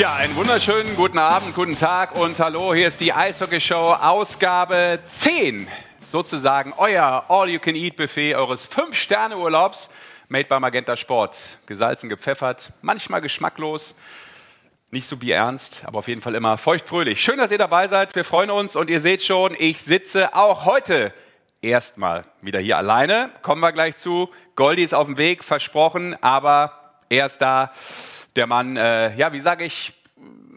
Ja, einen wunderschönen guten Abend, guten Tag und hallo. Hier ist die Eishockey Show Ausgabe 10. Sozusagen euer All-You-Can-Eat-Buffet eures 5-Sterne-Urlaubs. Made by Magenta Sport. Gesalzen, gepfeffert, manchmal geschmacklos. Nicht so bierernst, aber auf jeden Fall immer feuchtfröhlich. Schön, dass ihr dabei seid. Wir freuen uns und ihr seht schon, ich sitze auch heute erstmal wieder hier alleine. Kommen wir gleich zu. Goldi ist auf dem Weg, versprochen, aber er ist da. Der Mann, äh, ja, wie sage ich,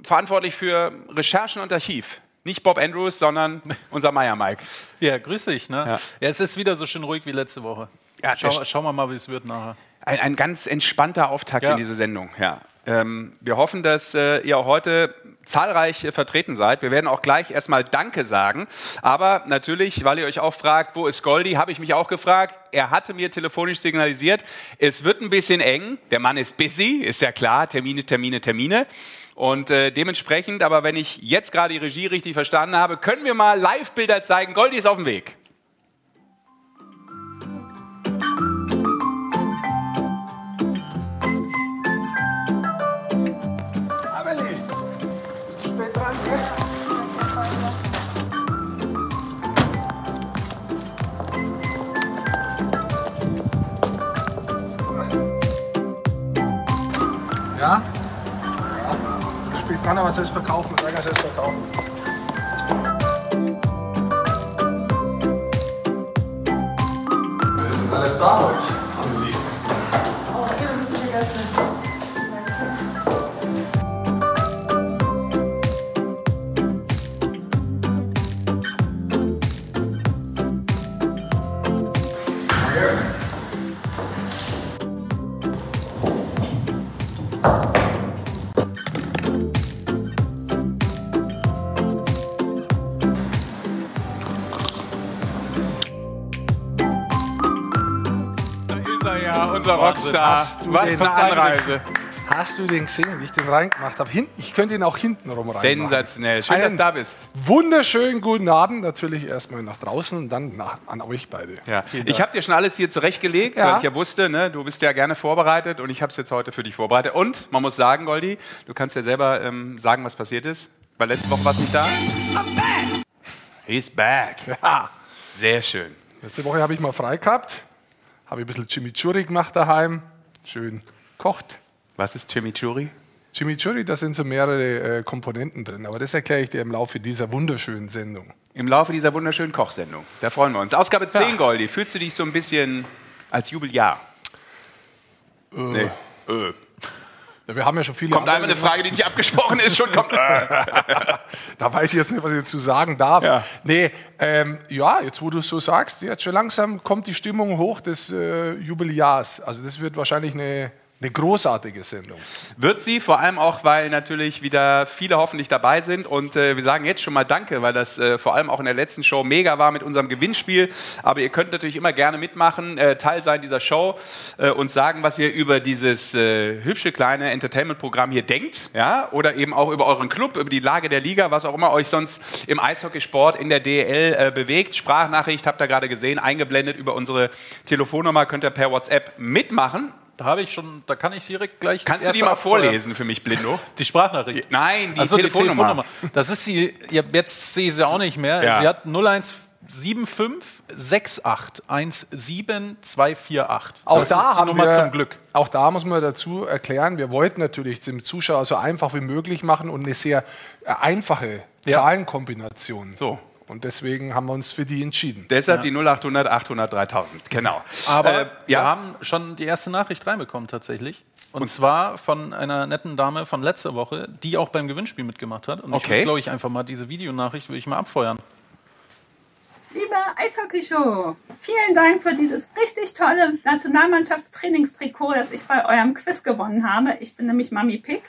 verantwortlich für Recherchen und Archiv. Nicht Bob Andrews, sondern unser Meier Mike. Ja, grüß dich. Ne? Ja. Ja. es ist wieder so schön ruhig wie letzte Woche. Ja, Schau, schauen wir mal, wie es wird nachher. Ein, ein ganz entspannter Auftakt Ja. in diese Sendung. Ja. Ähm, wir hoffen, dass äh, ihr auch heute zahlreich äh, vertreten seid. Wir werden auch gleich erstmal Danke sagen. Aber natürlich, weil ihr euch auch fragt, wo ist Goldi, habe ich mich auch gefragt. Er hatte mir telefonisch signalisiert, es wird ein bisschen eng. Der Mann ist busy, ist ja klar. Termine, Termine, Termine. Und äh, dementsprechend, aber wenn ich jetzt gerade die Regie richtig verstanden habe, können wir mal Live-Bilder zeigen. Goldi ist auf dem Weg. Ja? Ja. Spät dran, aber selbst verkaufen. Sag selbst verkaufen. Wer ist denn alles da heute, Amelie? Da unser Rockstar. Hast du Was den für eine Anreise. Hast du den gesehen, wie ich den reingemacht habe? Hinten, ich könnte ihn auch hinten rum reinmachen. Sensationell. Schön, dass Einen du da bist. Wunderschönen guten Abend. Natürlich erstmal nach draußen und dann nach, an euch beide. Ja. Ich habe dir schon alles hier zurechtgelegt, Ja. weil ich ja wusste, ne, du bist ja gerne vorbereitet und ich habe es jetzt heute für dich vorbereitet. Und man muss sagen, Goldi, du kannst ja selber ähm, sagen, was passiert ist. Weil letzte Woche warst du nicht da. He's back. Ja. Sehr schön. Letzte Woche habe ich mal frei gehabt. Habe ein bisschen Chimichurri gemacht daheim. Schön kocht. Was ist Chimichurri? Chimichurri, da sind so mehrere äh, Komponenten drin. Aber das erkläre ich dir im Laufe dieser wunderschönen Sendung. Im Laufe dieser wunderschönen Kochsendung. Da freuen wir uns. Ausgabe 10, Ja. Goldi. Fühlst du dich so ein bisschen als Jubeljahr? Nee. Äh. Wir haben ja schon viele Kommt einmal eine Frage, die nicht abgesprochen ist, schon kommt. Da weiß ich jetzt nicht, was ich dazu sagen darf. Ja. Nee, ähm, ja, jetzt wo du es so sagst, jetzt schon langsam kommt die Stimmung hoch des äh, Jubeljahrs. Also das wird wahrscheinlich eine, eine großartige Sendung. Wird sie, vor allem auch, weil natürlich wieder viele hoffentlich dabei sind. Und äh, wir sagen jetzt schon mal Danke, weil das äh, vor allem auch in der letzten Show mega war mit unserem Gewinnspiel. Aber ihr könnt natürlich immer gerne mitmachen, äh, Teil sein dieser Show äh, und sagen, was ihr über dieses äh, hübsche kleine Entertainment-Programm hier denkt. Ja? Oder eben auch über euren Club, über die Lage der Liga, was auch immer euch sonst im Eishockeysport in der DEL äh, bewegt. Sprachnachricht habt ihr gerade gesehen, eingeblendet über unsere Telefonnummer, könnt ihr per WhatsApp mitmachen. Da habe ich schon, da kann ich direkt gleich. Kannst du die mal vorlesen für mich, Blindo? Die Sprachnachricht. Nein, die Also Telefonnummer. Das ist sie, ja, jetzt sehe ich sie auch nicht mehr. Ja. Sie hat 0175 68 17 248. Auch das da ist die haben Nummer wir, zum Glück. Auch da muss man dazu erklären, wir wollten natürlich dem Zuschauer so einfach wie möglich machen und eine sehr äh, einfache Ja. Zahlenkombination. So. Und deswegen haben wir uns für die entschieden. Deshalb die 0800 800 3000. Genau. Aber Äh, wir ja, haben schon die erste Nachricht reinbekommen tatsächlich. Und, zwar von einer netten Dame von letzter Woche, die auch beim Gewinnspiel mitgemacht hat. Und Okay. ich glaube ich einfach mal diese Videonachricht will ich mal abfeuern. Liebe Eishockey-Show, vielen Dank für dieses richtig tolle Nationalmannschaftstrainingstrikot, das ich bei eurem Quiz gewonnen habe. Ich bin nämlich Mami Pick.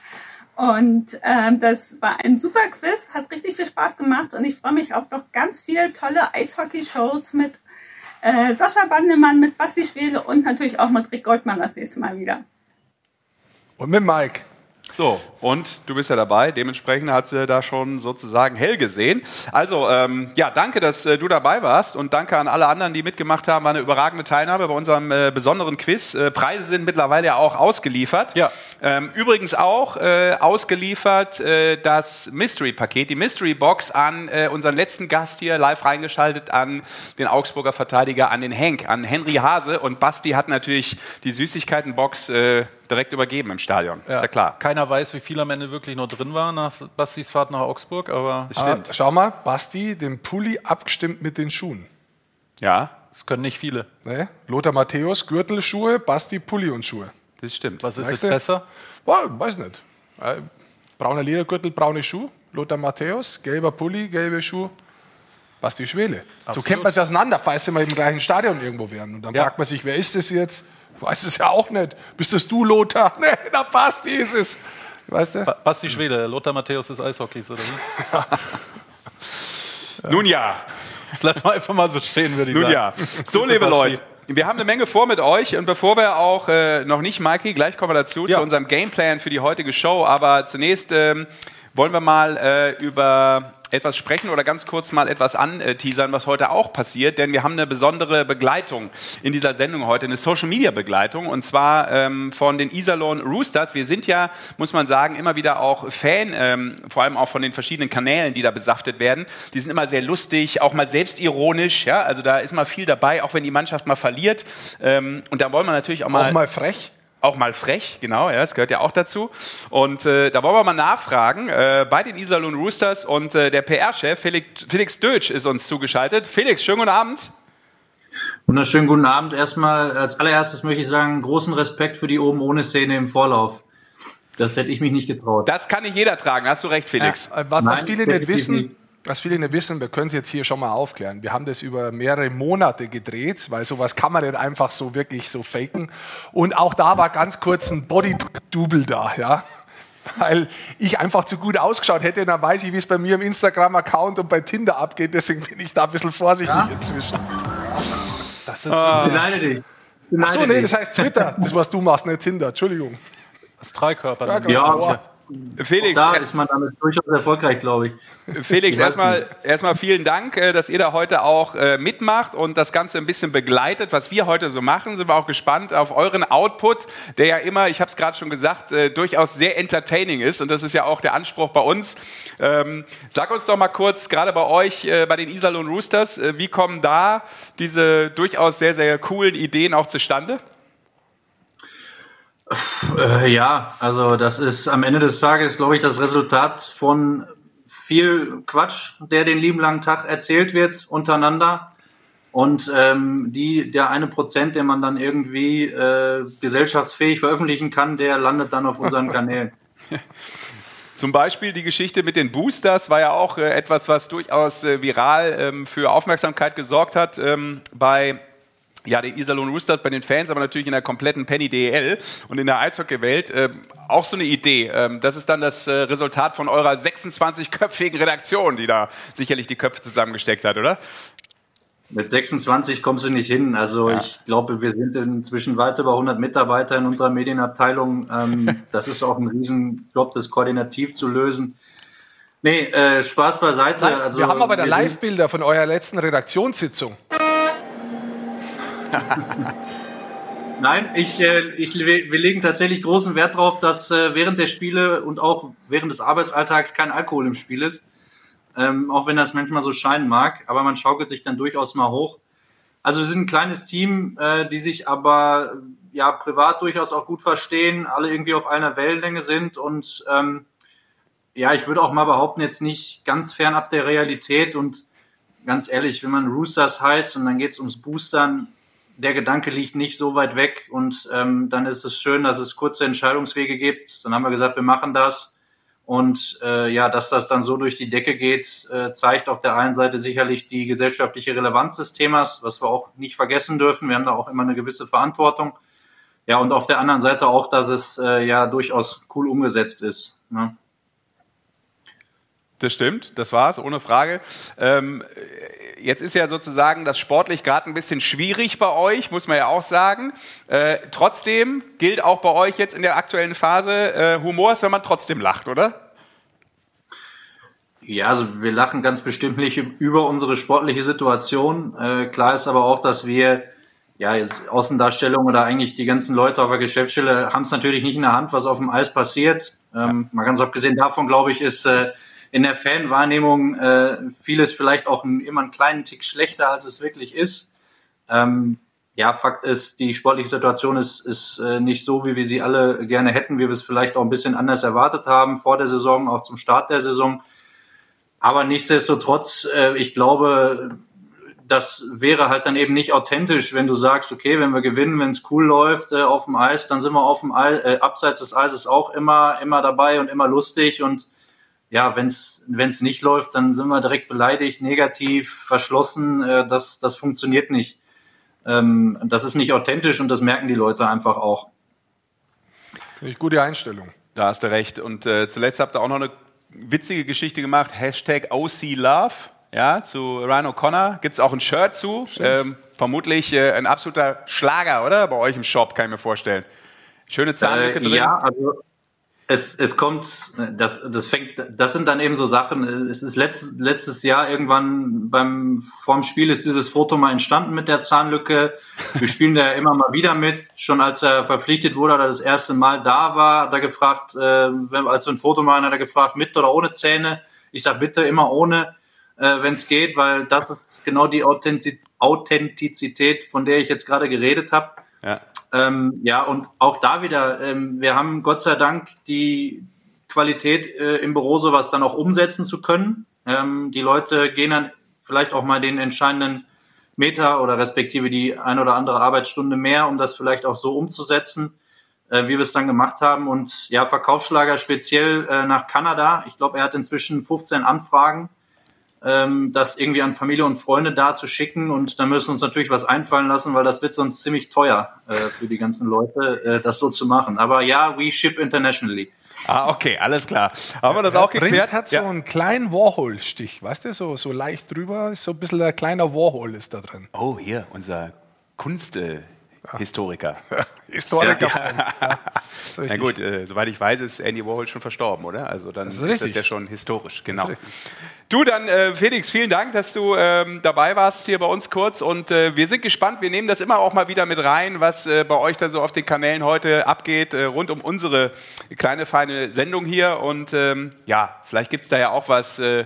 Und ähm, das war ein super Quiz, hat richtig viel Spaß gemacht und ich freue mich auf noch ganz viele tolle Eishockey-Shows mit äh, Sascha Bandemann, mit Basti Schwele und natürlich auch mit Rick Goldmann das nächste Mal wieder. Und mit Mike. So, und du bist ja dabei, dementsprechend hat sie da schon sozusagen hell gesehen. Also, ähm, ja, danke, dass äh, du dabei warst und danke an alle anderen, die mitgemacht haben. War eine überragende Teilnahme bei unserem äh, besonderen Quiz. Äh, Preise sind mittlerweile ja auch ausgeliefert. Ja. Ähm, übrigens auch äh, ausgeliefert äh, das Mystery-Paket, die Mystery-Box an äh, unseren letzten Gast hier live reingeschaltet, an den Augsburger Verteidiger, an den Henk, an Henry Hase. Und Basti hat natürlich die Süßigkeiten-Box direkt übergeben im Stadion. Ist ja klar. Keiner weiß, wie viel am Ende wirklich noch drin war nach Bastis Fahrt nach Augsburg, aber Ah, schau mal, Basti, den Pulli abgestimmt mit den Schuhen. Ja, es können nicht viele. Ne? Lothar Matthäus, Gürtelschuhe, Basti, Pulli und Schuhe. das stimmt. Was ist jetzt besser? Boah, weiß nicht. Äh, brauner Ledergürtel, braune Schuhe. Lothar Matthäus, gelber Pulli, gelbe Schuhe. Basti Schwele. So Absolut. kennt man sich auseinander, falls sie mal im gleichen Stadion irgendwo wären. Und dann Ja. fragt man sich, wer ist das jetzt? Weiß es ja auch nicht. Bist das du, Lothar? Nee, der Basti ist es. Weißt du? Ba- Basti Schwede, Lothar Matthäus des Eishockeys, oder wie? Nun ja. Das lassen wir einfach mal so stehen, würde ich Nun sagen. ja. So, liebe. Leute. Wir haben eine Menge vor mit euch und bevor wir auch äh, noch nicht, Mikey, gleich kommen wir dazu Ja. zu unserem Gameplan für die heutige Show. Aber zunächst ähm, wollen wir mal äh, über etwas sprechen oder ganz kurz mal etwas anteasern, was heute auch passiert, denn wir haben eine besondere Begleitung in dieser Sendung heute, eine Social Media Begleitung und zwar ähm, von den Iserlohn Roosters. Wir sind ja, muss man sagen, immer wieder auch Fan, ähm, vor allem auch von den verschiedenen Kanälen, die da besaftet werden. Die sind immer sehr lustig, auch mal selbstironisch, ja, also da ist mal viel dabei, auch wenn die Mannschaft mal verliert. Ähm, und da wollen wir natürlich auch mal Auch mal frech. Auch mal frech, genau, ja, das gehört ja auch dazu. Und äh, da wollen wir mal nachfragen äh, bei den Iserlohn Roosters und äh, der PR-Chef Felix, Felix Dötsch ist uns zugeschaltet. Felix, schönen guten Abend. Wunderschönen guten Abend. Erstmal als allererstes möchte ich sagen, großen Respekt für die oben ohne Szene im Vorlauf. Das hätte ich mich nicht getraut. Das kann nicht jeder tragen, hast du recht, Felix. Äh, was, Nein, viele nicht wissen, nicht. Was viele nicht wissen, wir können es jetzt hier schon mal aufklären. Wir haben das über mehrere Monate gedreht, weil sowas kann man nicht einfach so wirklich so faken. Und auch da war ganz kurz ein Body-Double da, ja. Weil ich einfach zu gut ausgeschaut hätte, dann weiß ich, wie es bei mir im Instagram-Account und bei Tinder abgeht. Deswegen bin ich da ein bisschen vorsichtig inzwischen. Das ist Ich beneide dich. Beneide Achso, nee, das heißt Twitter, das was du machst, nicht Tinder. Entschuldigung. das Dreikörper. Ja, Ja, Felix, da ist man damit durchaus erfolgreich, glaube ich. Felix, erstmal, erstmal vielen Dank, äh, dass ihr da heute auch äh, mitmacht und das Ganze ein bisschen begleitet. Was wir heute so machen, sind wir auch gespannt auf euren Output, der ja immer, ich habe es gerade schon gesagt, äh, durchaus sehr entertaining ist und das ist ja auch der Anspruch bei uns. Ähm, sag uns doch mal kurz, gerade bei euch, bei den Iserlohn Roosters, wie kommen da diese durchaus sehr, sehr coolen Ideen auch zustande? Äh, ja, also das ist am Ende des Tages, glaube ich, das Resultat von viel Quatsch, der den lieben langen Tag erzählt wird untereinander. Und ähm, die, der eine Prozent, den man dann irgendwie äh, gesellschaftsfähig veröffentlichen kann, der landet dann auf unseren Kanälen. Zum Beispiel die Geschichte mit den Boosters war ja auch äh, etwas, was durchaus äh, viral ähm, für Aufmerksamkeit gesorgt hat ähm, bei ja, den Iserlohn Roosters, bei den Fans, aber natürlich in der kompletten Penny DEL und in der Eishockey-Welt. Ähm, auch so eine Idee. Ähm, das ist dann das äh, Resultat von eurer 26-köpfigen Redaktion, die da sicherlich die Köpfe zusammengesteckt hat, oder? Mit 26 kommst du nicht hin. Also Ja. ich glaube, wir sind inzwischen weit über 100 Mitarbeiter in unserer Medienabteilung. Ähm, das ist auch ein Riesenjob, das koordinativ zu lösen. Nee, äh, Spaß beiseite. Nein, also, wir haben aber da Live-Bilder von eurer letzten Redaktionssitzung. Nein, ich, äh, ich, wir legen tatsächlich großen Wert darauf, dass äh, während der Spiele und auch während des Arbeitsalltags kein Alkohol im Spiel ist. Ähm, auch wenn das manchmal so scheinen mag, aber man schaukelt sich dann durchaus mal hoch. Also wir sind ein kleines Team, äh, die sich aber ja privat durchaus auch gut verstehen, alle irgendwie auf einer Wellenlänge sind und ähm, ja, ich würde auch mal behaupten, jetzt nicht ganz fernab der Realität und ganz ehrlich, wenn man Roosters heißt und dann geht es ums Boostern, der Gedanke liegt nicht so weit weg und ähm, dann ist es schön, dass es kurze Entscheidungswege gibt. Dann haben wir gesagt, wir machen das. Und äh, ja, dass das dann so durch die Decke geht, äh, zeigt auf der einen Seite sicherlich die gesellschaftliche Relevanz des Themas, was wir auch nicht vergessen dürfen. Wir haben da auch immer eine gewisse Verantwortung. Ja, und auf der anderen Seite auch, dass es äh, ja durchaus cool umgesetzt ist. Ne? Das stimmt, das war's, ohne Frage. Ähm, jetzt ist ja sozusagen das sportlich gerade ein bisschen schwierig bei euch, muss man ja auch sagen. Äh, trotzdem gilt auch bei euch jetzt in der aktuellen Phase, äh, Humor ist, wenn man trotzdem lacht, oder? Ja, also wir lachen ganz bestimmt nicht über unsere sportliche Situation. Äh, klar ist aber auch, dass wir ja, Außendarstellung oder eigentlich die ganzen Leute auf der Geschäftsstelle haben es natürlich nicht in der Hand, was auf dem Eis passiert. Ähm, mal ganz abgesehen davon, glaube ich, ist äh, in der Fanwahrnehmung äh, vieles vielleicht auch ein, immer einen kleinen Tick schlechter, als es wirklich ist. Ähm, ja, Fakt ist, die sportliche Situation ist, ist äh, nicht so, wie wir sie alle gerne hätten, wie wir es vielleicht auch ein bisschen anders erwartet haben vor der Saison, auch zum Start der Saison. Aber nichtsdestotrotz, äh, ich glaube, das wäre halt dann eben nicht authentisch, wenn du sagst, okay, wenn wir gewinnen, wenn es cool läuft äh, auf dem Eis, dann sind wir auf dem Eis, äh, abseits des Eises auch immer, immer dabei und immer lustig und ja, wenn es nicht läuft, dann sind wir direkt beleidigt, negativ, verschlossen. Äh, das, das funktioniert nicht. Ähm, das ist nicht authentisch und das merken die Leute einfach auch. Finde ich gute Einstellung. Da hast du recht. Und äh, zuletzt habt ihr auch noch eine witzige Geschichte gemacht. Hashtag OC Love. Ja, zu Ryan O'Connor. Gibt es auch ein Shirt zu. Ähm, vermutlich äh, ein absoluter Schlager, oder? Bei euch im Shop, kann ich mir vorstellen. Schöne Zahnlücke äh, drin. Ja, also es, es kommt, das, das fängt, das sind dann eben so Sachen. Es ist letzt, letztes Jahr irgendwann beim vorm Spiel ist dieses Foto mal entstanden mit der Zahnlücke. Wir spielen da ja immer mal wieder mit. Schon als er verpflichtet wurde oder das erste Mal da war, hat er gefragt, äh, als wir ein Foto machen, hat er gefragt, mit oder ohne Zähne. Ich sag bitte immer ohne, äh, wenn es geht, weil das ist genau die Authentizität, von der ich jetzt gerade geredet habe. Ja. Ähm, ja, und auch da wieder, ähm, wir haben Gott sei Dank die Qualität äh, im Büro, sowas dann auch umsetzen zu können. Ähm, die Leute gehen dann vielleicht auch mal den entscheidenden Meter oder respektive die ein oder andere Arbeitsstunde mehr, um das vielleicht auch so umzusetzen, äh, wie wir es dann gemacht haben. Und ja, Verkaufsschlager speziell äh, nach Kanada. Ich glaube, er hat inzwischen 15 Anfragen ähm, das irgendwie an Familie und Freunde da zu schicken. Und da müssen wir uns natürlich was einfallen lassen, weil das wird sonst ziemlich teuer äh, für die ganzen Leute, äh, das so zu machen. Aber ja, we ship internationally. Ah, okay, alles klar. Haben wir das auch geklärt? Brink hat so einen kleinen Warhol-Stich, weißt du, so, so leicht drüber, ist so ein bisschen ein kleiner Warhol ist da drin. Oh, hier, unser Kunst, äh, Historiker. Historiker. Ja. Na gut, äh, soweit ich weiß, ist Andy Warhol schon verstorben, oder? Also dann das ist, ist, das ja schon historisch, genau. Du dann, äh, Felix, vielen Dank, dass du ähm, dabei warst hier bei uns kurz und äh, wir sind gespannt. Wir nehmen das immer auch mal wieder mit rein, was äh, bei euch da so auf den Kanälen heute abgeht, äh, rund um unsere kleine feine Sendung hier und ähm, ja, vielleicht gibt es da ja auch was äh,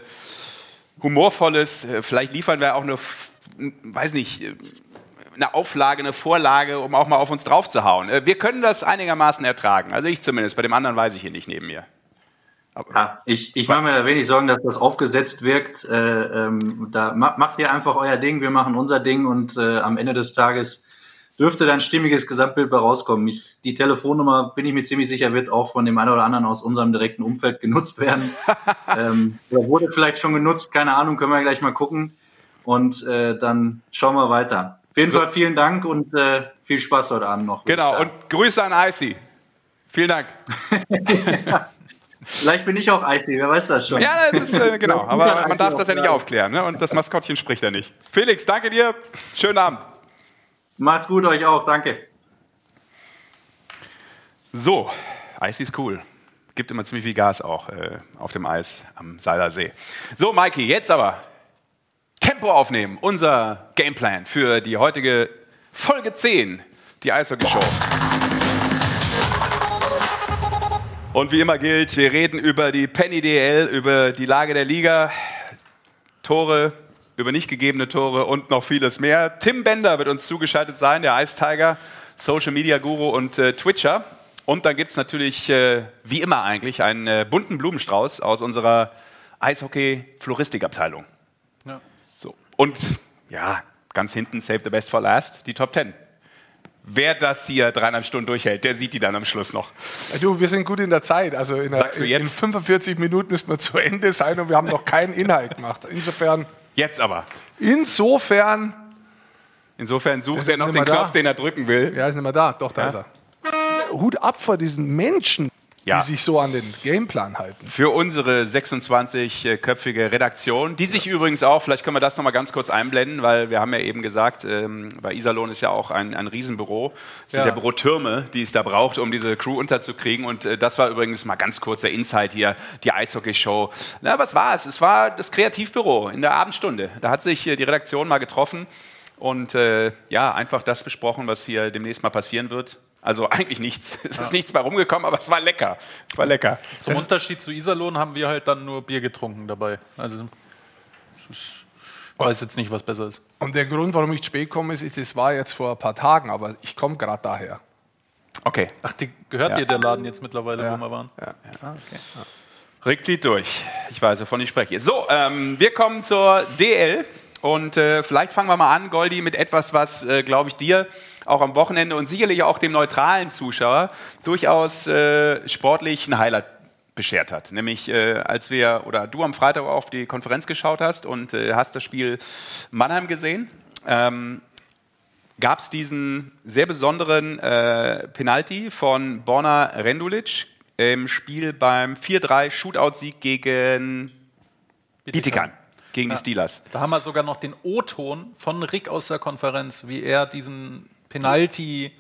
humorvolles. Vielleicht liefern wir auch eine, weiß nicht eine Auflage, eine Vorlage, um auch mal auf uns drauf zu hauen. Äh, wir können das einigermaßen ertragen. Also ich zumindest. Bei dem anderen weiß ich hier nicht neben mir. Ja, ich, ich mache mir da wenig Sorgen, dass das aufgesetzt wirkt. Äh, ähm, da macht ihr einfach euer Ding, wir machen unser Ding und äh, am Ende des Tages dürfte dann ein stimmiges Gesamtbild bei rauskommen. Ich, die Telefonnummer, bin ich mir ziemlich sicher, wird auch von dem einen oder anderen aus unserem direkten Umfeld genutzt werden. ähm, wurde vielleicht schon genutzt, keine Ahnung, können wir gleich mal gucken. Und äh, dann schauen wir weiter jeden so. Fall vielen Dank und äh, viel Spaß heute Abend noch. Genau, und Grüße an Icy. Vielen Dank. Vielleicht bin ich auch Icy, wer weiß das schon. Ja, das ist, äh, genau, aber man darf das ja nicht aufklären ne? und das Maskottchen spricht ja nicht. Felix, danke dir, schönen Abend. Macht's gut, euch auch, danke. So, Icy ist cool. Gibt immer ziemlich viel Gas auch äh, auf dem Eis am Seilersee. So, Mikey, jetzt aber Tempo aufnehmen. Unser Gameplan für die heutige Folge 10, die Eishockey-Show. Und wie immer gilt, wir reden über die Penny DL, über die Lage der Liga, Tore, über nicht gegebene Tore und noch vieles mehr. Tim Bender wird uns zugeschaltet sein, der Ice Tiger, Social Media Guru und äh, Twitcher. Und dann gibt es natürlich, äh, wie immer eigentlich, einen äh, bunten Blumenstrauß aus unserer Eishockey-Floristikabteilung. Und ja, ganz hinten, Save the Best for Last, die Top 10. Wer das hier dreieinhalb Stunden durchhält, der sieht die dann am Schluss noch. Du, wir sind gut in der Zeit. Also in, der, in 45 Minuten müssen wir zu Ende sein und wir haben noch keinen Inhalt gemacht. Insofern. Jetzt aber. Insofern. Insofern sucht er noch den Knopf, den er drücken will. Ja, ist nicht mehr da. Doch, da ja? ist er. Hut ab vor diesen Menschen. Ja. die sich so an den Gameplan halten. Für unsere 26-köpfige Redaktion, die sich übrigens auch, vielleicht können wir das nochmal ganz kurz einblenden, weil wir haben ja eben gesagt, ähm, bei Iserlohn ist ja auch ein, ein Riesenbüro. Es sind Ja. ja Bürotürme, die es da braucht, um diese Crew unterzukriegen. Und äh, das war übrigens mal ganz kurz der Insight hier, die Eishockey-Show. Na, was war es? Es war das Kreativbüro in der Abendstunde. Da hat sich äh, die Redaktion mal getroffen und äh, ja, einfach das besprochen, was hier demnächst mal passieren wird. Also eigentlich nichts. Es ist nichts bei rumgekommen, aber es war lecker. Es war lecker. Zum Unterschied zu Iserlohn haben wir halt dann nur Bier getrunken dabei. Also ich weiß jetzt nicht, was besser ist. Und der Grund, warum ich spät komme, ist, das war jetzt vor ein paar Tagen, aber ich komme gerade daher. Okay. Ach, die, gehört Ja. dir der Laden jetzt mittlerweile, Ja. wo wir waren? Rick zieht durch. Ich weiß, wovon ich spreche. So, ähm, wir kommen zur DL. Und äh, vielleicht fangen wir mal an, Goldi, mit etwas, was, äh, glaube ich, dir auch am Wochenende und sicherlich auch dem neutralen Zuschauer durchaus äh, sportlich ein Highlight beschert hat. Nämlich, äh, als wir oder du am Freitag auf die Konferenz geschaut hast und äh, hast das Spiel Mannheim gesehen. Ähm, gab es diesen sehr besonderen äh, Penalty von Borna Rendulic im Spiel beim 4-3 Shootout-Sieg gegen Bietigheim, gegen die Steelers. Da haben wir sogar noch den O-Ton von Rick aus der Konferenz, wie er diesen Penalty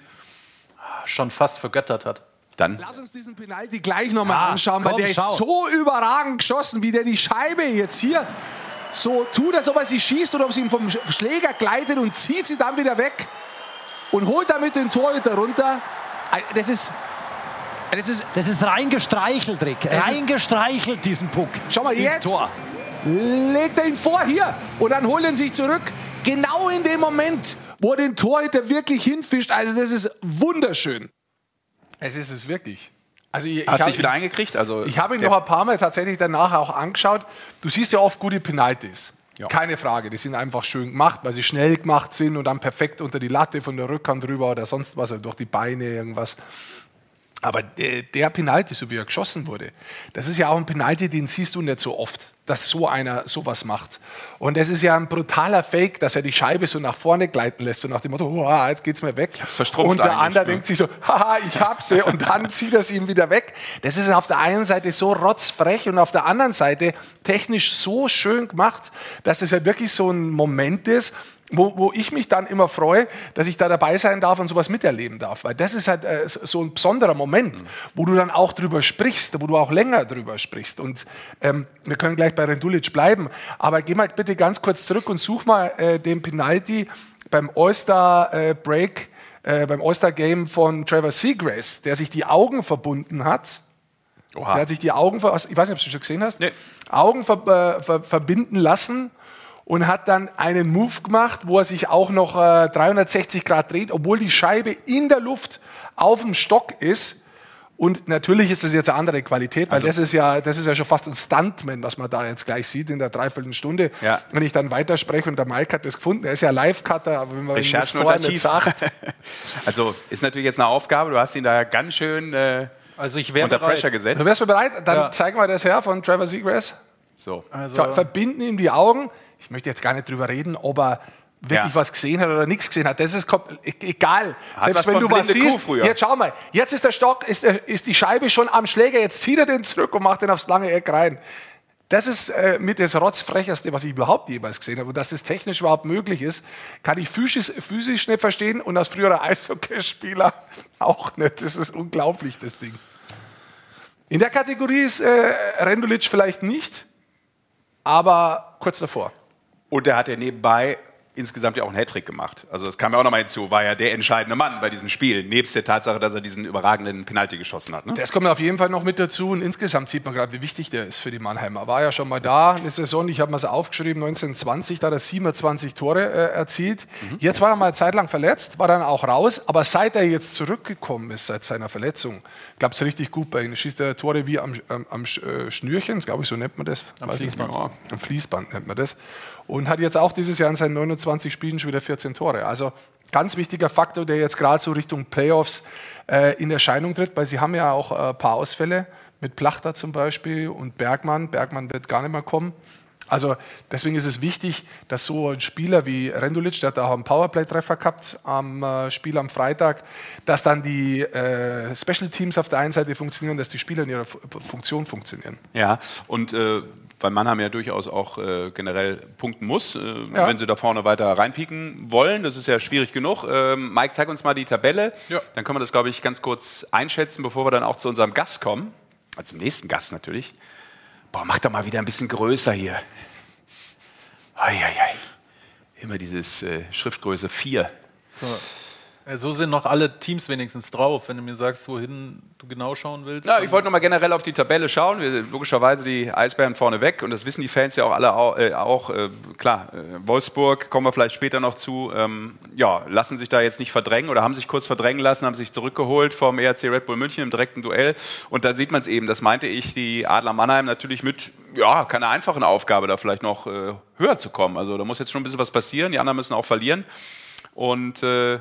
schon fast vergöttert hat. Dann Lass uns diesen Penalty gleich nochmal Ja, anschauen, weil komm, der schau. ist so überragend geschossen, wie der die Scheibe jetzt hier so tut, als ob er sie schießt oder ob sie ihm vom Sch- Schläger gleitet und zieht sie dann wieder weg und holt damit den Torhüter runter. Das ist, das ist, Das ist reingestreichelt, Rick. Reingestreichelt, diesen Puck. schau mal ins jetzt, Tor. Legt er ihn vor hier und dann holt er ihn sich zurück. Genau in dem Moment, wo er den Torhüter wirklich hinfischt. Also das ist wunderschön. Es ist es wirklich. Also ich, hast du dich wieder eingekriegt? Also Ich habe ihn noch ein paar Mal tatsächlich danach auch angeschaut. Du siehst ja oft gute Penalties. Keine Frage, die sind einfach schön gemacht, weil sie schnell gemacht sind und dann perfekt unter die Latte von der Rückhand rüber oder sonst was, oder durch die Beine irgendwas. Aber der, der Penalty, so wie er geschossen wurde, das ist ja auch ein Penalty, den siehst du nicht so oft, dass so einer sowas macht. Und das ist ja ein brutaler Fake, dass er die Scheibe so nach vorne gleiten lässt, so nach dem Motto, oh, jetzt geht's mir weg. Und der andere ne? denkt sich so, haha, ich hab sie, und dann zieht er sie ihm wieder weg. Das ist auf der einen Seite so rotzfrech und auf der anderen Seite technisch so schön gemacht, dass es ja wirklich so ein Moment ist, wo, wo ich mich dann immer freue, dass ich da dabei sein darf und sowas miterleben darf. Weil das ist halt äh, so ein besonderer Moment, wo du dann auch drüber sprichst, wo du auch länger drüber sprichst. Und ähm, wir können gleich bei Rendulic bleiben, aber geh mal bitte ganz kurz zurück und such mal äh, den Penalty beim All-Star äh, Break, äh, beim All-Star Game von Trevor Seagrass, der sich die Augen verbunden hat. Oha. Der hat sich die Augen, ver ich weiß nicht, ob du es schon gesehen hast, Nee. Augen ver äh, ver verbinden lassen und hat dann einen Move gemacht, wo er sich auch noch äh, 360 Grad dreht, obwohl die Scheibe in der Luft auf dem Stock ist. Und natürlich ist das jetzt eine andere Qualität, Also weil das ist ja, das ist ja schon fast ein Stuntman, was man da jetzt gleich sieht in der Dreiviertelstunde. Ja. Wenn ich dann weiterspreche und der Mike hat das gefunden, er ist ja Live-Cutter, aber wenn man ihm das vorher nicht sagt, Also ist natürlich jetzt eine Aufgabe. Du hast ihn da ganz schön äh, Also ich wäre unter bereit. Pressure gesetzt. du wärst du bereit? Dann Ja. zeigen wir das her von Trevor Seagrass. So. Also, So, verbinden ihm die Augen. Ich möchte jetzt gar nicht drüber reden, ob er wirklich Ja. was gesehen hat oder nichts gesehen hat. Das ist e- egal. Hat Selbst wenn du was siehst. Jetzt schau mal. Jetzt ist der Stock, ist, der, ist die Scheibe schon am Schläger. Jetzt zieht er den zurück und macht den aufs lange Eck rein. Das ist äh, mit das Rotzfrecheste, was ich überhaupt jemals gesehen habe. Und dass das technisch überhaupt möglich ist, kann ich physisch, physisch nicht verstehen und als früherer Eishockeyspieler auch nicht. Das ist unglaublich, das Ding. In der Kategorie ist äh, Rendulic vielleicht nicht, aber kurz davor. Und der hat ja nebenbei insgesamt ja auch einen Hattrick gemacht. Also das kam ja auch nochmal hinzu, war ja der entscheidende Mann bei diesem Spiel, nebst der Tatsache, dass er diesen überragenden Penalty geschossen hat. Ne? Das kommt auf jeden Fall noch mit dazu und insgesamt sieht man gerade, wie wichtig der ist für die Mannheimer. War ja schon mal da, eine Saison, ich habe mal so aufgeschrieben, 1920, da hat er 27 Tore äh, erzielt. Jetzt war er mal eine Zeit lang verletzt, war dann auch raus, aber seit er jetzt zurückgekommen ist, seit seiner Verletzung, klappt es richtig gut bei ihm. Schießt er Tore wie am, am, am äh, Schnürchen, glaube ich, so nennt man das. Am Fließband. Ja, am Fließband nennt man das. Und hat jetzt auch dieses Jahr in seinen 29 Spielen schon wieder 14 Tore. Also ganz wichtiger Faktor, der jetzt gerade so Richtung Playoffs äh, in Erscheinung tritt, weil sie haben ja auch äh, ein paar Ausfälle mit Plachter zum Beispiel und Bergmann. Bergmann wird gar nicht mehr kommen. Also deswegen ist es wichtig, dass so ein Spieler wie Rendulic, der hat auch einen Powerplay-Treffer gehabt am äh, Spiel am Freitag, dass dann die äh, Special Teams auf der einen Seite funktionieren, dass die Spieler in ihrer F Funktion funktionieren. Ja, und äh, weil Mannheim ja durchaus auch äh, generell punkten muss, äh, ja. wenn sie da vorne weiter reinpieken wollen. Das ist ja schwierig genug. Ähm, Mike, zeig uns mal die Tabelle. Ja. Dann können wir das, glaube ich, ganz kurz einschätzen, bevor wir dann auch zu unserem Gast kommen. Also zum nächsten Gast natürlich. Boah, mach doch mal wieder ein bisschen größer hier. Eieiei. Immer dieses äh, Schriftgröße 4. So. So sind noch alle Teams wenigstens drauf, wenn du mir sagst, wohin du genau schauen willst. Ja, ich wollte noch mal generell auf die Tabelle schauen. Wir, logischerweise die Eisbären vorne weg und das wissen die Fans ja auch alle auch. Äh, auch äh, klar, äh, Wolfsburg kommen wir vielleicht später noch zu. Ähm, ja, lassen sich da jetzt nicht verdrängen oder haben sich kurz verdrängen lassen, haben sich zurückgeholt vom ERC Red Bull München im direkten Duell. Und da sieht man es eben. Das meinte ich, die Adler Mannheim natürlich mit ja keine einfachen Aufgabe, da vielleicht noch äh, höher zu kommen. Also da muss jetzt schon ein bisschen was passieren. Die anderen müssen auch verlieren und äh,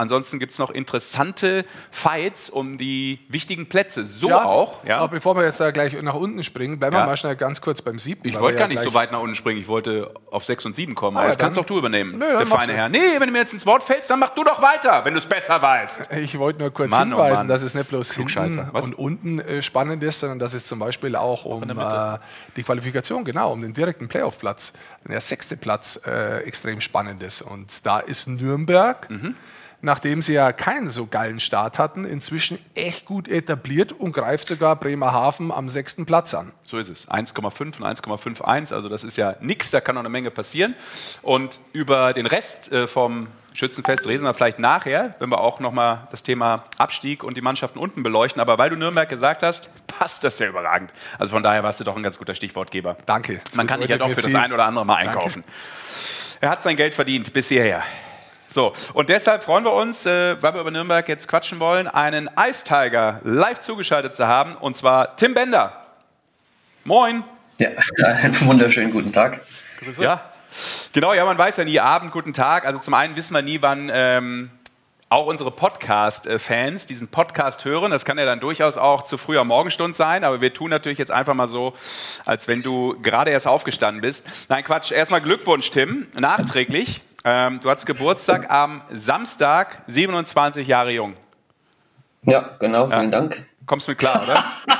Ansonsten gibt es noch interessante Fights um die wichtigen Plätze. So ja, auch. Ja. Aber bevor wir jetzt da gleich nach unten springen, bleiben ja. wir mal schnell ganz kurz beim siebten. Ich wollte gar nicht so weit nach unten springen. Ich wollte auf sechs und sieben kommen. Ah, aber das kannst doch du übernehmen, Nö, der feine Herr. Nee, wenn du mir jetzt ins Wort fällst, dann mach du doch weiter, wenn du es besser weißt. Ich wollte nur kurz Mann, oh hinweisen, oh dass es nicht bloß hinten und unten äh, spannend ist, sondern dass es zum Beispiel auch um äh, die Qualifikation, genau, um den direkten Playoff-Platz, der sechste Platz, äh, extrem spannend ist. Und da ist Nürnberg. Mhm nachdem sie ja keinen so geilen Start hatten, inzwischen echt gut etabliert und greift sogar Bremerhaven am sechsten Platz an. So ist es. 1,5 und 1,51, also das ist ja nichts, da kann noch eine Menge passieren. Und über den Rest äh, vom Schützenfest reden wir vielleicht nachher, wenn wir auch nochmal das Thema Abstieg und die Mannschaften unten beleuchten. Aber weil du Nürnberg gesagt hast, passt das ja überragend. Also von daher warst du doch ein ganz guter Stichwortgeber. Danke. Man kann dich ja doch für das ein oder andere mal einkaufen. Danke. Er hat sein Geld verdient bis hierher. So, und deshalb freuen wir uns, äh, weil wir über Nürnberg jetzt quatschen wollen, einen Ice Tiger live zugeschaltet zu haben, und zwar Tim Bender. Moin. Ja, einen wunderschönen guten Tag. Grüße. Ja, genau, ja, man weiß ja nie Abend, guten Tag. Also zum einen wissen wir nie, wann ähm, auch unsere Podcast-Fans diesen Podcast hören. Das kann ja dann durchaus auch zu früher Morgenstund sein, aber wir tun natürlich jetzt einfach mal so, als wenn du gerade erst aufgestanden bist. Nein, Quatsch. Erstmal Glückwunsch, Tim, nachträglich. Ähm, du hast Geburtstag am Samstag, 27 Jahre jung. Ja, genau, vielen ja. Dank. Kommst du mit klar, oder?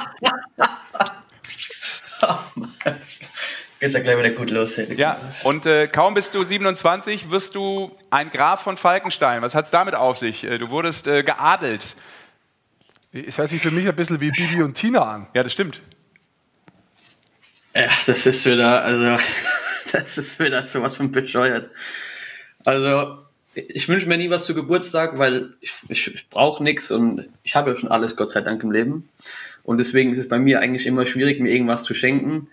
Geht's ja gleich wieder gut los. Ja, und äh, kaum bist du 27, wirst du ein Graf von Falkenstein. Was hat es damit auf sich? Äh, du wurdest äh, geadelt. Es hört sich für mich ein bisschen wie Bibi und Tina an. Ja, das stimmt. Ja, das ist wieder, also, das ist wieder sowas von bescheuert. Also, ich wünsche mir nie was zu Geburtstag, weil ich, ich, ich brauche nichts und ich habe ja schon alles, Gott sei Dank, im Leben. Und deswegen ist es bei mir eigentlich immer schwierig, mir irgendwas zu schenken.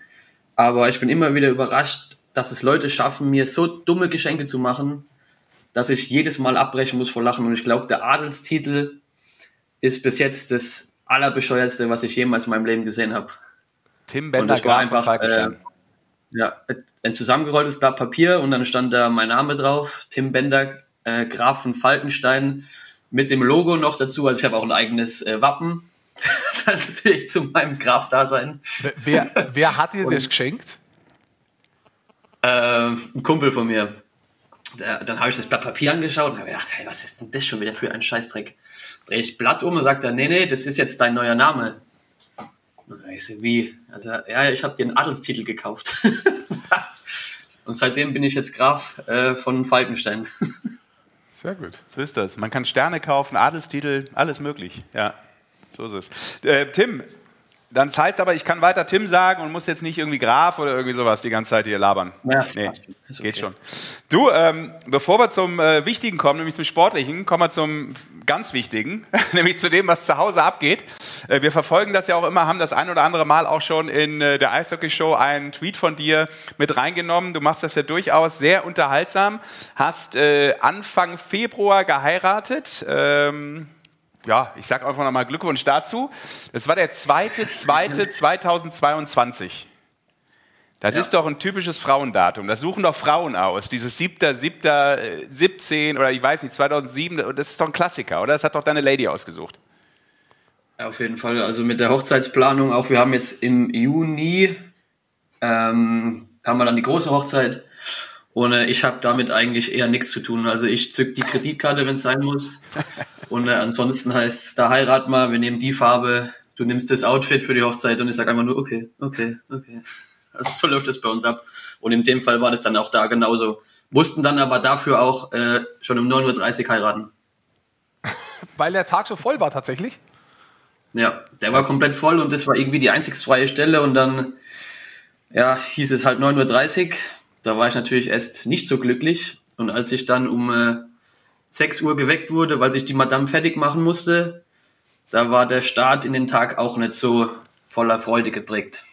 Aber ich bin immer wieder überrascht, dass es Leute schaffen, mir so dumme Geschenke zu machen, dass ich jedes Mal abbrechen muss vor Lachen. Und ich glaube, der Adelstitel ist bis jetzt das allerbescheuerste, was ich jemals in meinem Leben gesehen habe. Tim Bender, und das war einfach, äh, ja, ein zusammengerolltes Blatt Papier und dann stand da mein Name drauf, Tim Bender, äh, Graf von Falkenstein, mit dem Logo noch dazu. Also ich habe auch ein eigenes äh, Wappen, dann natürlich zu meinem Graf-Dasein. Wer, wer hat dir und, das geschenkt? Äh, ein Kumpel von mir. Der, dann habe ich das Blatt Papier angeschaut und habe gedacht, hey, was ist denn das schon wieder für ein Scheißdreck? Drehe ich das Blatt um und sagt er, nee, nee, das ist jetzt dein neuer Name. Ich wie? Also, ja, ich habe dir einen Adelstitel gekauft. Und seitdem bin ich jetzt Graf äh, von Falkenstein. Sehr gut. So ist das. Man kann Sterne kaufen, Adelstitel, alles möglich. Ja, so ist es. Äh, Tim, dann das heißt aber, ich kann weiter Tim sagen und muss jetzt nicht irgendwie Graf oder irgendwie sowas die ganze Zeit hier labern. Ja, nee, okay. geht schon. Du, ähm, bevor wir zum äh, Wichtigen kommen, nämlich zum Sportlichen, kommen wir zum ganz Wichtigen, nämlich zu dem, was zu Hause abgeht. Äh, wir verfolgen das ja auch immer, haben das ein oder andere Mal auch schon in äh, der Eishockey-Show einen Tweet von dir mit reingenommen. Du machst das ja durchaus sehr unterhaltsam, hast äh, Anfang Februar geheiratet. Ähm, ja, ich sage einfach nochmal Glückwunsch dazu. Das war der zweite, zweite 2022. Das ja. ist doch ein typisches Frauendatum. Das suchen doch Frauen aus. Dieses 7., 7., 17 oder ich weiß nicht, 2007. Das ist doch ein Klassiker, oder? Das hat doch deine Lady ausgesucht. Ja, auf jeden Fall. Also mit der Hochzeitsplanung auch. Wir haben jetzt im Juni, ähm, haben wir dann die große Hochzeit. Und äh, ich habe damit eigentlich eher nichts zu tun. Also ich zück die Kreditkarte, wenn es sein muss. Und äh, ansonsten heißt es, da heirat mal, wir nehmen die Farbe, du nimmst das Outfit für die Hochzeit und ich sage einfach nur, okay, okay, okay. Also so läuft das bei uns ab. Und in dem Fall war das dann auch da genauso. Mussten dann aber dafür auch äh, schon um 9.30 Uhr heiraten. Weil der Tag so voll war tatsächlich. Ja, der war komplett voll und das war irgendwie die einzig freie Stelle und dann ja, hieß es halt 9.30 Uhr. Da war ich natürlich erst nicht so glücklich. Und als ich dann um äh, 6 Uhr geweckt wurde, weil sich die Madame fertig machen musste, da war der Start in den Tag auch nicht so voller Freude geprägt.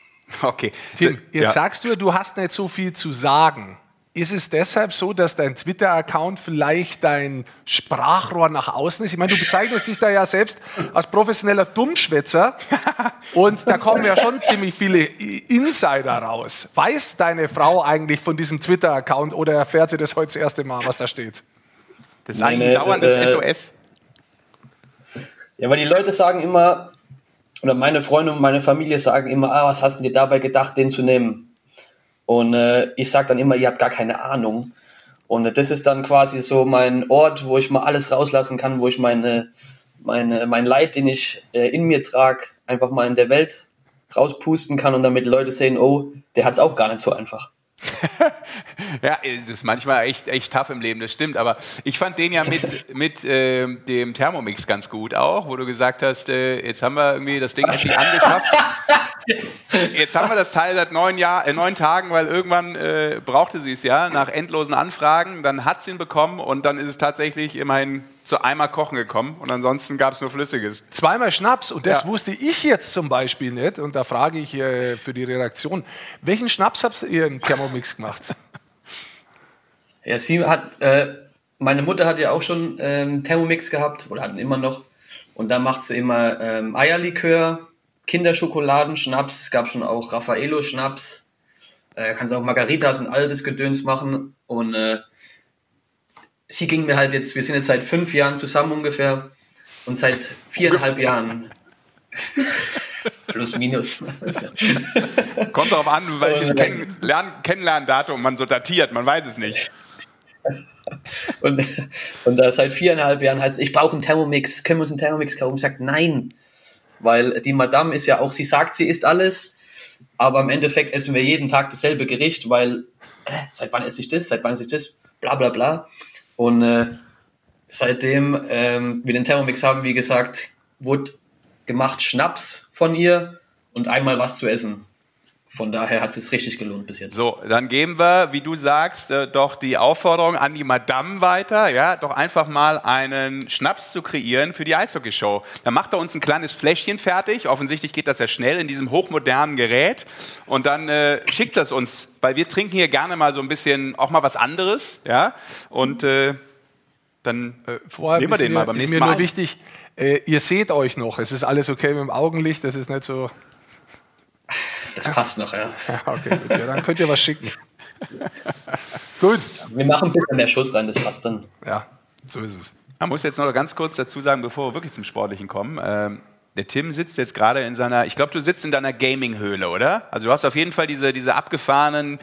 Okay. Tim, jetzt Ja. sagst du, du hast nicht so viel zu sagen. Ist es deshalb so, dass dein Twitter-Account vielleicht dein Sprachrohr nach außen ist? Ich meine, du bezeichnest dich da ja selbst als professioneller Dummschwätzer und da kommen ja schon ziemlich viele Insider raus. Weiß deine Frau eigentlich von diesem Twitter-Account oder erfährt sie das heute das erste Mal, was da steht? Das ist eigentlich Meine, ein dauerndes äh, SOS. Ja, weil die Leute sagen immer, oder meine Freunde und meine Familie sagen immer, ah, was hast du dir dabei gedacht, den zu nehmen? Und äh, ich sage dann immer, ihr habt gar keine Ahnung. Und äh, das ist dann quasi so mein Ort, wo ich mal alles rauslassen kann, wo ich meine, meine, mein Leid, den ich äh, in mir trage, einfach mal in der Welt rauspusten kann und damit Leute sehen, oh, der hat es auch gar nicht so einfach. Ja, es ist manchmal echt, echt tough im Leben, das stimmt. Aber ich fand den ja mit, mit ähm, dem Thermomix ganz gut auch, wo du gesagt hast, äh, jetzt haben wir irgendwie das Ding endlich angeschafft. Jetzt haben wir das Teil seit neun, Jahr, äh, neun Tagen, weil irgendwann äh, brauchte sie es ja, nach endlosen Anfragen. Dann hat sie ihn bekommen und dann ist es tatsächlich immerhin zu einmal Kochen gekommen und ansonsten gab es nur Flüssiges. Zweimal Schnaps und das Ja. wusste ich jetzt zum Beispiel nicht. Und da frage ich äh, für die Redaktion, welchen Schnaps habt ihr im Thermomix gemacht? Ja, sie hat, äh, meine Mutter hat ja auch schon ähm, Thermomix gehabt oder hatten immer noch. Und da macht sie immer ähm, Eierlikör, Kinderschokoladenschnaps, es gab schon auch Raffaello-Schnaps, äh, kannst auch Margaritas und all das Gedöns machen. Und äh, sie ging mir halt jetzt, wir sind jetzt seit fünf Jahren zusammen ungefähr und seit viereinhalb Jahren. Plus minus. Kommt darauf an, welches Kennenlern Kennenlerndatum man so datiert, man weiß es nicht. Und, und seit viereinhalb Jahren heißt es, ich brauche einen Thermomix, können wir uns einen Thermomix kaufen? Ich sage, nein. Weil die Madame ist ja auch, sie sagt, sie isst alles, aber im Endeffekt essen wir jeden Tag dasselbe Gericht, weil äh, seit wann esse ich das, seit wann esse ich das, bla bla bla. Und äh, seitdem ähm, wir den Thermomix haben, wie gesagt, wurde gemacht Schnaps von ihr und einmal was zu essen. Von daher hat es sich richtig gelohnt bis jetzt. So, dann geben wir, wie du sagst, äh, doch die Aufforderung an die Madame weiter, ja, doch einfach mal einen Schnaps zu kreieren für die Eishockeyshow. Dann macht er uns ein kleines Fläschchen fertig. Offensichtlich geht das ja schnell in diesem hochmodernen Gerät. Und dann äh, schickt das uns, weil wir trinken hier gerne mal so ein bisschen auch mal was anderes, ja. Und äh, dann Vorher nehmen wir ist den mir, mal beim ist nächsten mir Mal. nur wichtig, äh, ihr seht euch noch. Es ist alles okay mit dem Augenlicht, das ist nicht so. Das passt noch, ja. Ja, okay, gut. Ja, dann könnt ihr was schicken. gut, Wir machen ein bisschen mehr Schuss rein, das passt dann. ja, so ist es. Man muss jetzt noch ganz kurz dazu sagen, bevor wir wirklich zum Sportlichen kommen. Ähm, der Tim sitzt jetzt gerade in seiner, ich glaube, du sitzt in deiner Gaming-Höhle, oder? Also du hast auf jeden Fall diese, diese abgefahrenen,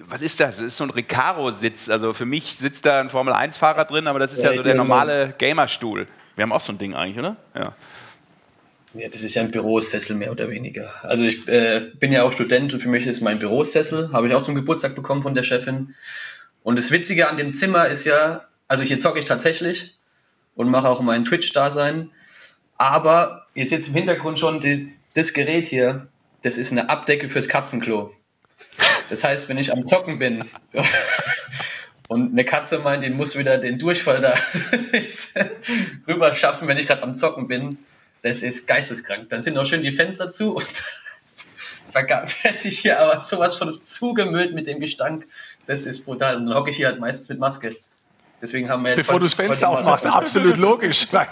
was ist das? Das ist so ein Recaro-Sitz. Also für mich sitzt da ein Formel-1-Fahrer drin, aber das ist ja, Ja, so der normale Gamerstuhl. Wir haben auch so ein Ding eigentlich, oder? Ja. Ja, das ist ja ein Bürosessel mehr oder weniger. Also ich äh, bin ja auch Student und für mich ist mein Bürosessel, habe ich auch zum Geburtstag bekommen von der Chefin. Und das Witzige an dem Zimmer ist ja, also hier zocke ich tatsächlich und mache auch mein Twitch-Dasein. Aber ihr seht im Hintergrund schon, die, das Gerät hier, das ist eine Abdecke fürs Katzenklo. Das heißt, wenn ich am Zocken bin und eine Katze meint, die muss wieder den Durchfall da rüber schaffen, wenn ich gerade am Zocken bin, das ist geisteskrank. Dann sind noch schön die Fenster zu und werde ich hier aber sowas von zugemüllt mit dem Gestank. Das ist brutal. Und dann hocke ich hier halt meistens mit Maske. Deswegen haben wir jetzt. Bevor du das Fenster aufmachst, absolut logisch, weil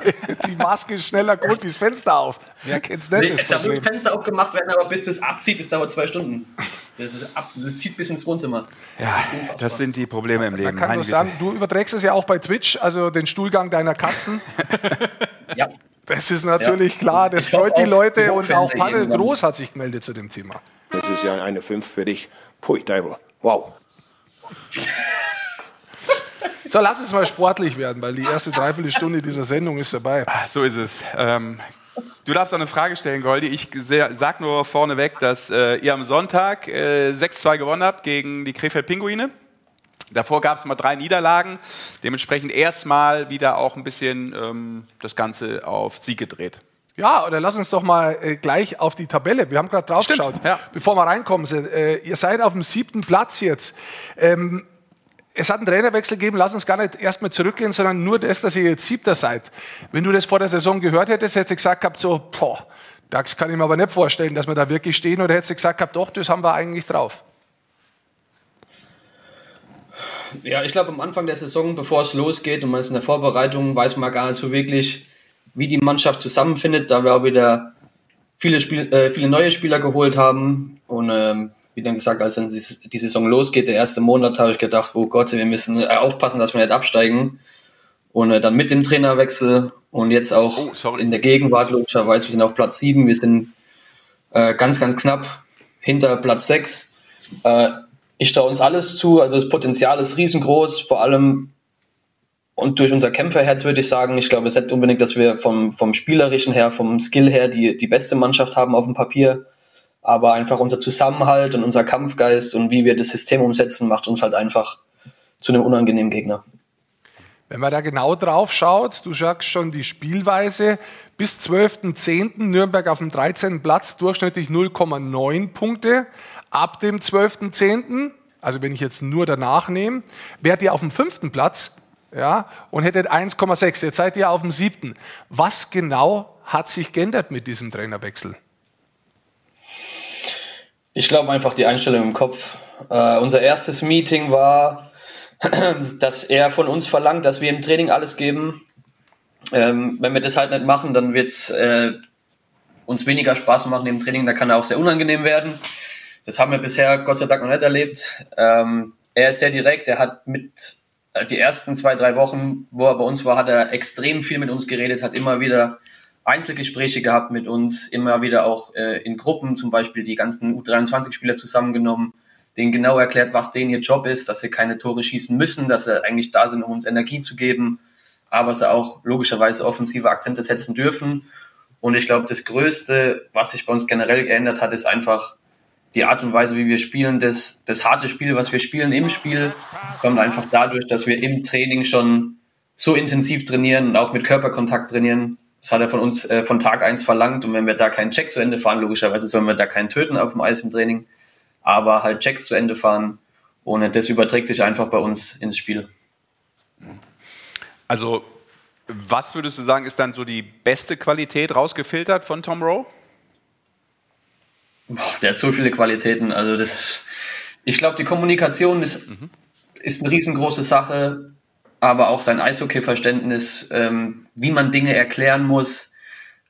die Maske ist schneller gut wie das Fenster auf. Wer kennt's nicht, Nee, das da muss das. Fenster aufgemacht werden, aber bis das abzieht, das dauert zwei Stunden. Das, ist ab, das zieht bis ins Wohnzimmer. Das Ja, das sind die Probleme im Leben. Man kann Meine nur sagen, du überträgst es ja auch bei Twitch, also den Stuhlgang deiner Katzen. ja. Das ist natürlich klar, das Ich freut die Leute und auch Pavel. Groß hat sich gemeldet zu dem Thema. Das ist ja eine 5 für dich. Pui, Teufel. Wow. So, lass es mal sportlich werden, weil die erste Dreiviertelstunde dieser Sendung ist dabei. Ah, So ist es. Ähm, du darfst auch eine Frage stellen, Goldi. Ich sag nur vorneweg, dass äh, ihr am Sonntag äh, 6-2 gewonnen habt gegen die Krefeld Pinguine. Davor gab es mal drei Niederlagen. Dementsprechend erstmal wieder auch ein bisschen ähm, das Ganze auf Sieg gedreht. Ja, oder lass uns doch mal äh, gleich auf die Tabelle. Wir haben gerade drauf Stimmt, geschaut, ja. bevor wir reinkommen. Sind. Äh, ihr seid auf dem siebten Platz jetzt. Ähm, es hat einen Trainerwechsel gegeben. Lass uns gar nicht erstmal zurückgehen, sondern nur das, dass ihr jetzt siebter seid. Wenn du das vor der Saison gehört hättest, hättest du gesagt gehabt, so, boah, das kann ich mir aber nicht vorstellen, dass wir da wirklich stehen. Oder hättest du gesagt gehabt, doch, das haben wir eigentlich drauf. Ja, ich glaube, am Anfang der Saison, bevor es losgeht und man ist in der Vorbereitung, weiß man gar nicht so wirklich, wie die Mannschaft zusammenfindet, da wir auch wieder viele, Spiel, äh, viele neue Spieler geholt haben. Und ähm, wie dann gesagt, als dann die Saison losgeht, der erste Monat, habe ich gedacht, oh Gott, wir müssen äh, aufpassen, dass wir nicht absteigen. Und äh, dann mit dem Trainerwechsel und jetzt auch Oh, in der Gegenwart logischerweise, wir sind auf Platz 7, wir sind äh, ganz, ganz knapp hinter Platz 6. Äh, ich traue uns alles zu, also das Potenzial ist riesengroß, vor allem und durch unser Kämpferherz würde ich sagen, ich glaube, es ist unbedingt, dass wir vom, vom Spielerischen her, vom Skill her die, die beste Mannschaft haben auf dem Papier, aber einfach unser Zusammenhalt und unser Kampfgeist und wie wir das System umsetzen, macht uns halt einfach zu einem unangenehmen Gegner. Wenn man da genau drauf schaut, du sagst schon die Spielweise, bis 12.10. Nürnberg auf dem 13. Platz, durchschnittlich 0,9 Punkte. Ab dem 12.10., also wenn ich jetzt nur danach nehme, wärt ihr auf dem fünften Platz ja, und hättet 1,6. Jetzt seid ihr auf dem siebten. Was genau hat sich geändert mit diesem Trainerwechsel? Ich glaube einfach die Einstellung im Kopf. Äh, unser erstes Meeting war, dass er von uns verlangt, dass wir im Training alles geben. Ähm, wenn wir das halt nicht machen, dann wird es äh, uns weniger Spaß machen im Training. Da kann er auch sehr unangenehm werden. Das haben wir bisher Gott sei Dank noch nicht erlebt. Ähm, er ist sehr direkt. Er hat mit äh, die ersten zwei, drei Wochen, wo er bei uns war, hat er extrem viel mit uns geredet, hat immer wieder Einzelgespräche gehabt mit uns, immer wieder auch äh, in Gruppen, zum Beispiel die ganzen U23-Spieler zusammengenommen, denen genau erklärt, was denen ihr Job ist, dass sie keine Tore schießen müssen, dass sie eigentlich da sind, um uns Energie zu geben, aber sie auch logischerweise offensive Akzente setzen dürfen. Und ich glaube, das Größte, was sich bei uns generell geändert hat, ist einfach die Art und Weise, wie wir spielen. Das, das harte Spiel, was wir spielen im Spiel, kommt einfach dadurch, dass wir im Training schon so intensiv trainieren und auch mit Körperkontakt trainieren. Das hat er von uns äh, von Tag eins verlangt. Und wenn wir da keinen Check zu Ende fahren, logischerweise sollen wir da keinen töten auf dem Eis im Training, aber halt Checks zu Ende fahren. Und das überträgt sich einfach bei uns ins Spiel. Also, was würdest du sagen, ist dann so die beste Qualität rausgefiltert von Tom Rowe? Boah, der hat so viele Qualitäten. Also das, ich glaube, die Kommunikation ist, ist eine riesengroße Sache, aber auch sein Eishockey-Verständnis, ähm, wie man Dinge erklären muss,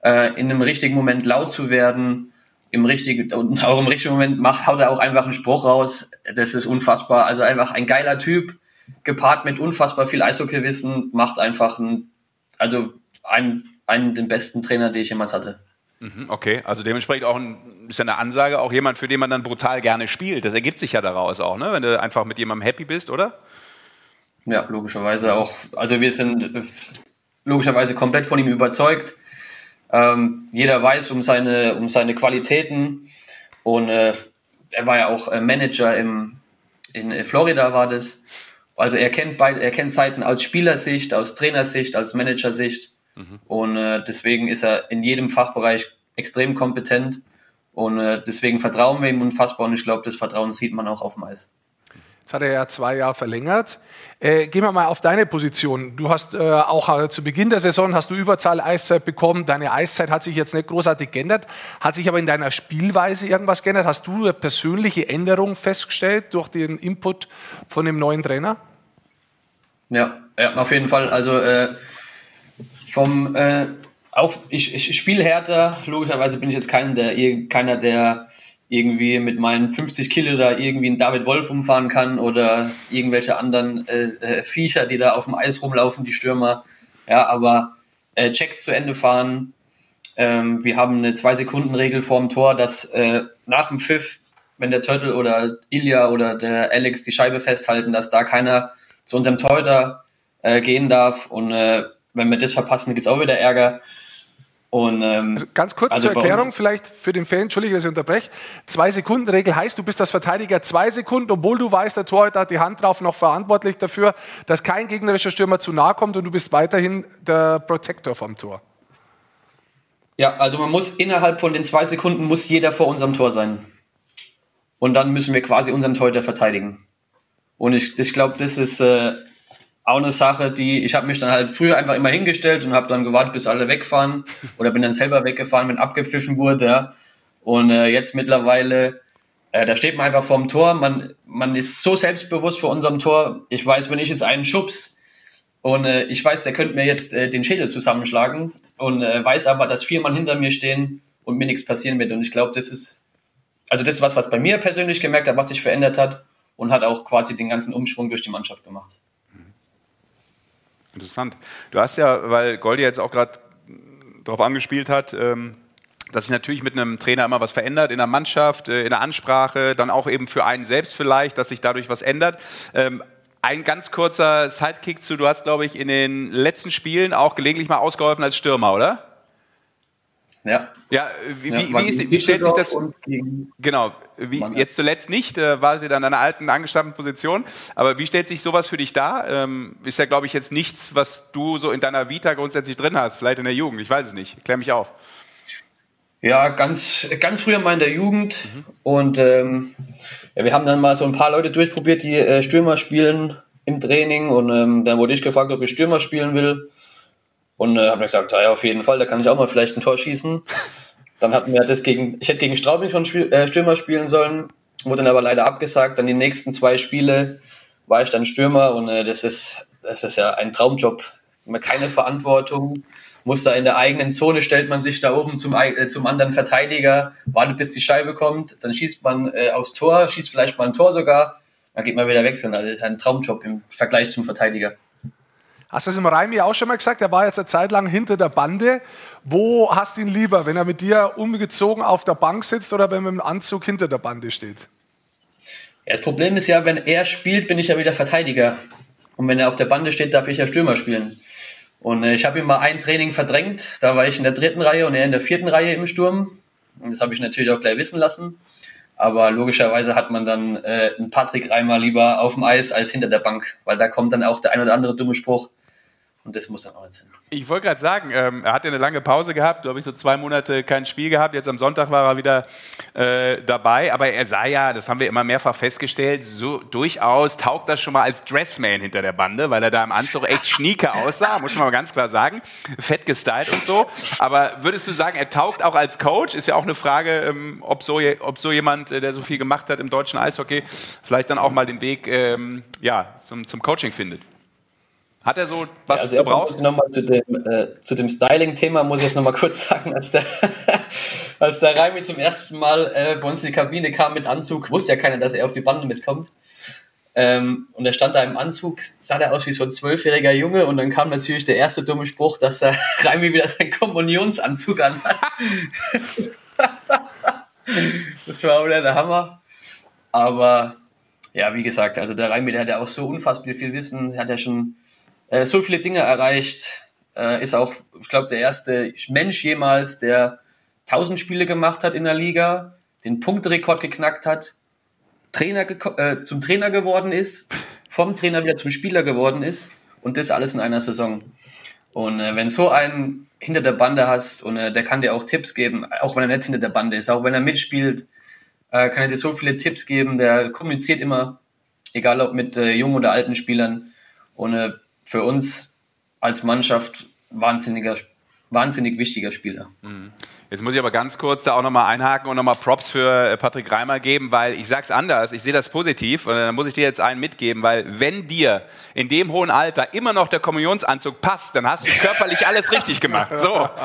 äh, in einem richtigen Moment laut zu werden, im richtigen und auch im richtigen Moment macht, haut er auch einfach einen Spruch raus. Das ist unfassbar. Also einfach ein geiler Typ, gepaart mit unfassbar viel Eishockey-Wissen, macht einfach einen, also einen, einen den besten Trainer, den ich jemals hatte. Mhm, Okay, also dementsprechend auch ein, ist ja eine Ansage, auch jemand, für den man dann brutal gerne spielt. Das ergibt sich ja daraus auch, ne? wenn du einfach mit jemandem happy bist, oder? Ja, logischerweise auch. Also wir sind logischerweise komplett von ihm überzeugt. Ähm, jeder weiß um seine, um seine Qualitäten und äh, er war ja auch äh, Manager im, in äh, Florida war das. Also er kennt beide, er kennt Seiten aus Spielersicht, aus Trainersicht, aus Managersicht und äh, deswegen ist er in jedem Fachbereich extrem kompetent und äh, deswegen vertrauen wir ihm unfassbar und ich glaube, das Vertrauen sieht man auch auf dem Eis. Jetzt hat er ja zwei Jahre verlängert. Äh, gehen wir mal auf deine Position. Du hast äh, auch äh, zu Beginn der Saison hast du Überzahl Eiszeit bekommen. Deine Eiszeit hat sich jetzt nicht großartig geändert, hat sich aber in deiner Spielweise irgendwas geändert. Hast du eine persönliche Änderung festgestellt durch den Input von dem neuen Trainer? Ja, ja auf jeden Fall. Also äh, vom äh, auch ich, ich spiele härter. Logischerweise bin ich jetzt kein, der, keiner, der irgendwie mit meinen 50 Kilo da irgendwie einen David Wolf umfahren kann oder irgendwelche anderen äh, äh, Viecher, die da auf dem Eis rumlaufen, die Stürmer. Ja, aber äh, Checks zu Ende fahren. Ähm, wir haben eine Zwei-Sekunden-Regel vorm Tor, dass äh, nach dem Pfiff wenn der Turtle oder Ilya oder der Alex die Scheibe festhalten, dass da keiner zu unserem Torhüter äh, gehen darf. Und äh, wenn wir das verpassen, gibt es auch wieder Ärger. Und, ähm, Also ganz kurz also zur Erklärung, vielleicht für den Fan, entschuldige, dass ich unterbreche. Zwei-Sekunden-Regel heißt, du bist als Verteidiger zwei Sekunden, obwohl du weißt, der Torhüter hat die Hand drauf, noch verantwortlich dafür, dass kein gegnerischer Stürmer zu nahe kommt und du bist weiterhin der Protector vom Tor. Ja, also man muss innerhalb von den zwei Sekunden muss jeder vor unserem Tor sein. Und dann müssen wir quasi unseren Torhüter verteidigen. Und ich, ich glaube, das ist äh, auch eine Sache, die ich habe mich dann halt früher einfach immer hingestellt und habe dann gewartet, bis alle wegfahren oder bin dann selber weggefahren, wenn abgepfiffen wurde. Ja. Und äh, jetzt mittlerweile, äh, da steht man einfach vorm Tor. Man, man ist so selbstbewusst vor unserem Tor. Ich weiß, wenn ich jetzt einen schubs, und äh, ich weiß, der könnte mir jetzt äh, den Schädel zusammenschlagen und äh, weiß aber, dass vier Mann hinter mir stehen und mir nichts passieren wird. Und ich glaube, das ist, also das ist was, was bei mir persönlich gemerkt hat, was sich verändert hat und hat auch quasi den ganzen Umschwung durch die Mannschaft gemacht. Interessant. Du hast ja, weil Goldi jetzt auch gerade darauf angespielt hat, ähm, dass sich natürlich mit einem Trainer immer was verändert in der Mannschaft, äh, in der Ansprache, dann auch eben für einen selbst vielleicht, dass sich dadurch was ändert. Ähm, ein ganz kurzer Sidekick zu, du hast, glaube ich, in den letzten Spielen auch gelegentlich mal ausgeholfen als Stürmer, oder? Ja. Ja, wie, Ja, wie, wie, ist, wie stellt sich das... Genau, wie, jetzt zuletzt nicht, äh, war wieder in einer alten, angestammten Position. Aber wie stellt sich sowas für dich dar? Ähm, ist ja, glaube ich, jetzt nichts, was du so in deiner Vita grundsätzlich drin hast, vielleicht in der Jugend, ich weiß es nicht. Klär mich auf. Ja, ganz, ganz früher mal in der Jugend. Und ähm, ja, wir haben dann mal so ein paar Leute durchprobiert, die äh, Stürmer spielen im Training. Und ähm, dann wurde ich gefragt, ob ich Stürmer spielen will. Und äh, habe mir gesagt, ja, auf jeden Fall, da kann ich auch mal vielleicht ein Tor schießen. Dann hatten wir das gegen, ich hätte gegen Straubing schon Spiel, äh, Stürmer spielen sollen, wurde dann aber leider abgesagt. Dann die nächsten zwei Spiele war ich dann Stürmer und äh, das ist, das ist ja ein Traumjob. Man keine Verantwortung, muss da in der eigenen Zone, stellt man sich da oben zum, äh, zum anderen Verteidiger, wartet bis die Scheibe kommt, dann schießt man äh, aufs Tor, schießt vielleicht mal ein Tor sogar, dann geht man wieder wechseln. Also das ist ein Traumjob im Vergleich zum Verteidiger. Hast du das im Raimi auch schon mal gesagt? Er war jetzt eine Zeit lang hinter der Bande. Wo hast du ihn lieber, wenn er mit dir umgezogen auf der Bank sitzt oder wenn er mit dem Anzug hinter der Bande steht? Ja, das Problem ist ja, wenn er spielt, bin ich ja wieder Verteidiger. Und wenn er auf der Bande steht, darf ich ja Stürmer spielen. Und äh, ich habe ihm mal ein Training verdrängt. Da war ich in der dritten Reihe und er in der vierten Reihe im Sturm. Und das habe ich natürlich auch gleich wissen lassen. Aber logischerweise hat man dann äh, einen Patrick Reimer lieber auf dem Eis als hinter der Bank, weil da kommt dann auch der ein oder andere dumme Spruch. Und das muss dann auch nicht sein. Ich wollte gerade sagen, ähm, er hat ja eine lange Pause gehabt, glaube ich, so zwei Monate kein Spiel gehabt. Jetzt am Sonntag war er wieder äh, dabei. Aber er sah ja, das haben wir immer mehrfach festgestellt, so durchaus taugt das schon mal als Dressman hinter der Bande, weil er da im Anzug echt schnieke aussah, muss man mal ganz klar sagen. Fett gestylt und so. Aber würdest du sagen, er taugt auch als Coach? Ist ja auch eine Frage, ähm, ob, so, ob so jemand, äh, der so viel gemacht hat im deutschen Eishockey, vielleicht dann auch mal den Weg ähm, ja, zum, zum Coaching findet. Hat er so, was also du brauchst? Nochmal zu dem, äh, zu dem Styling-Thema muss ich jetzt nochmal kurz sagen, als der, als der Raimi zum ersten Mal äh, bei uns in die Kabine kam mit Anzug, wusste ja keiner, dass er auf die Bande mitkommt. Ähm, und er stand da im Anzug, sah der aus wie so ein zwölfjähriger Junge und dann kam natürlich der erste dumme Spruch, dass der Raimi wieder seinen Kommunionsanzug anhat. das war wieder der Hammer. Aber ja, wie gesagt, also der Raimi, der hat ja auch so unfassbar viel Wissen, hat ja schon äh, so viele Dinge erreicht, äh, ist auch, ich glaube, der erste Mensch jemals, der 1000 Spiele gemacht hat in der Liga, den Punkterekord geknackt hat, Trainer äh, zum Trainer geworden ist, vom Trainer wieder zum Spieler geworden ist und das alles in einer Saison. Und äh, wenn so einen hinter der Bande hast und äh, der kann dir auch Tipps geben, auch wenn er nicht hinter der Bande ist, auch wenn er mitspielt, äh, kann er dir so viele Tipps geben, der kommuniziert immer, egal ob mit äh, jungen oder alten Spielern. Und äh, für uns als Mannschaft wahnsinniger, wahnsinnig wichtiger Spieler. Jetzt muss ich aber ganz kurz da auch nochmal einhaken und nochmal Props für äh, Patrick Reimer geben, weil ich sag's anders, ich sehe das positiv und dann muss ich dir jetzt einen mitgeben, weil wenn dir in dem hohen Alter immer noch der Kommunionsanzug passt, dann hast du körperlich alles richtig gemacht. So.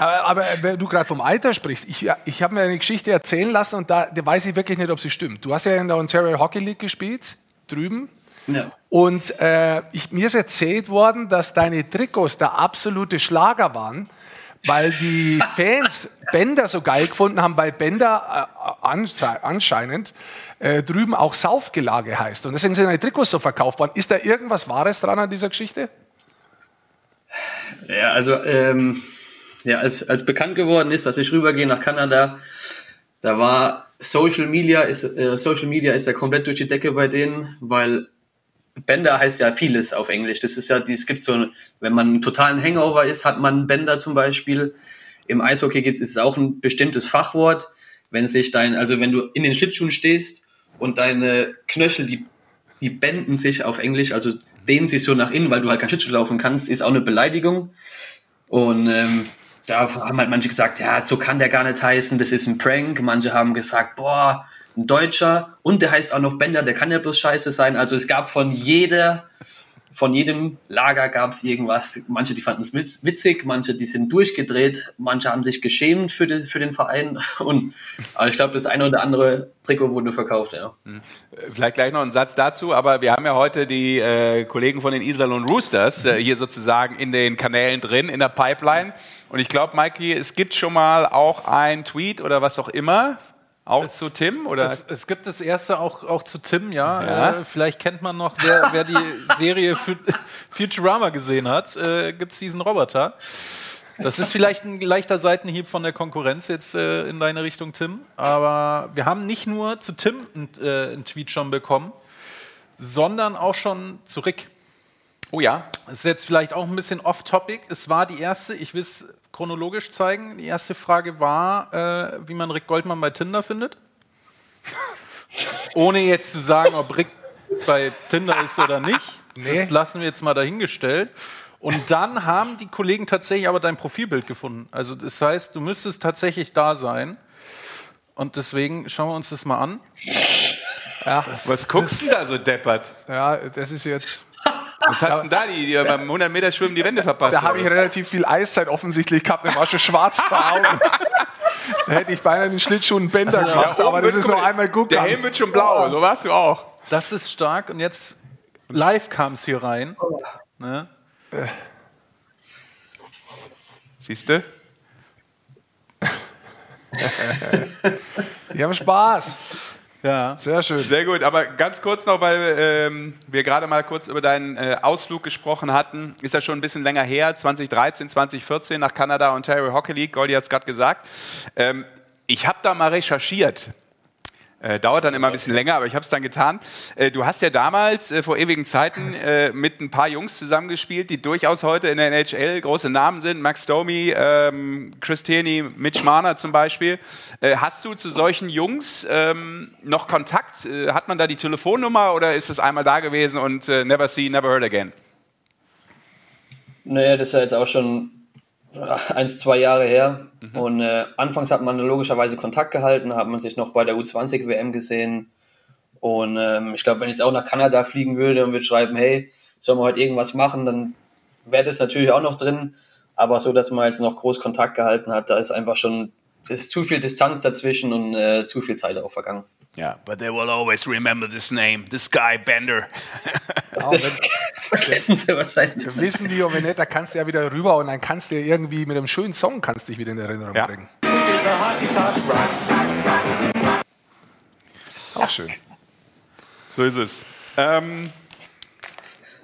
Aber, aber wenn du gerade vom Alter sprichst, ich, ich habe mir eine Geschichte erzählen lassen und da, da weiß ich wirklich nicht, ob sie stimmt. Du hast ja in der Ontario Hockey League gespielt, drüben. Ja. Und äh, ich, mir ist erzählt worden, dass deine Trikots der absolute Schlager waren, weil die Fans Bender so geil gefunden haben, weil Bender äh, anse- anscheinend äh, drüben auch Saufgelage heißt. Und deswegen sind die Trikots so verkauft worden. Ist da irgendwas Wahres dran an dieser Geschichte? Ja, also ähm, ja, als, als bekannt geworden ist, dass ich rübergehe nach Kanada, da war Social Media ist äh, Social Media ist ja komplett durch die Decke bei denen, weil Bender heißt ja vieles auf Englisch. Das ist ja, es gibt so, wenn man einen totalen Hangover ist, hat man Bender zum Beispiel. Im Eishockey gibt es auch ein bestimmtes Fachwort. Wenn sich dein, also wenn du in den Schlittschuhen stehst und deine Knöchel, die, die bänden sich auf Englisch, also dehnen sich so nach innen, weil du halt kein Schlittschuh laufen kannst, ist auch eine Beleidigung. Und ähm, da haben halt manche gesagt, ja, so kann der gar nicht heißen, das ist ein Prank. Manche haben gesagt, boah, ein Deutscher und der heißt auch noch Bender, der kann ja bloß scheiße sein. Also es gab von jeder, von jedem Lager gab es irgendwas. Manche, die fanden es witz, witzig, manche, die sind durchgedreht, manche haben sich geschämt für, den für den Verein. Und aber ich glaube, das eine oder andere Trikot wurde verkauft, ja. Vielleicht gleich noch ein Satz dazu, aber wir haben ja heute die äh, Kollegen von den Iserlohn Roosters äh, hier sozusagen in den Kanälen drin, in der Pipeline. Und ich glaube, Mikey, es gibt schon mal auch ein Tweet oder was auch immer, auch zu Tim, oder? Es, es gibt das erste auch, auch zu Tim, ja. Ja. Äh, vielleicht kennt man noch, wer, wer die Serie Fu- Futurama gesehen hat, äh, gibt es diesen Roboter. Das ist vielleicht ein leichter Seitenhieb von der Konkurrenz jetzt äh, in deine Richtung, Tim. Aber wir haben nicht nur zu Tim einen äh, einen Tweet schon bekommen, sondern auch schon zu Rick. oh ja, Das ist jetzt vielleicht auch ein bisschen off-topic. Es war die erste, ich will es chronologisch zeigen. Die erste Frage war, äh, wie man Rick Goldmann bei Tinder findet. Ohne jetzt zu sagen, ob Rick bei Tinder ist oder nicht. Das lassen wir jetzt mal dahingestellt. Und dann haben die Kollegen tatsächlich aber dein Profilbild gefunden. Also das heißt, du müsstest tatsächlich da sein. Und deswegen schauen wir uns das mal an. Ja, was guckst du da so deppert? ja das ist jetzt. Was hast du denn da, die, die beim 100 Meter Schwimmen die Wände verpasst? Da habe ich relativ viel Eiszeit offensichtlich gehabt. Mir war schon schwarz vor Augen. Da hätte ich beinahe den Schlittschuhen Bänder gemacht, aber das ist noch einmal gut. Der Helm wird schon blau, so warst du auch. Das ist stark. Und jetzt live kam es hier rein. Ne? Siehst du? Die haben Spaß. Ja. Sehr schön. Sehr gut, aber ganz kurz noch, weil ähm, wir gerade mal kurz über deinen äh, Ausflug gesprochen hatten. Ist ja schon ein bisschen länger her, 2013, 2014 nach Kanada, Ontario Hockey League. Goldi hat es gerade gesagt. Ähm, ich habe da mal recherchiert. Äh, dauert dann immer ein bisschen länger, aber ich habe es dann getan. Äh, du hast ja damals äh, vor ewigen Zeiten äh, mit ein paar Jungs zusammengespielt, die durchaus heute in der NHL große Namen sind. Max Domi, ähm, Chris Tierney, Mitch Marner zum Beispiel. Äh, hast du zu solchen Jungs ähm, noch Kontakt? Äh, hat man da die Telefonnummer oder ist es einmal da gewesen und never see, never heard again? Naja, das ist ja jetzt auch schon eins, zwei Jahre her. Und äh, anfangs hat man logischerweise Kontakt gehalten, hat man sich noch bei der U20 WM gesehen. Und ähm, ich glaube, wenn ich jetzt auch nach Kanada fliegen würde und würde schreiben, hey, sollen wir heute irgendwas machen, dann wäre das natürlich auch noch drin. Aber so, dass man jetzt noch groß Kontakt gehalten hat, da ist einfach schon ist zu viel Distanz dazwischen und äh, zu viel Zeit auch vergangen. Ja, but they will always remember this name, this guy Bender. Das vergessen sie wahrscheinlich. Wissen die, und wenn nicht, da kannst du ja wieder rüber und dann kannst du ja irgendwie mit einem schönen Song kannst dich wieder in Erinnerung Ja. bringen. Auch schön. So ist es. Ähm,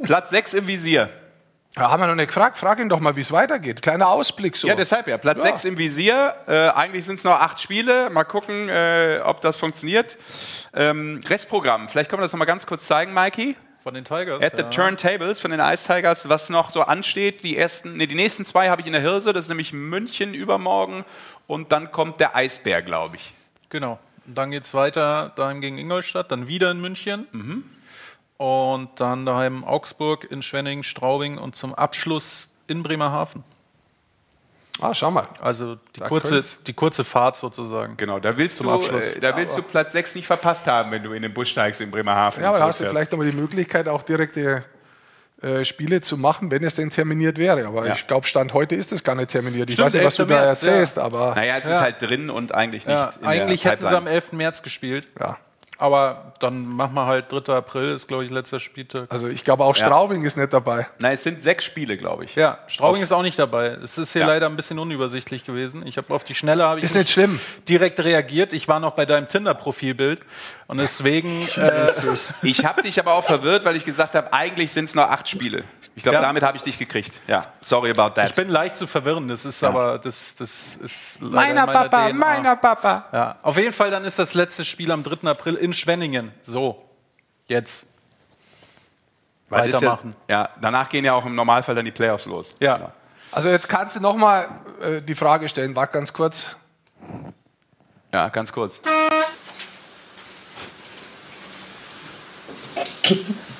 Platz 6 im Visier. Ja, haben wir noch nicht gefragt. Frag ihn doch mal, wie es weitergeht. Kleiner Ausblick so. Ja, deshalb ja. Platz Ja. 6 im Visier. Äh, eigentlich sind es noch acht Spiele. Mal gucken, äh, ob das funktioniert. Ähm, Restprogramm. Vielleicht können wir das noch mal ganz kurz zeigen, Mikey. Von den Tigers. At the ja. Turntables von den Ice Tigers, was noch so ansteht. Die ersten, nee, die nächsten zwei habe ich in der Hirse. Das ist nämlich München übermorgen. Und dann kommt der Eisbär, glaube ich. Genau. Und dann geht es weiter daheim gegen Ingolstadt, dann wieder in München. Und dann daheim Augsburg, in Schwenning, Straubing und zum Abschluss in Bremerhaven. Ah, schau mal. Also die, Da kurze, könnt's- die kurze Fahrt sozusagen. Genau, da willst, Zum du, Abschluss. äh, da willst du Platz 6 nicht verpasst haben, wenn du in den Bus steigst in Bremerhaven. Ja, aber da hast du vielleicht nochmal die Möglichkeit, auch direkte äh, Spiele zu machen, wenn es denn terminiert wäre. Aber Ja. ich glaube, Stand heute ist es gar nicht terminiert. Ich Stimmt, weiß nicht, was du 11. da März, ja. erzählst, aber Naja, es ist halt drin und eigentlich nicht Ja, in eigentlich der hätten sie am Pipeline. 11. März gespielt. ja. Aber dann machen wir halt 3. April, ist glaube ich letzter Spieltag. Also ich glaube auch Straubing ist nicht dabei. Nein, es sind sechs Spiele, glaube ich. Ja, Straubing ist auch nicht dabei. Es ist hier Ja. leider ein bisschen unübersichtlich gewesen. Ich habe auf die Schnelle habe ich Ist nicht schlimm. direkt reagiert. Ich war noch bei deinem Tinder-Profilbild und deswegen äh, Ich habe dich aber auch verwirrt, weil ich gesagt habe, eigentlich sind es nur acht Spiele. Ich glaube, Ja. damit habe ich dich gekriegt. Ja, sorry about that. ich bin leicht zu verwirren. Das ist aber das das ist leider in meiner DNA. Papa. Ja, auf jeden Fall dann ist das letzte Spiel am 3. April in Schwenningen. So, jetzt Weil weitermachen. Ja, ja, danach gehen ja auch im Normalfall dann die Playoffs los. Ja, Also jetzt kannst du nochmal äh, die Frage stellen, warte ganz kurz. Ja, ganz kurz.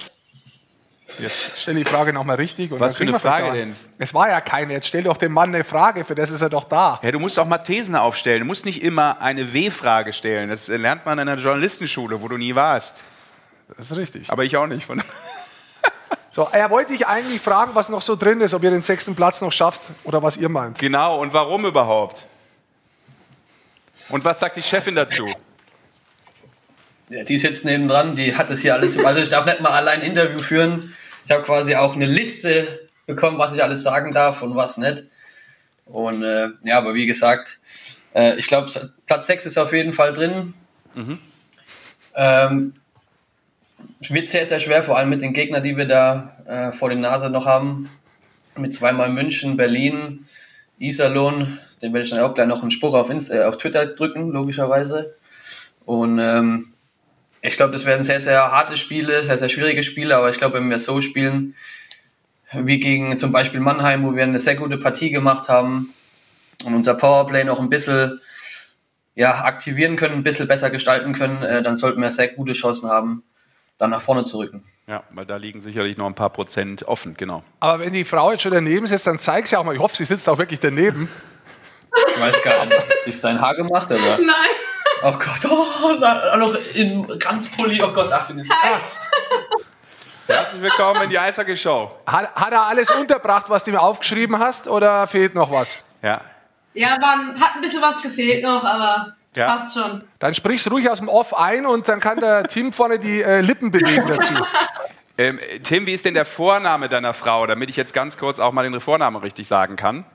Jetzt stell die Frage nochmal richtig. Und Was für eine Frage denn? Es war ja keine. Jetzt stell doch dem Mann eine Frage, für das ist er doch da. Ja, du musst auch mal Thesen aufstellen. Du musst nicht immer eine W-Frage stellen. Das äh, lernt man in der Journalistenschule, wo du nie warst. Das ist richtig. Aber ich auch nicht. Von So, er wollte dich eigentlich fragen, was noch so drin ist, ob ihr den sechsten Platz noch schafft oder was ihr meint. genau, und warum überhaupt? Und was sagt die Chefin dazu? Ja, die sitzt nebendran, die hat das hier alles. Also ich darf nicht mal allein ein Interview führen. Ich habe quasi auch eine Liste bekommen, was ich alles sagen darf und was nicht. Und äh, ja, aber wie gesagt, äh, ich glaube, Platz 6 ist auf jeden Fall drin. Ähm, wird sehr, sehr schwer, vor allem mit den Gegnern, die wir da äh, vor der Nase noch haben. Mit zweimal München, Berlin, Iserlohn. Den werde ich dann auch gleich noch einen Spruch auf, Inst äh, auf Twitter drücken, logischerweise. Und ähm, ich glaube, das werden sehr, sehr harte Spiele, sehr, sehr schwierige Spiele, aber ich glaube, wenn wir so spielen, wie gegen zum Beispiel Mannheim, wo wir eine sehr gute Partie gemacht haben und unser Powerplay noch ein bisschen ja, aktivieren können, ein bisschen besser gestalten können, äh, dann sollten wir sehr gute Chancen haben, dann nach vorne zu rücken. Ja, weil da liegen sicherlich noch ein paar Prozent offen, genau. Aber wenn die Frau jetzt schon daneben sitzt, dann zeig sie auch mal. Ich hoffe, sie sitzt auch wirklich daneben. Ich weiß gar nicht. Ist dein Haar gemacht, oder? Nein. Oh Gott, oh, na, noch in ganz Pulli, oh Gott, Achtung. jetzt- Herzlich willkommen in die Eishockey-Show. Hat, hat er alles unterbracht, was du mir aufgeschrieben hast, oder fehlt noch was? Ja. Ja, waren, hat ein bisschen was gefehlt noch, aber Ja. passt schon. Dann sprichst ruhig aus dem Off ein und dann kann der Team vorne die äh, Lippen bewegen dazu. Ähm, Tim, wie ist denn der Vorname deiner Frau, damit ich jetzt ganz kurz auch mal den Vornamen richtig sagen kann?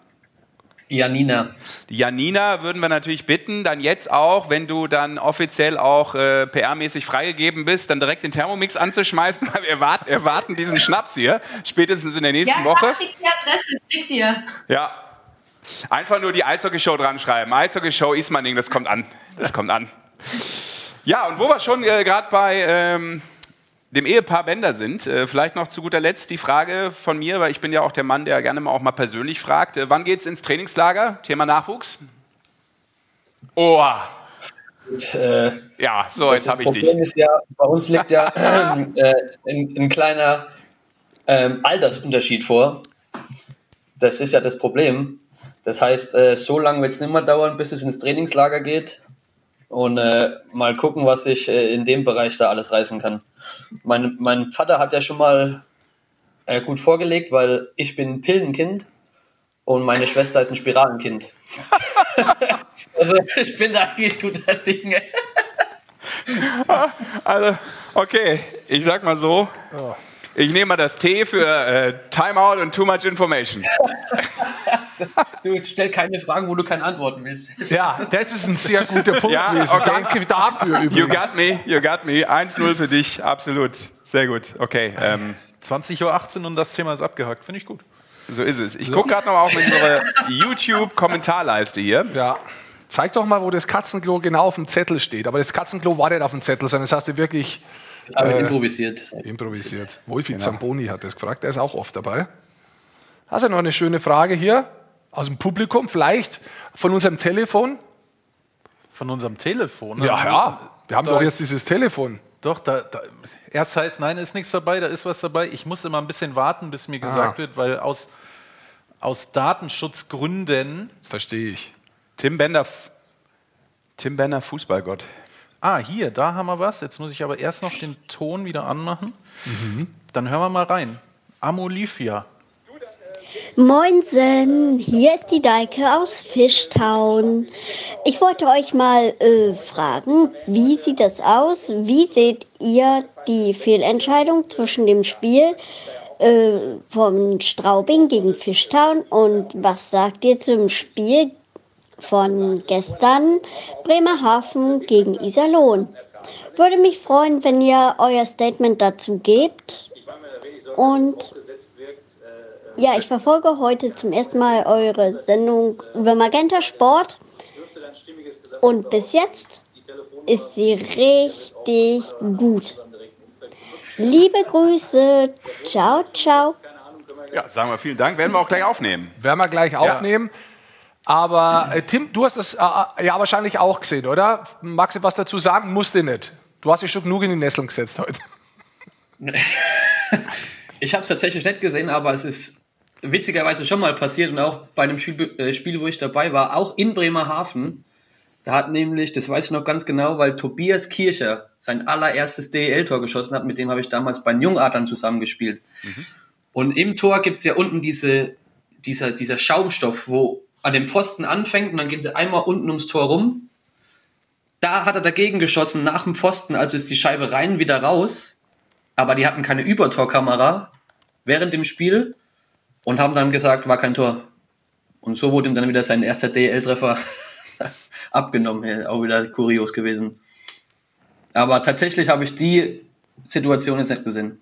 Janina. Die Janina würden wir natürlich bitten, dann jetzt auch, wenn du dann offiziell auch äh, PR-mäßig freigegeben bist, dann direkt den Thermomix anzuschmeißen, weil wir erwarten, erwarten diesen Schnaps hier, spätestens in der Ja, nächsten ich Woche. hab, schick die Adresse, schick dir. Ja. Einfach nur die Eishockey-Show dran schreiben. Eishockey-Show Ismaning, das kommt an. Das kommt an. Ja, und wo wir schon äh, gerade bei ähm, dem Ehepaar Bender sind, äh, vielleicht noch zu guter Letzt die Frage von mir, weil ich bin ja auch der Mann, der gerne mal auch mal persönlich fragt. Äh, wann geht's ins Trainingslager? Thema Nachwuchs? Oh, Äh, ja, so, jetzt habe ich dich. Problem ist ja, bei uns liegt ja äh, ein, ein kleiner ähm, Altersunterschied vor. Das ist ja das Problem. Das heißt, äh, so lange wird es nicht mehr dauern, bis es ins Trainingslager geht. Und äh, mal gucken, was ich äh, in dem Bereich da alles reißen kann. Mein, mein Vater hat ja schon mal äh, gut vorgelegt, weil ich bin ein Pillenkind und meine Schwester ist ein Spiralenkind. also ich bin da eigentlich guter Dinge. Also, okay, ich sag mal so. Ich nehme mal das T für äh, Timeout und Too Much Information. Du stell keine Fragen, wo du keine Antworten willst. Ja, das ist ein sehr guter Punkt Ja, gewesen. okay. Danke dafür You übrigens. got me, you got me. 1-0 für dich, absolut. Sehr gut, okay. Ähm, 20.18 Uhr und das Thema ist abgehakt. Finde ich gut. so ist es. Ich gucke gerade noch mal auf unsere YouTube-Kommentarleiste hier. Ja. Zeig doch mal, wo das Katzenklo genau auf dem Zettel steht. Aber das Katzenklo war nicht auf dem Zettel, sondern das hast du wirklich Das habe ich improvisiert. improvisiert. Wolfi Zamboni hat das gefragt, der ist auch oft dabei. Hast du noch eine schöne Frage hier aus dem Publikum, vielleicht von unserem Telefon? Von unserem Telefon. Ja, ja. Wir haben Da doch jetzt dieses Telefon. Doch, da, da, erst heißt, nein, ist nichts dabei, da ist was dabei. Ich muss immer ein bisschen warten, bis mir gesagt Ah. wird, weil aus, aus Datenschutzgründen. Verstehe ich. Tim Bender, Tim Bender Fußballgott. Ah, hier, da haben wir was. Jetzt muss ich aber erst noch den Ton wieder anmachen. Dann hören wir mal rein. Amolifia. Moinsen, hier ist die Deike aus Fishtown. Ich wollte euch mal äh, fragen, wie sieht das aus? Wie seht ihr die Fehlentscheidung zwischen dem Spiel äh, von Straubing gegen Fishtown und was sagt ihr zum Spiel von gestern Bremerhaven gegen Iserlohn? Würde mich freuen, wenn ihr euer Statement dazu gebt. Und ja, ich verfolge heute zum ersten Mal eure Sendung über Magenta Sport. Und bis jetzt ist sie richtig gut. Liebe Grüße. Ciao, ciao. Ja, sagen wir vielen Dank. Werden wir auch gleich aufnehmen. Werden wir gleich aufnehmen. Aber äh, Tim, du hast das äh, ja wahrscheinlich auch gesehen, oder? Magst du was dazu sagen? Musste nicht. Du hast dich schon genug in die Nesseln gesetzt heute. Ich habe es tatsächlich nicht gesehen, aber es ist witzigerweise schon mal passiert und auch bei einem Spiel, äh, Spiel, wo ich dabei war, auch in Bremerhaven. Da hat nämlich, das weiß ich noch ganz genau, weil Tobias Kircher sein allererstes DEL-Tor geschossen hat, mit dem habe ich damals bei den Jungadlern zusammengespielt. Und im Tor gibt es ja unten diese, dieser, dieser Schaumstoff, wo an dem Pfosten anfängt und dann gehen sie einmal unten ums Tor rum. Da hat er dagegen geschossen, nach dem Pfosten, also ist die Scheibe rein, wieder raus. Aber die hatten keine Übertorkamera während dem Spiel und haben dann gesagt, war kein Tor. Und so wurde ihm dann wieder sein erster DL-Treffer abgenommen. Auch wieder kurios gewesen. Aber tatsächlich habe ich die Situation jetzt nicht gesehen.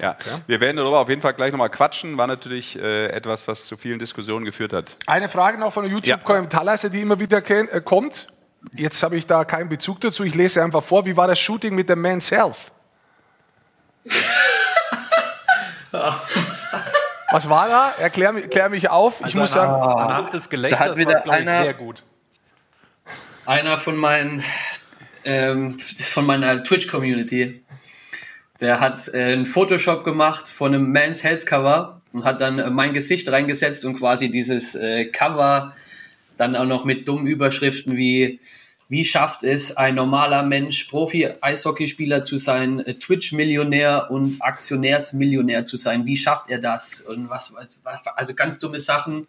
Ja, wir werden darüber auf jeden Fall gleich nochmal quatschen. War natürlich äh, etwas, was zu vielen Diskussionen geführt hat. Eine Frage noch von der YouTube-Kommentarleiste, die immer wieder äh, kommt. Jetzt habe ich da keinen Bezug dazu. Ich lese einfach vor. Wie war das Shooting mit dem Men's Health? Was war da? Erklär, mi- klär mich auf. Ich muss sagen, Anhand des Da Gelächters hat war es, glaube ich, sehr gut. einer von meinen ähm, von meiner Twitch-Community, der hat äh, einen Photoshop gemacht von einem Man's Health Cover und hat dann äh, mein Gesicht reingesetzt und quasi dieses äh, Cover dann auch noch mit dummen Überschriften wie wie schafft es ein normaler Mensch, Profi-Eishockeyspieler zu sein, äh, Twitch-Millionär und Aktionärsmillionär zu sein? Wie schafft er das? Und was, was, was also ganz dumme Sachen.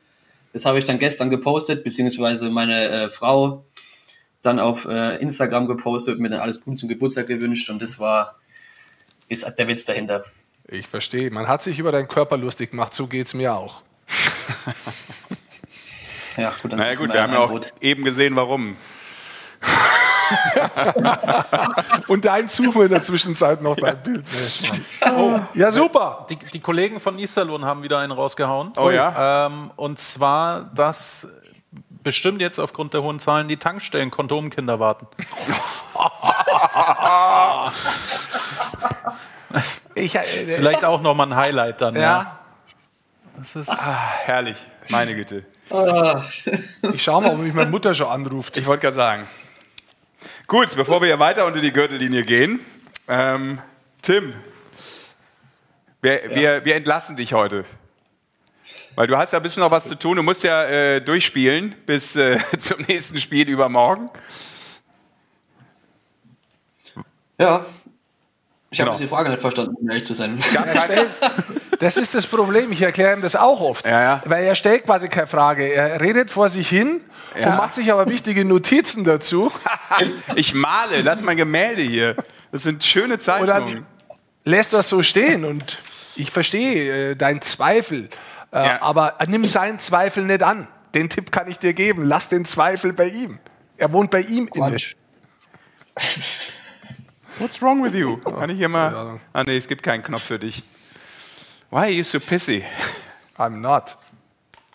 Das habe ich dann gestern gepostet, beziehungsweise meine äh, Frau dann auf äh, Instagram gepostet, mir dann alles Gute zum Geburtstag gewünscht und das war, ist der Witz dahinter. ich verstehe. Man hat sich über deinen Körper lustig gemacht. So geht es mir auch. Ja, gut, dann Naja gut, wir haben ja in auch Boot. eben gesehen, warum. Und dein wir in der Zwischenzeit noch dein Bild. Ja, super. Die, die Kollegen von Iserlohn haben wieder einen rausgehauen. Oh ja? Ähm, und zwar, dass bestimmt jetzt aufgrund der hohen Zahlen die Tankstellen Kondomkinder warten. Ich, äh, Vielleicht auch nochmal ein Highlight dann. Ja. ja, Das ist, Ah, herrlich, meine Güte. ich schau mal, ob mich meine Mutter schon anruft. Ich wollte gerade sagen. Gut, bevor wir hier weiter unter die Gürtellinie gehen, ähm, Tim, wir, wir, wir entlassen dich heute. Weil du hast ja ein bisschen noch was zu tun. Du musst ja äh, durchspielen bis äh, zum nächsten Spiel übermorgen. Ja. Ich Genau. habe die Frage nicht verstanden, um ehrlich zu sein. Gab keine, Das ist das Problem. Ich erkläre ihm das auch oft. Ja, ja. Weil er stellt quasi keine Frage. Er redet vor sich hin Ja. und macht sich aber wichtige Notizen dazu. ich male, das ist mein Gemälde hier. Das sind schöne Und Zeichnungen. dann lässt das so stehen. Und ich verstehe äh, deinen Zweifel. Äh, Ja. Aber nimm seinen Zweifel nicht an. Den Tipp kann ich dir geben. Lass den Zweifel bei ihm. Er wohnt bei ihm inne. What's wrong with you? Kann ich hier mal. Ah, nee, es gibt keinen Knopf für dich. Why are you so pissy? I'm not.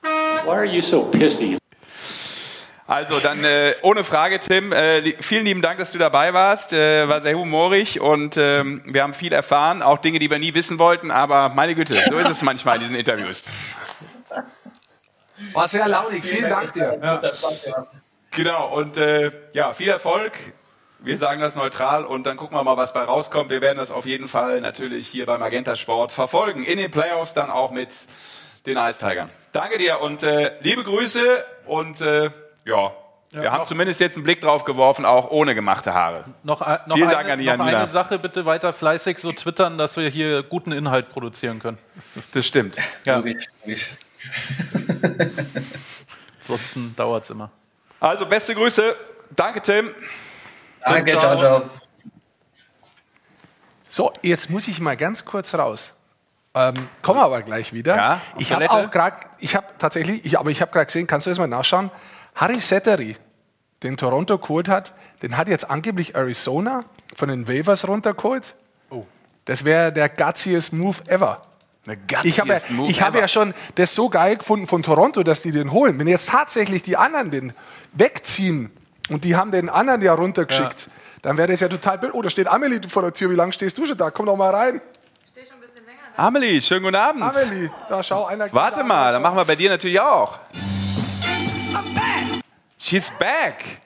Why are you so pissy? Also dann äh, ohne Frage, Tim. Äh, li- vielen lieben Dank, dass du dabei warst. Äh, war sehr humorig und ähm, wir haben viel erfahren, auch Dinge, die wir nie wissen wollten. Aber meine Güte, so ist es manchmal in diesen Interviews. War sehr launig. Vielen Dank dir. Genau und äh, ja, viel Erfolg. Wir sagen das neutral und dann gucken wir mal, was bei rauskommt. Wir werden das auf jeden Fall natürlich hier bei Magenta Sport verfolgen. In den Playoffs dann auch mit den Ice Tigern. Danke dir und äh, liebe Grüße und äh, ja, wir haben zumindest jetzt einen Blick drauf geworfen, auch ohne gemachte Haare. noch, noch, Vielen eine, Dank an die noch eine Sache, bitte weiter fleißig so twittern, dass wir hier guten Inhalt produzieren können. Das stimmt. Ja. Logisch, logisch. Ansonsten dauert es immer. Also, beste Grüße. Danke, Tim. Danke, ciao, ciao. So, jetzt muss ich mal ganz kurz raus. Ähm, kommen aber gleich wieder. Ja, ich habe auch gerade, ich habe tatsächlich, ich, aber ich habe gerade gesehen, kannst du das mal nachschauen? Harry Settery, den Toronto geholt hat, den hat jetzt angeblich Arizona von den Waivers runtergeholt. Oh. Das wäre der gutsiest Move ever. Ich habe, ja, Move ich habe ever. ja schon das so geil gefunden von Toronto, dass die den holen. Wenn jetzt tatsächlich die anderen den wegziehen und die haben den anderen ja runtergeschickt, dann wäre das ja total blöd. Oh, da steht Amelie vor der Tür. Wie lange stehst du schon da? Komm doch mal rein. Amelie, schönen guten Abend. Amelie, da schau einer. Warte mal, dann machen wir bei dir natürlich auch. She's back.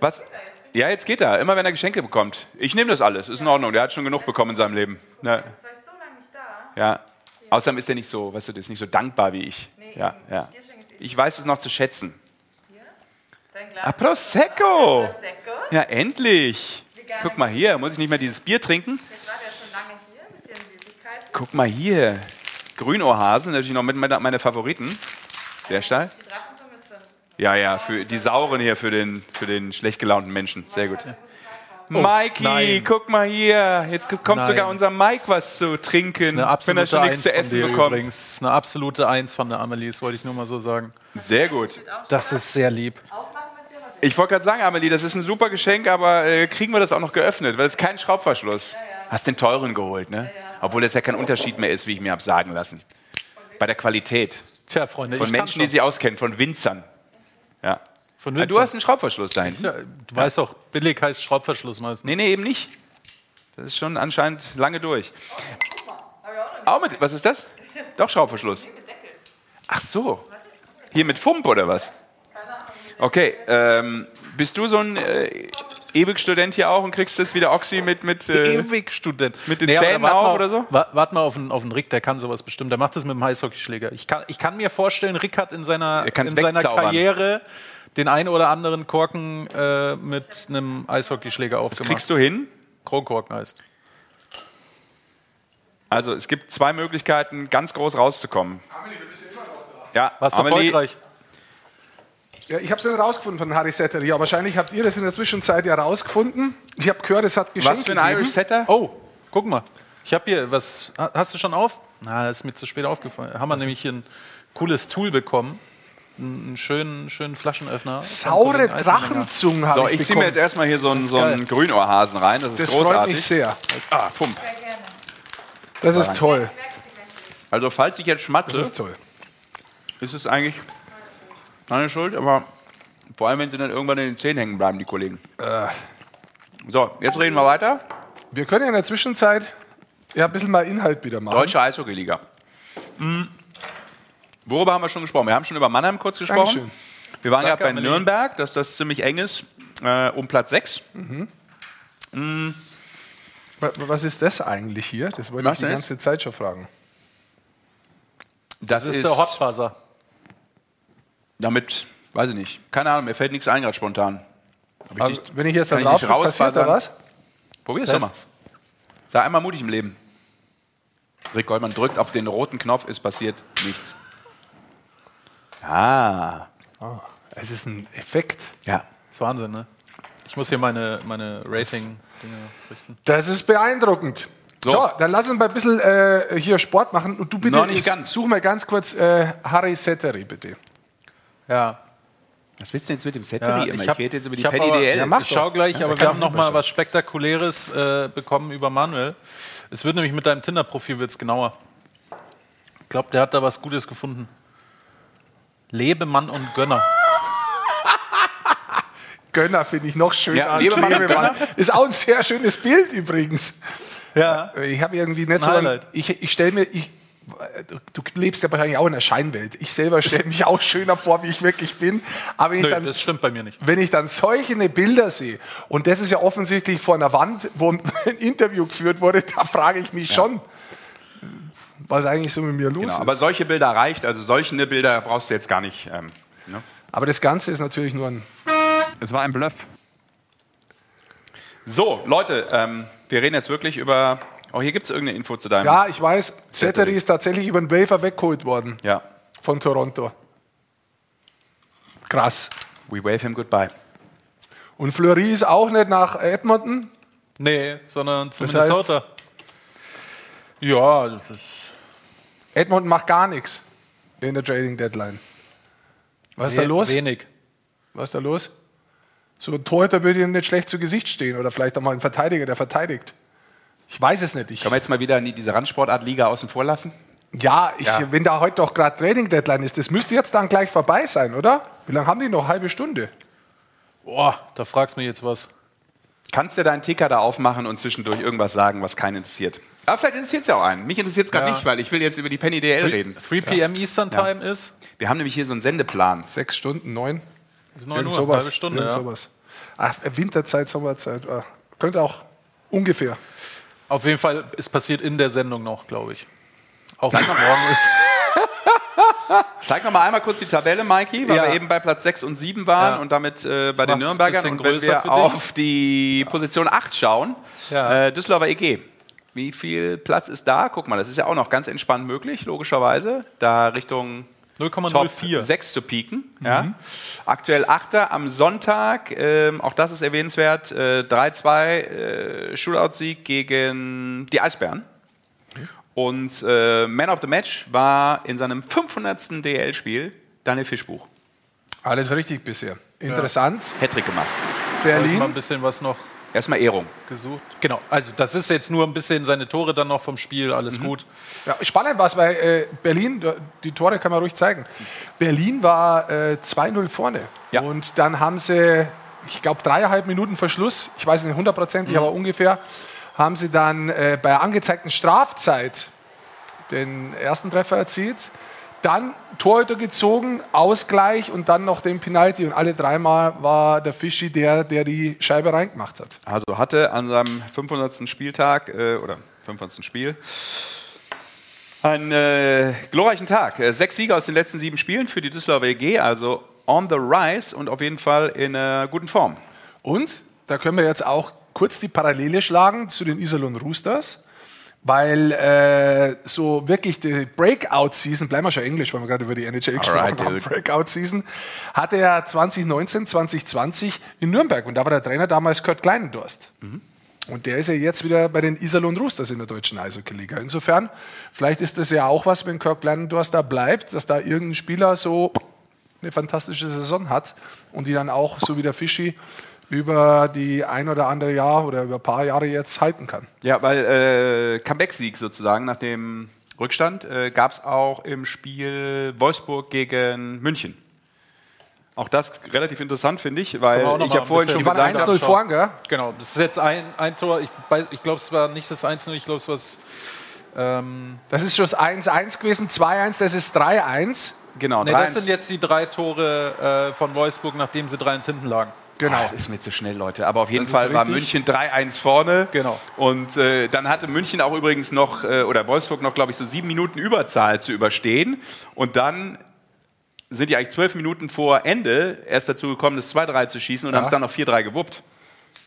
Was? Ja, jetzt geht er. Immer wenn er Geschenke bekommt. Ich nehme das alles. Ist in Ordnung. Der hat schon genug bekommen in seinem Leben. Ja. Ja. Außerdem ist er nicht so, weißt du, der ist nicht so dankbar wie ich. Ja, ja. Ich weiß es noch zu schätzen. Ah, Prosecco. Ja, endlich. Guck mal hier, muss ich nicht mehr dieses Bier trinken? Guck mal hier. Grünohrhasen, natürlich noch mit meiner- meine Favoriten. Sehr stark. Ja, ja, für die sauren hier, für den, für den schlecht gelaunten Menschen. Sehr gut. Mikey, nein. guck mal hier. Jetzt kommt Nein. sogar unser Mike was zu trinken, wenn er absolute schon nichts Eins zu von essen bekommt. übrigens. Das ist eine absolute Eins von der Amelie, das wollte ich nur mal so sagen. Sehr gut. Das ist sehr lieb. Ich wollte gerade sagen, Amelie, das ist ein super Geschenk, aber äh, kriegen wir das auch noch geöffnet? Weil es ist kein Schraubverschluss. Hast den teuren geholt, ne? Obwohl das ja kein Unterschied mehr ist, wie ich mir habe sagen lassen. Bei der Qualität. Tja, Freunde, Von ich kann Menschen, die sich auskennen, von Winzern. Ja. Von Ja, Du hast einen Schraubverschluss dahin. Ja, du weißt doch, billig heißt Schraubverschluss meistens. Nee, nee, eben nicht. Das ist schon anscheinend lange durch. Auch mit, was ist das? Doch Schraubverschluss. Ach so. Hier mit Fump oder was? Okay, ähm, bist du so ein äh, Ewig-Student hier auch und kriegst das wieder Oxy mit, mit äh, Ewig Student. mit den aber Zähnen auf mal- oder so? wa- Wart mal auf einen, auf einen Rick, der kann sowas bestimmt. Der macht das mit dem Eishockeyschläger. Ich kann, ich kann mir vorstellen, Rick hat in seiner, Er in seiner. Karriere den ein oder anderen Korken äh, mit einem Eishockeyschläger aufgemacht. Kriegst du hin? Kronkorken heißt. Also es gibt zwei Möglichkeiten, ganz groß rauszukommen. Ja, Warst Amelie, erfolgreich. Ja, ich habe es nicht rausgefunden von Harry Settery. Ja, wahrscheinlich habt ihr das in der Zwischenzeit ja rausgefunden. Ich habe gehört, es hat Geschenke Was für ein gegeben. Irish Setter? Oh, guck mal. Ich habe hier was. ha- Hast du schon auf? Na, das ist mir zu spät aufgefallen. Haben wir nämlich hier ein cooles Tool bekommen. Einen schönen, schönen Flaschenöffner. Saure. Drachenzungen habe So, ich ich ziehe mir jetzt erstmal hier so einen, so einen. Grünohrhasen rein. Das ist Das großartig. freut mich sehr. Ah, Fump. Das ist toll. Also falls ich jetzt schmatze, Das ist toll. ist es eigentlich meine Schuld, aber vor allem, wenn sie dann irgendwann in den Zähnen hängen bleiben, die Kollegen. Äh. So, jetzt reden wir weiter. Wir können ja in der Zwischenzeit ja ein bisschen mal Inhalt wieder machen. Deutsche Eishockey-Liga. Hm. Worüber haben wir schon gesprochen? Wir haben schon über Mannheim kurz gesprochen. Dankeschön. Wir waren ja bei. Nürnberg, dass das ziemlich eng ist, äh, um Platz 6. Wa- Was ist das eigentlich hier? Das wollte Was ich die ganze Zeit schon fragen. Das, Das ist der Hotfaser. Damit, weiß ich nicht. Keine Ahnung, mir fällt nichts ein gerade spontan. Ich Also, dich- wenn ich jetzt da kann ich drauf nicht passiert da was? Probier's doch mal. Sei einmal mutig im Leben. Rick Goldmann drückt auf den roten Knopf, es passiert nichts. Ah, Es ist ein Effekt. ja. Das ist Wahnsinn, ne? Ich muss hier meine, meine Rating-Dinge richten. Das ist beeindruckend. So, So. dann lass uns mal ein bisschen äh, hier Sport machen. Und du bitte Noch nicht ganz. such mal ganz kurz äh, Harry Settery, bitte. Ja. Was willst du jetzt mit dem ja Settery immer? Ich, hab- rede jetzt über die ich Paddy aber- DL. Ja, ich schau gleich, Ja, aber wir haben noch mal was Spektakuläres äh, bekommen über Manuel. Es wird nämlich mit deinem Tinder-Profil wird's genauer. Ich glaube, der hat da was Gutes gefunden. Lebemann und Gönner. Gönner finde ich noch schöner Ja, als Lebemann Lebemann. Ist auch ein sehr schönes Bild übrigens. Ja. Ich habe irgendwie nicht so Ein ich, ich stelle mir, ich, du lebst ja wahrscheinlich auch in der Scheinwelt. Ich selber stelle mich auch schöner vor, wie ich wirklich bin. Aber wenn ich, Nö, dann, das stimmt bei mir nicht. wenn ich dann solche Bilder sehe, und das ist ja offensichtlich vor einer Wand, wo ein Interview geführt wurde, da frage ich mich schon, was eigentlich so mit mir los Genau, ist. aber solche Bilder reicht. Also solche Bilder brauchst du jetzt gar nicht. Ähm, ne? aber das Ganze ist natürlich nur ein Es war ein Bluff. So, Leute, ähm, wir reden jetzt wirklich über. Oh, hier gibt es irgendeine Info zu deinem. Ja, ich weiß, Settery ist tatsächlich über den Wafer weggeholt worden. Ja. von Toronto. Krass. We wave him goodbye. Und Fleury ist auch nicht nach Edmonton. Nee, sondern zu Das heißt- Minnesota. ja, das ist. Edmonton macht gar nichts in der Trading Deadline. Was ist da los? Wenig. Was ist da los? So ein Torhüter würde Ihnen nicht schlecht zu Gesicht stehen oder vielleicht auch mal ein Verteidiger, der verteidigt. Ich weiß es nicht. Ich, Können wir jetzt mal wieder in diese Randsportart-Liga außen vor lassen? ja, ich, Ja. wenn da heute doch gerade Trading Deadline ist, das müsste jetzt dann gleich vorbei sein, oder? Wie lange haben die noch? Halbe Stunde. Boah, da fragst du mich jetzt was. Kannst du deinen Ticker da aufmachen und zwischendurch irgendwas sagen, was keinen interessiert? Aber vielleicht interessiert es ja auch einen. Mich interessiert es gerade Ja. nicht, weil ich will jetzt über die Penny DL reden. 3 p.m. Eastern Time ist. Wir haben nämlich hier so einen Sendeplan. Sechs Stunden, neun. Ist 9 Irgend Uhr, sowas. halbe Stunde. Irgend Ja. sowas. Ach, Winterzeit, Sommerzeit. ah, Könnte auch ungefähr. Auf jeden Fall, es passiert in der Sendung noch, glaube ich. Auch wenn es morgen ist. Zeig noch mal einmal kurz die Tabelle, Mikey, weil Ja. wir eben bei Platz 6 und 7 waren Ja. und damit äh, bei den Mach's Nürnbergern. Und wenn wir auf die Position 8 schauen, Ja. äh, Düsseldorfer EG. Wie viel Platz ist da? Guck mal, das ist ja auch noch ganz entspannt möglich, logischerweise. Da Richtung Top 0,04. 6 zu pieken. Ja. Aktuell 8. am Sonntag, ähm, auch das ist erwähnenswert, äh, 3-2 äh, Shootout-Sieg gegen die Eisbären. Und äh, Man of the Match war in seinem 500. DL-Spiel Daniel Fischbuch. Alles richtig bisher. Interessant. Hattrick gemacht. Mal ein Berlin. bisschen was noch Erstmal Ehrung. gesucht. Genau, also das ist jetzt nur ein bisschen seine Tore dann noch vom Spiel, alles gut. Ja, spannend war es, weil äh, Berlin, die Tore kann man ruhig zeigen. Berlin war äh, 2-0 vorne. Ja. Und dann haben sie, ich glaube, dreieinhalb Minuten Verschluss, ich weiß nicht hundertprozentig, aber ungefähr, haben sie dann äh, bei der angezeigten Strafzeit den ersten Treffer erzielt. Dann Torhüter gezogen, Ausgleich und dann noch den Penalty. Und alle dreimal war der Fischi der, der die Scheibe reingemacht hat. Also hatte an seinem 500. Spieltag äh, oder 500. Spiel einen äh, glorreichen Tag. Äh, sechs Siege aus den letzten sieben Spielen für die Düsseldorfer EG, also on the rise und auf jeden Fall in äh, guten Form. Und da können wir jetzt auch kurz die Parallele schlagen zu den Iserlohn Roosters, weil äh, so wirklich die Breakout-Season, bleiben wir schon Englisch, weil wir gerade über die NHL gesprochen Alright, haben. Breakout-Season, hatte er 2019, 2020 in Nürnberg und da war der Trainer damals Kurt Kleinendorst. Und der ist ja jetzt wieder bei den Iserlohn Roosters in der deutschen Eishockey-Liga. Insofern, vielleicht ist das ja auch was, wenn Kurt Kleinendorst da bleibt, dass da irgendein Spieler so eine fantastische Saison hat und die dann auch, so wie der Fischi, über die ein oder andere Jahr oder über ein paar Jahre jetzt halten kann. Ja, weil äh, Comeback-Sieg sozusagen nach dem Rückstand äh, gab es auch im Spiel Wolfsburg gegen München. Auch das relativ interessant, finde ich, weil ich ein vorhin schon Die waren gesagt 1-0 habe, vorn, gell? Genau, das ist jetzt ein, ein Tor. Ich, ich glaube, es war nicht das Einzelne, ich glaube, es war das. Ähm, Das ist schon das 1-1 gewesen, 2-1, das ist 3-1. genau, nee, 3-1. das sind jetzt die drei Tore äh, von Wolfsburg, nachdem sie 3-1 hinten lagen. Genau. Ah, das ist mir zu schnell, Leute. Aber auf jeden Das Fall war. München 3-1 vorne. Genau. Und äh, dann hatte München auch übrigens noch, äh, oder Wolfsburg noch, glaube ich, so sieben Minuten Überzahl zu überstehen. Und dann sind die eigentlich zwölf Minuten vor Ende erst dazu gekommen, das 2-3 zu schießen und haben es dann auf 4-3 gewuppt.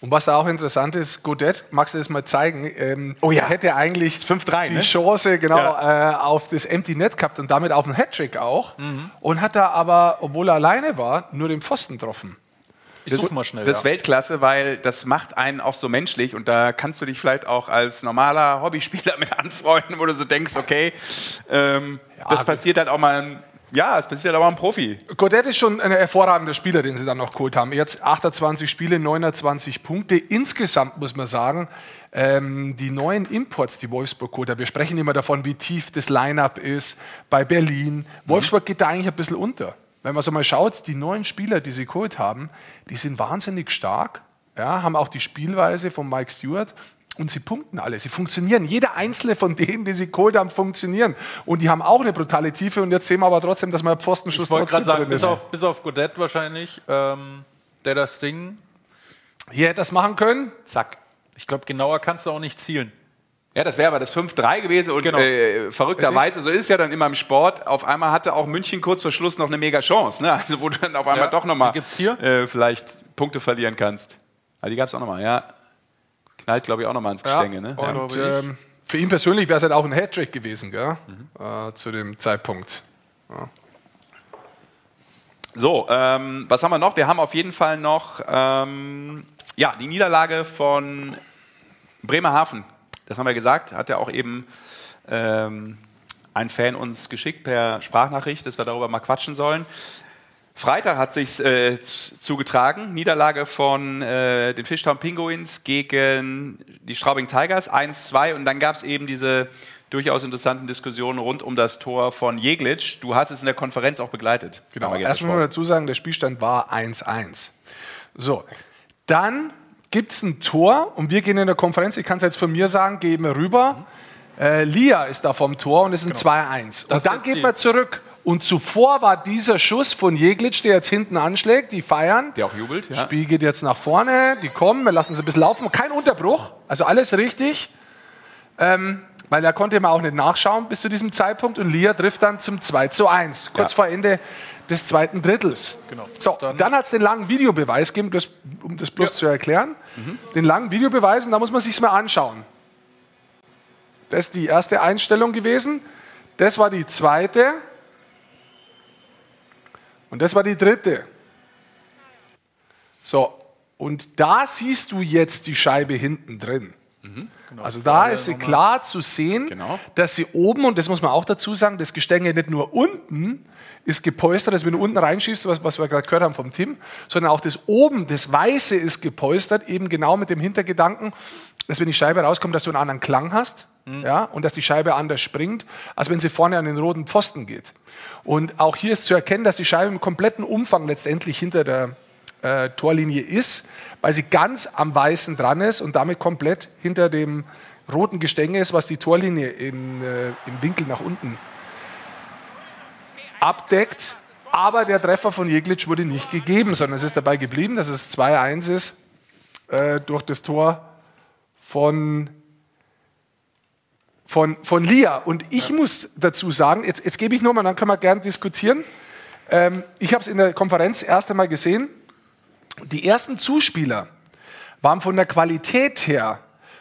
Und was da auch interessant ist, Godet, magst du das mal zeigen? Ähm, Oh ja. er hätte eigentlich 5-3, die ne? Chance genau Ja. äh, auf das Empty Net gehabt und damit auf den Hattrick auch. Und hat da aber, obwohl er alleine war, nur den Pfosten getroffen. Ich such mal schnell. Das ist ja. Weltklasse, weil das macht einen auch so menschlich und da kannst du dich vielleicht auch als normaler Hobbyspieler mit anfreunden, wo du so denkst, okay, ähm, das passiert halt auch mal, ein- ja, es passiert halt auch mal ein Profi. Godet ist schon ein hervorragender Spieler, den sie dann noch geholt haben. Jetzt 28 Spiele, 29 Punkte. Insgesamt muss man sagen, ähm, die neuen Imports, die Wolfsburg geholt hat, wir sprechen immer davon, wie tief das Line-Up ist bei Berlin. Wolfsburg geht da eigentlich ein bisschen unter. Wenn man so mal schaut, die neuen Spieler, die sie geholt haben, die sind wahnsinnig stark, ja, haben auch die Spielweise von Mike Stewart und sie punkten alle. Sie funktionieren. Jeder einzelne von denen, die sie geholt haben, funktionieren. Und die haben auch eine brutale Tiefe. Und jetzt sehen wir aber trotzdem, dass man Pfostenschuss Ich wollte trotzdem gerade sagen, drin bis ist. auf, bis auf Godet wahrscheinlich, ähm, der das Ding. Hier hätte das machen können. Zack. Ich glaube, genauer kannst du auch nicht zielen. Ja, das wäre aber das 5-3 gewesen und Genau. äh, verrückterweise, so ist es ja dann immer im Sport, auf einmal hatte auch München kurz vor Schluss noch eine mega Chance, ne? also wo du dann auf einmal Ja, doch nochmal die gibt's hier? äh, vielleicht Punkte verlieren kannst. Aber die gab es auch nochmal, ja. Knallt, glaube ich, auch nochmal ins Gestänge. Ne? Ja. Und ähm, für ihn persönlich wäre es halt auch ein Hattrick gewesen, gell? Äh, zu dem Zeitpunkt. Ja. So, ähm, was haben wir noch? Wir haben auf jeden Fall noch ähm, ja, die Niederlage von Bremerhaven. Das haben wir gesagt, hat ja auch eben ähm, ein Fan uns geschickt per Sprachnachricht, dass wir darüber mal quatschen sollen. Freitag hat sich äh, zugetragen, Niederlage von äh, den Fishtown Penguins gegen die Straubing Tigers 1-2 und dann gab es eben diese durchaus interessanten Diskussionen rund um das Tor von Jeglitsch. Du hast es in der Konferenz auch begleitet. Genau. Erstmal dazu sagen, der Spielstand war 1-1. So, dann gibt es ein Tor und wir gehen in der Konferenz, ich kann es jetzt von mir sagen, gehen wir rüber. Äh, Lia ist da vom Tor und es ist ein 2-1. Das Und dann geht man zurück. Und zuvor war dieser Schuss von Jeglitsch, der jetzt hinten anschlägt, die feiern. Der auch jubelt, ja. Spiel geht jetzt nach vorne, die kommen, wir lassen sie ein bisschen laufen. Kein Unterbruch, also alles richtig. Ähm, weil er konnte immer auch nicht nachschauen bis zu diesem Zeitpunkt und Lia trifft dann zum 2 zu 1, kurz Ja. vor Ende des zweiten Drittels. Genau. So, Dann- dann, hat es den langen Videobeweis gegeben, das, um das bloß zu erklären. Den langen Videobeweis, und da muss man sich mal anschauen. Das ist die erste Einstellung gewesen. Das war die zweite. Und das war die dritte. So, und da siehst du jetzt die Scheibe hinten drin. Also da ist sie klar zu sehen, Genau. dass sie oben, und das muss man auch dazu sagen, das Gestänge nicht nur unten ist gepolstert, dass wenn du unten reinschiebst, was, was wir gerade gehört haben vom Tim, sondern auch das oben, das Weiße ist gepolstert, eben genau mit dem Hintergedanken, dass wenn die Scheibe rauskommt, dass du einen anderen Klang hast ja, und dass die Scheibe anders springt, als wenn sie vorne an den roten Pfosten geht. Und auch hier ist zu erkennen, dass die Scheibe im kompletten Umfang letztendlich hinter der äh, Torlinie ist, weil sie ganz am Weißen dran ist und damit komplett hinter dem roten Gestänge ist, was die Torlinie im, äh, im Winkel nach unten abdeckt. Aber der Treffer von Jeglitsch wurde nicht gegeben, sondern es ist dabei geblieben, dass es 2-1 ist äh, durch das Tor von, von, von Lia. Und ich muss dazu sagen, jetzt, jetzt gebe ich nur mal, dann können wir gerne diskutieren. Ähm, ich habe es in der Konferenz erst einmal gesehen. Die ersten Zuspieler waren von der Qualität her,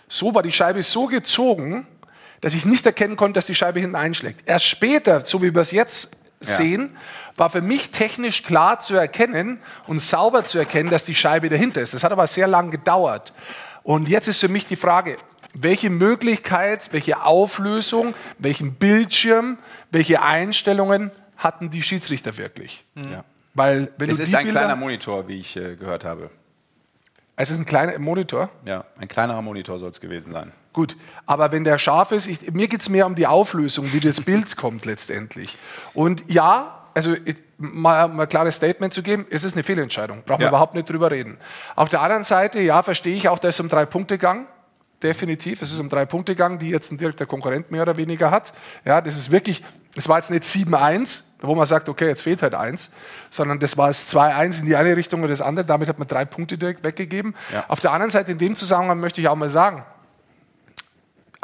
so war die Scheibe so gezogen, dass ich nicht erkennen konnte, dass die Scheibe hinten einschlägt. Erst später, so wie wir es jetzt sehen, war für mich technisch klar zu erkennen und sauber zu erkennen, dass die Scheibe dahinter ist. Das hat aber sehr lange gedauert. Und jetzt ist für mich die Frage, welche Möglichkeit, welche Auflösung, welchen Bildschirm, welche Einstellungen hatten die Schiedsrichter wirklich? Ja. Weil wenn Es ist ein Bilder, kleiner Monitor, wie ich äh, gehört habe. es ist ein kleiner Monitor. Ja, ein kleinerer Monitor soll es gewesen sein. Gut, aber wenn der scharf ist, ich, mir geht es mehr um die Auflösung, wie das Bild kommt letztendlich. Und ja, also ich, mal, mal ein klares Statement zu geben, es ist eine Fehlentscheidung, brauchen wir Ja. überhaupt nicht drüber reden. Auf der anderen Seite, ja, verstehe ich auch, da ist um drei Punkte gegangen. Definitiv, es ist um drei Punkte gegangen, die jetzt ein direkter Konkurrent mehr oder weniger hat. Ja, das ist wirklich, es war jetzt nicht 7-1, wo man sagt, okay, jetzt fehlt halt eins, sondern das war es 2-1 in die eine Richtung oder das andere. Damit hat man drei Punkte direkt weggegeben. Ja. Auf der anderen Seite, in dem Zusammenhang möchte ich auch mal sagen,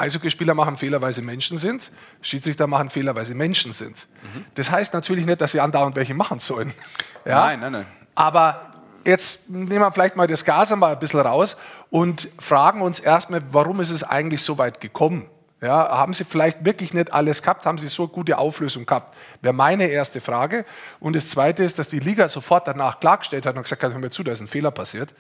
Eishockeyspieler machen Fehler, weil sie Menschen sind. Schiedsrichter machen Fehler, weil sie Menschen sind. Das heißt natürlich nicht, dass sie andauernd welche machen sollen. Ja? Nein, nein, nein. Aber jetzt nehmen wir vielleicht mal das Gas einmal ein bisschen raus und fragen uns erstmal, warum ist es eigentlich so weit gekommen? Ja, haben Sie vielleicht wirklich nicht alles gehabt? Haben Sie so gute Auflösung gehabt? Wäre meine erste Frage. Und das Zweite ist, dass die Liga sofort danach klargestellt hat und gesagt hat, hör mir zu, da ist ein Fehler passiert.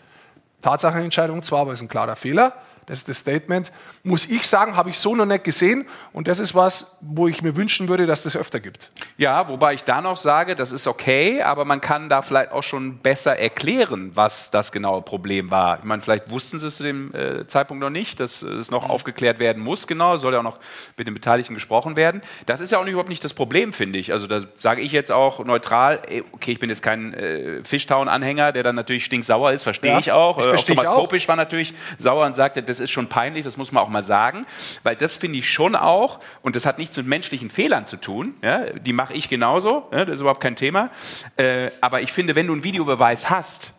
Tatsachenentscheidung zwar, aber es ist ein klarer Fehler. Das ist das Statement. Muss ich sagen, habe ich so noch nicht gesehen. Und das ist was, wo ich mir wünschen würde, dass das öfter gibt. Ja, wobei ich da noch sage, das ist okay, aber man kann da vielleicht auch schon besser erklären, was das genaue Problem war. Ich meine, vielleicht wussten sie es zu dem äh, Zeitpunkt noch nicht, dass es noch aufgeklärt werden muss, genau, soll ja auch noch mit den Beteiligten gesprochen werden. Das ist ja auch nicht, überhaupt nicht das Problem, finde ich. Also da sage ich jetzt auch neutral, ey, okay, ich bin jetzt kein äh, Fishtown-Anhänger, der dann natürlich stinksauer ist, verstehe Ja, ich auch. ich Äh, auch Thomas auch. Popisch war natürlich sauer und sagte, das ist schon peinlich, das muss man auch mal sagen, weil das finde ich schon auch, und das hat nichts mit menschlichen Fehlern zu tun, ja, die mache ich genauso, ja, das ist überhaupt kein Thema, äh, aber ich finde, wenn du einen Videobeweis hast,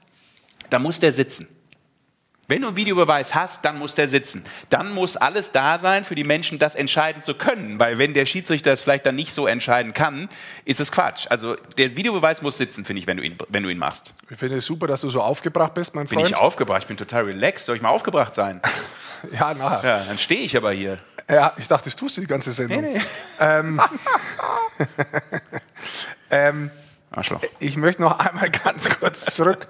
dann muss der sitzen. Wenn du einen Videobeweis hast, dann muss der sitzen. Dann muss alles da sein für die Menschen, das entscheiden zu können. Weil wenn der Schiedsrichter es vielleicht dann nicht so entscheiden kann, ist es Quatsch. Also der Videobeweis muss sitzen, finde ich, wenn du ihn, wenn du ihn machst. Ich finde es super, dass du so aufgebracht bist, mein Bin Freund. ich aufgebracht, ich bin total relaxed. Soll ich mal aufgebracht sein? Ja, nachher. Ja, dann stehe ich aber hier. Ja, ich dachte, das tust du die ganze Sendung. Ähm, ähm, Arschloch. Ich möchte noch einmal ganz kurz zurück.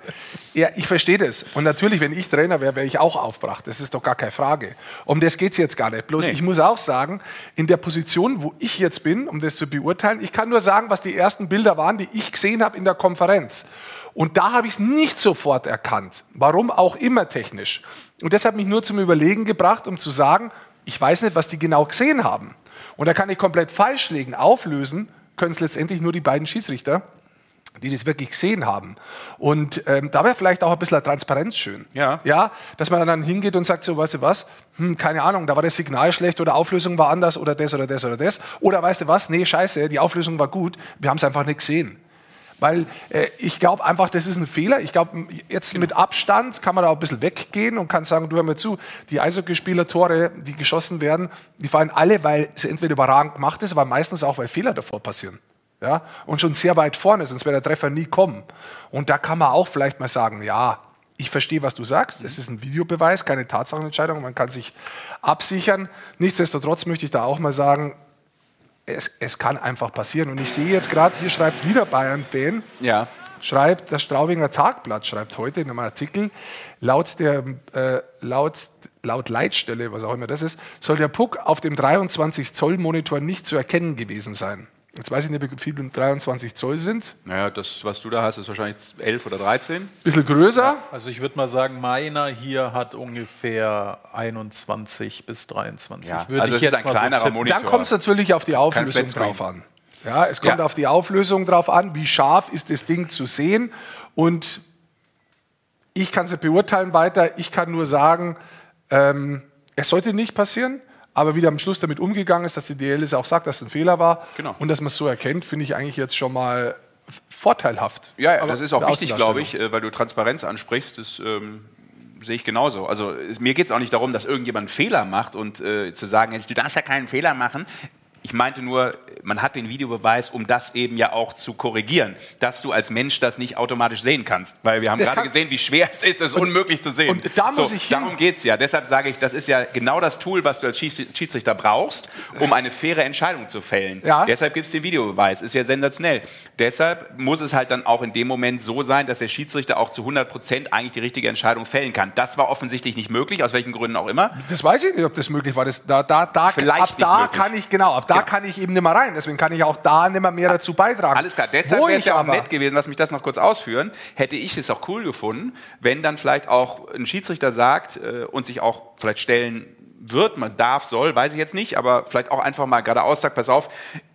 Ja, ich verstehe das. Und natürlich, wenn ich Trainer wäre, wäre ich auch aufbracht. Das ist doch gar keine Frage. Um das geht es jetzt gar nicht. Bloß Nee. ich muss auch sagen, in der Position, wo ich jetzt bin, um das zu beurteilen, ich kann nur sagen, was die ersten Bilder waren, die ich gesehen habe in der Konferenz. Und da habe ich es nicht sofort erkannt. Warum auch immer technisch. Und das hat mich nur zum Überlegen gebracht, um zu sagen, ich weiß nicht, was die genau gesehen haben. Und da kann ich komplett falsch liegen. Auflösen können es letztendlich nur die beiden Schiedsrichter die das wirklich gesehen haben. Und ähm, da wäre vielleicht auch ein bisschen Transparenz schön. Ja. ja. Dass man dann hingeht und sagt, so, weißt du was, hm, keine Ahnung, da war das Signal schlecht oder Auflösung war anders oder das oder das oder das. Oder weißt du was, nee, scheiße, die Auflösung war gut, wir haben es einfach nicht gesehen. Weil äh, ich glaube einfach, das ist ein Fehler. Ich glaube, jetzt mit Abstand kann man da auch ein bisschen weggehen und kann sagen, du hör mir zu, die Eishockeyspieler, Tore, die geschossen werden, die fallen alle, weil es entweder überragend gemacht ist, aber meistens auch, weil Fehler davor passieren. Ja? Und schon sehr weit vorne, sonst wäre der Treffer nie kommen. Und da kann man auch vielleicht mal sagen, ja, ich verstehe, was du sagst. Es ist ein Videobeweis, keine Tatsachenentscheidung. Man kann sich absichern. Nichtsdestotrotz möchte ich da auch mal sagen, es, es kann einfach passieren. Und ich sehe jetzt gerade, hier schreibt wieder Bayern-Fan, Ja. schreibt das Straubinger Tagblatt, schreibt heute in einem Artikel, laut, der, äh, laut, laut Leitstelle, was auch immer das ist, soll der Puck auf dem 23 Zoll Monitor nicht zu erkennen gewesen sein. Jetzt weiß ich nicht, wie viel 23 Zoll sind. Naja, das, was du da hast, ist wahrscheinlich 11 oder 13. Bisschen größer. Also ich würde mal sagen, meiner hier hat ungefähr 21 bis 23. Ja, Würde also ich es ist jetzt ein mal kleinerer so tippen. Monitor. Dann kommt es natürlich auf die Auflösung drauf an. Ja, es kommt Ja. auf die Auflösung drauf an, wie scharf ist das Ding zu sehen. Und ich kann es nicht beurteilen weiter. Ich kann nur sagen, ähm, es sollte nicht passieren. Aber wie der am Schluss damit umgegangen ist, dass die DL es auch sagt, dass es ein Fehler war Genau. und dass man es so erkennt, finde ich eigentlich jetzt schon mal vorteilhaft. Ja, ja Aber das ist auch wichtig, glaube ich, äh, weil du Transparenz ansprichst. Das ähm, sehe ich genauso. Also mir geht es auch nicht darum, dass irgendjemand einen Fehler macht und äh, zu sagen, du darfst ja keinen Fehler machen. Ich meinte nur, man hat den Videobeweis, um das eben ja auch zu korrigieren, dass du als Mensch das nicht automatisch sehen kannst. Weil wir haben Das gerade gesehen, wie schwer es ist, es unmöglich zu sehen. und da muss ich hin- Darum geht es ja. Deshalb sage ich, das ist ja genau das Tool, was du als Schieds- Schiedsrichter brauchst, um eine faire Entscheidung zu fällen. Ja. Deshalb gibt es den Videobeweis. Ist ja sensationell. Deshalb muss es halt dann auch in dem Moment so sein, dass der Schiedsrichter auch zu 100 Prozent eigentlich die richtige Entscheidung fällen kann. Das war offensichtlich nicht möglich, aus welchen Gründen auch immer. Das weiß ich nicht, ob das möglich war. Das, da, da, da, Vielleicht ab da möglich. kann ich, genau, ab da Ja. kann ich eben nicht mehr rein. Deswegen kann ich auch da nicht mehr mehr dazu beitragen. Alles klar, deshalb wäre es ja auch nett gewesen, lass mich das noch kurz ausführen, hätte ich es auch cool gefunden, wenn dann vielleicht auch ein Schiedsrichter sagt äh, und sich auch vielleicht stellen wird, man darf, soll, weiß ich jetzt nicht, aber vielleicht auch einfach mal geradeaus sagt, pass auf,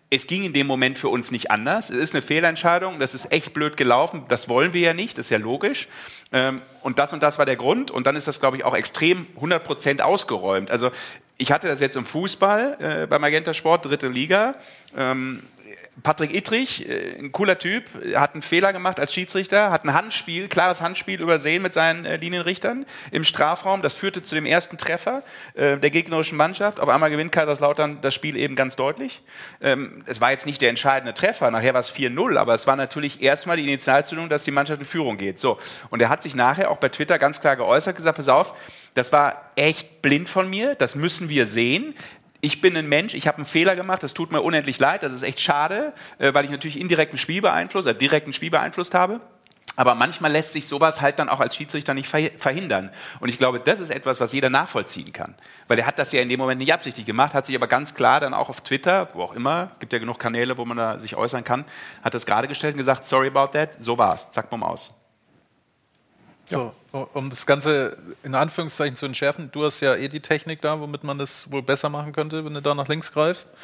es ging in dem Moment für uns nicht anders. Es ist eine Fehlentscheidung, das ist echt blöd gelaufen, das wollen wir ja nicht, das ist ja logisch. Ähm, und das und das war der Grund und dann ist das, glaube ich, auch extrem 100% ausgeräumt. Also ich hatte das jetzt im Fußball äh, beim Magenta Sport, dritte Liga. Ähm, Patrick Ittrich, äh, ein cooler Typ, äh, hat einen Fehler gemacht als Schiedsrichter, hat ein Handspiel, klares Handspiel übersehen mit seinen äh, Linienrichtern im Strafraum. Das führte zu dem ersten Treffer der gegnerischen Mannschaft. Auf einmal gewinnt Kaiserslautern das Spiel eben ganz deutlich. Ähm, es war jetzt nicht der entscheidende Treffer, nachher war es 4-0, aber es war natürlich erstmal die Initialzündung, dass die Mannschaft in Führung geht. So. Und er hat sich nachher auch bei Twitter ganz klar geäußert, gesagt, pass auf, das war echt blind von mir, das müssen wir sehen ich bin ein Mensch, ich habe einen Fehler gemacht, das tut mir unendlich leid, das ist echt schade, äh, weil ich natürlich indirekten Spiel beeinflusst, äh, direkten Spiel beeinflusst habe. Aber manchmal lässt sich sowas halt dann auch als Schiedsrichter nicht verhi- verhindern. Und ich glaube, das ist etwas, was jeder nachvollziehen kann. Weil er hat das ja in dem Moment nicht absichtlich gemacht, hat sich aber ganz klar dann auch auf Twitter, wo auch immer, gibt ja genug Kanäle, wo man da sich äußern kann, hat das gerade gestellt und gesagt, sorry about that, so war's, zack, bumm aus. So, um das Ganze in Anführungszeichen zu entschärfen, du hast ja eh die Technik da, womit man das wohl besser machen könnte, wenn du da nach links greifst.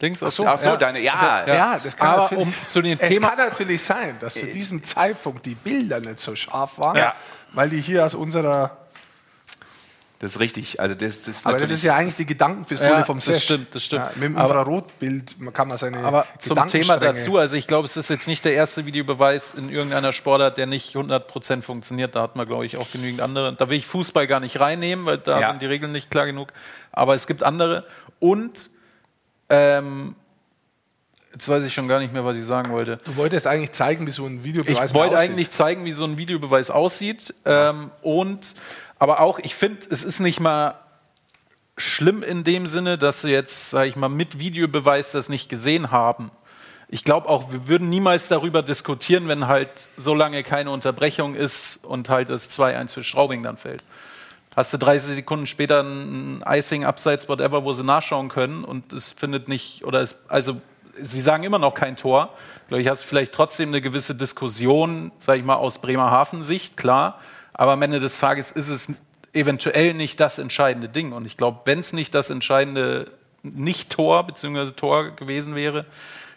Links, ach so, Ach so, deine, ja, Ja, das kann Aber natürlich, um zu dem es Thema- kann natürlich sein, dass zu diesem Zeitpunkt die Bilder nicht so scharf waren, Ja. weil die hier aus unserer. Das ist richtig. Also das, das ist Aber das ist ja eigentlich die Gedankenpistole Ja, vom das Sesh. stimmt, das stimmt. Ja, mit dem Infrarotbild kann man seine Aber zum Thema dazu, also ich glaube, es ist jetzt nicht der erste Videobeweis in irgendeiner Sportart, der nicht 100% funktioniert. Da hat man, glaube ich, auch genügend andere. Da will ich Fußball gar nicht reinnehmen, weil da Ja. sind die Regeln nicht klar genug. Aber es gibt andere. Und ähm, jetzt weiß ich schon gar nicht mehr, was ich sagen wollte. Du wolltest eigentlich zeigen, wie so ein Videobeweis Ich wollte aussieht. eigentlich zeigen, wie so ein Videobeweis aussieht. Ähm, und aber auch, ich finde, es ist nicht mal schlimm in dem Sinne, dass sie jetzt, sage ich mal, mit Videobeweis das nicht gesehen haben. ich glaube auch, wir würden niemals darüber diskutieren, wenn halt so lange keine Unterbrechung ist und halt das 2-1 für Straubing dann fällt. Hast du 30 Sekunden später ein Icing, Abseits, whatever, wo sie nachschauen können und es findet nicht, oder es, also sie sagen immer noch kein Tor. Glaube ich, hast vielleicht trotzdem eine gewisse Diskussion, sage ich mal, aus Bremerhaven-Sicht, klar. Aber am Ende des Tages ist es eventuell nicht das entscheidende Ding. Und ich glaube, wenn es nicht das entscheidende Nicht-Tor bzw. Tor gewesen wäre,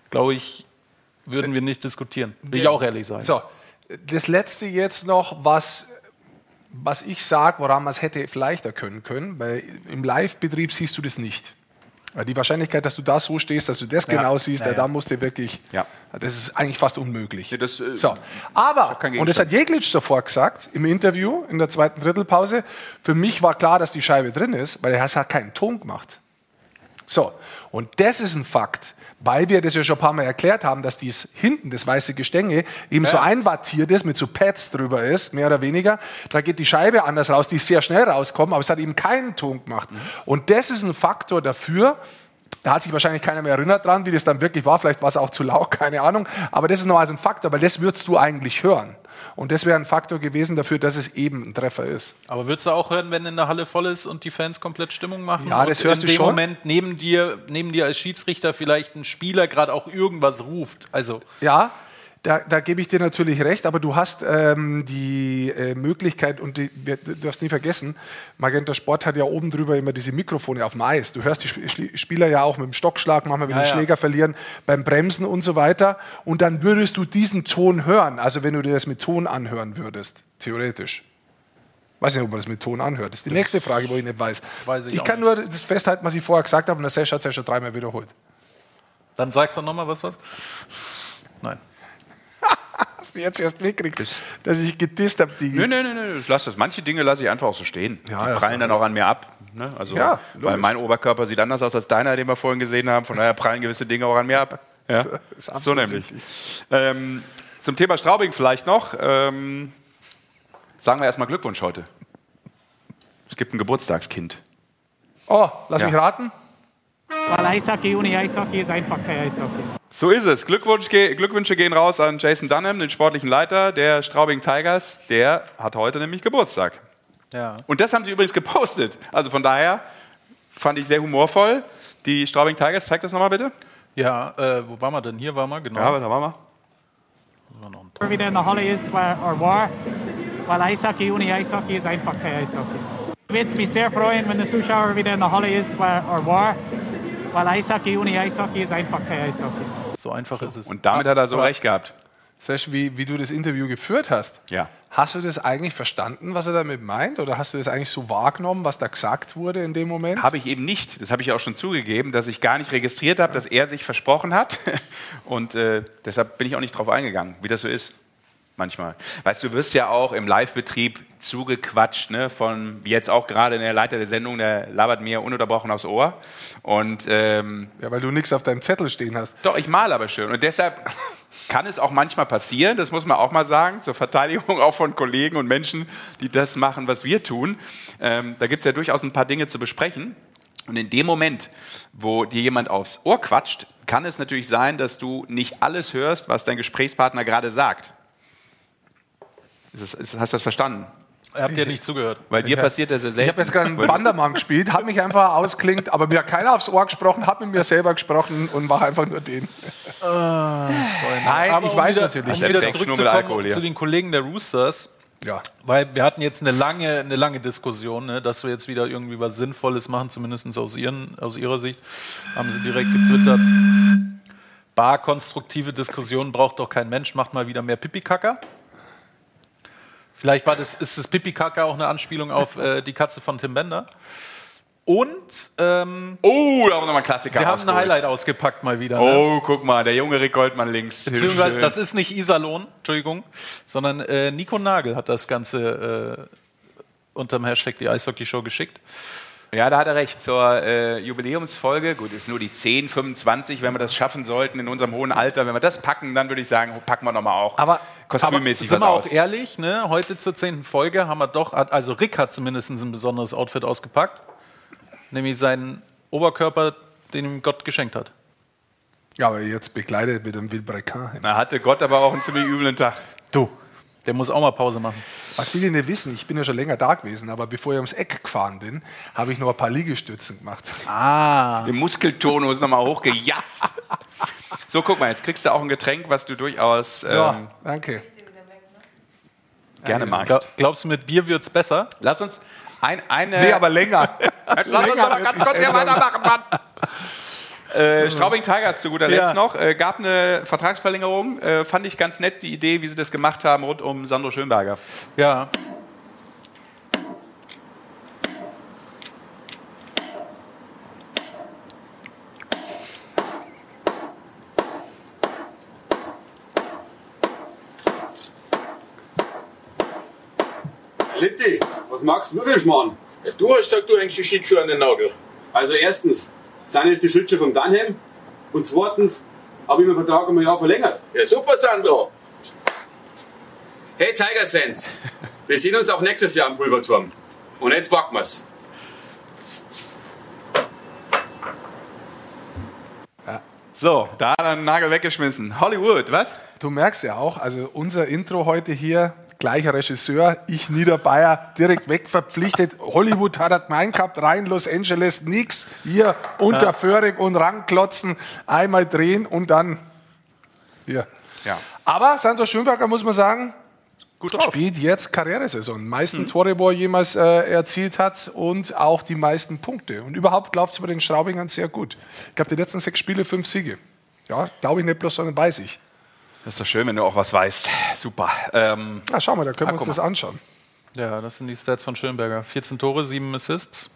glaube ich, würden wir nicht diskutieren. Will ich auch ehrlich sein. So, das letzte jetzt noch, was, was ich sage, woran man es hätte leichter können können, weil im Live-Betrieb siehst du das nicht. Weil Die Wahrscheinlichkeit, dass du da so stehst, dass du das Ja. genau siehst, Ja, da musst du wirklich, Ja. das ist eigentlich fast unmöglich. Das, äh, so. Aber, und das hat Jeglitsch sofort gesagt im Interview in der zweiten Drittelpause, für mich war klar, dass die Scheibe drin ist, weil er hat keinen Ton gemacht. So, und das ist ein Fakt, weil wir das ja schon ein paar Mal erklärt haben, dass dies hinten, das weiße Gestänge, eben so einwattiert ist, mit so Pads drüber ist, mehr oder weniger. Da geht die Scheibe anders raus, die sehr schnell rauskommen, aber es hat eben keinen Ton gemacht. Und das ist ein Faktor dafür, da hat sich wahrscheinlich keiner mehr erinnert dran, wie das dann wirklich war. Vielleicht war es auch zu laut, keine Ahnung. Aber das ist noch also ein Faktor, weil das würdest du eigentlich hören. Und das wäre ein Faktor gewesen dafür, dass es eben ein Treffer ist. Aber würdest du auch hören, wenn in der Halle voll ist und die Fans komplett Stimmung machen? Ja, das hörst in du dem schon. Moment neben dir, neben dir als Schiedsrichter vielleicht ein Spieler gerade auch irgendwas ruft. Also Ja, da, da gebe ich dir natürlich recht, aber du hast ähm, die äh, Möglichkeit, und die, wir, du darfst nie vergessen, Magenta Sport hat ja oben drüber immer diese Mikrofone auf dem Eis. Du hörst die Sp- Spieler ja auch mit dem Stockschlag, manchmal, wenn Ja, die ja. Schläger verlieren, beim Bremsen und so weiter. Und dann würdest du diesen Ton hören, also wenn du dir das mit Ton anhören würdest, theoretisch. Weiß nicht, ob man das mit Ton anhört. Das ist die nächste Frage, wo ich nicht weiß. Weiß ich ich kann nur das festhalten, was ich vorher gesagt habe, und der Sesh hat es ja schon dreimal wiederholt. dann sagst du nochmal was, was? Nein. Hast du jetzt erst mitgekriegt, dass ich gedisst habe, die Nö, nö, nö, nö, ich lass das. Manche Dinge lasse ich einfach auch so stehen. Ja, die prallen ist dann auch an mir ab. Ne? Also, Ja, weil mein Oberkörper sieht anders aus als deiner, den wir vorhin gesehen haben. Von daher prallen gewisse Dinge auch an mir ab. Ja? Das ist so nämlich. Ähm, zum Thema Straubing vielleicht noch. Ähm, sagen wir erstmal Glückwunsch heute. Es gibt ein Geburtstagskind. Oh, lass Ja. mich raten. Weil Eishockey ohne Eishockey ist einfach kein Eishockey. So ist es. Glückwunsch, ge Glückwünsche gehen raus an Jason Dunham, den sportlichen Leiter der Straubing Tigers. Der hat heute nämlich Geburtstag. Ja. Und das haben sie übrigens gepostet. Also von daher fand ich sehr humorvoll. Die Straubing Tigers, zeig das nochmal bitte. Ja, äh, wo waren wir denn? Hier waren wir, genau. Ja, da waren wir. Wer wieder in der Halle ist war, oder war, weil Eishockey ohne Eishockey ist einfach kein Eishockey. Ich würde mich sehr freuen, wenn der Zuschauer wieder in der Halle ist war, oder war, weil Eishockey ohne Eishockey ist einfach kein Eishockey. So einfach ist es. Und damit hat er so Aber- recht gehabt. Sesh, wie, wie du das Interview geführt hast. Ja. Hast du das eigentlich verstanden, was er damit meint? Oder hast du das eigentlich so wahrgenommen, was da gesagt wurde in dem Moment? Habe ich eben nicht. Das habe ich auch schon zugegeben, dass ich gar nicht registriert habe, dass er sich versprochen hat. Und äh, deshalb bin ich auch nicht drauf eingegangen, wie das so ist. Manchmal. Weißt du, du wirst ja auch im Live-Betrieb zugequatscht, ne? Von wie jetzt auch gerade der Leiter der Sendung, der labert mir ununterbrochen aufs Ohr. Und ähm, Ja, weil du nichts auf deinem Zettel stehen hast. Doch, ich mal aber schön. Und deshalb kann es auch manchmal passieren, das muss man auch mal sagen, zur Verteidigung auch von Kollegen und Menschen, die das machen, was wir tun. Ähm, da gibt es ja durchaus ein paar Dinge zu besprechen. Und in dem Moment, wo dir jemand aufs Ohr quatscht, kann es natürlich sein, dass du nicht alles hörst, was dein Gesprächspartner gerade sagt. Ist es, ist, hast du das verstanden? Ihr habt ja nicht zugehört. Weil dir passiert das ja Ich selten. habe jetzt gerade einen Bandermann gespielt, habe mich einfach ausklingt, aber mir hat keiner aufs Ohr gesprochen, habe mit mir selber gesprochen und war einfach nur den. Nein, ich um weiß wieder, natürlich. Um wieder mit Alkohol zurückzukommen hier. zu den Kollegen der Roosters. Ja. Weil wir hatten jetzt eine lange, eine lange Diskussion, ne, dass wir jetzt wieder irgendwie was Sinnvolles machen, zumindest aus, ihren, aus ihrer Sicht. Haben sie direkt getwittert. Bar konstruktive Diskussion braucht doch kein Mensch, macht mal wieder mehr Pipi-Kacker. Vielleicht war das, ist das Pipi-Kacker auch eine Anspielung auf äh, die Katze von Tim Bender. Und ähm, oh, da haben wir nochmal Klassiker sie haben ein. Highlight ausgepackt mal wieder. Ne? Oh, guck mal, der junge Rick Goldmann links. Beziehungsweise, das ist nicht Iserlohn, Entschuldigung, sondern äh, Nico Nagel hat das Ganze äh, unterm Hashtag die Eishockey Show geschickt. Ja, da hat er recht. Zur äh, Jubiläumsfolge, gut, ist nur die 10, 25, wenn wir das schaffen sollten in unserem hohen Alter. Wenn wir das packen, dann würde ich sagen, packen wir nochmal auch Aber- kostümmäßig sind was wir auch aus. ehrlich, ne? heute zur zehnten Folge haben wir doch, also Rick hat zumindest ein besonderes Outfit ausgepackt, nämlich seinen Oberkörper, den ihm Gott geschenkt hat. Ja, aber jetzt begleitet mit dem Wilbrequin. Da hatte Gott aber auch einen ziemlich üblen Tag. Du, der muss auch mal Pause machen. Was will ich nicht wissen? Ich bin ja schon länger da gewesen, aber bevor ich ums Eck gefahren bin, habe ich noch ein paar Liegestützen gemacht. Ah. Den Muskeltonus nochmal hochgejatzt. so, guck mal, jetzt kriegst du auch ein Getränk, was du durchaus So, ähm, danke. gerne magst. Glaub, glaubst du, mit Bier wird's besser? Lass uns ein, eine. Nee, aber länger. Lass uns länger aber wird ganz kurz hier weitermachen, Mann. Äh, Straubing Tigers zu guter Ja. Letzt noch. Äh, gab eine Vertragsverlängerung. Äh, fand ich ganz nett, die Idee, wie sie das gemacht haben rund um Sandro Schönberger. Ja. Litti, was magst du denn, Schmarrn? Du hast gesagt, du hängst die Schlittschuhe an den Nagel. Also erstens, sind jetzt die Schlittschuhe vom Dunham und zweitens, habe ich meinen Vertrag um ein Jahr verlängert. Ja, super, Sandro. Hey Tigers-Fans, wir sehen uns auch nächstes Jahr am Pulverturm. Und jetzt packen wir's. So, da hat er einen Nagel weggeschmissen. Hollywood, was? Du merkst ja auch, also unser Intro heute hier, gleicher Regisseur, ich Niederbayer, direkt wegverpflichtet. Hollywood hat er gemeint gehabt, rein Los Angeles, nix. Hier unter Föhring und ranklotzen, einmal drehen und dann hier. Ja. Aber Sandro Schönberger, muss man sagen, Gut drauf. spielt jetzt Karrieresaison. Meisten Tore, wo er jemals äh, erzielt hat und auch die meisten Punkte. Und überhaupt läuft es bei den Straubingern sehr gut. Ich glaube, die letzten sechs Spiele, fünf Siege. Ja, glaube ich nicht bloß, sondern weiß ich. Das ist doch schön, wenn du auch was weißt. Super. Ähm, Na, schau mal, da können Ah, wir uns das mal. anschauen. Ja, das sind die Stats von Schönberger. 14 Tore, 7 Assists.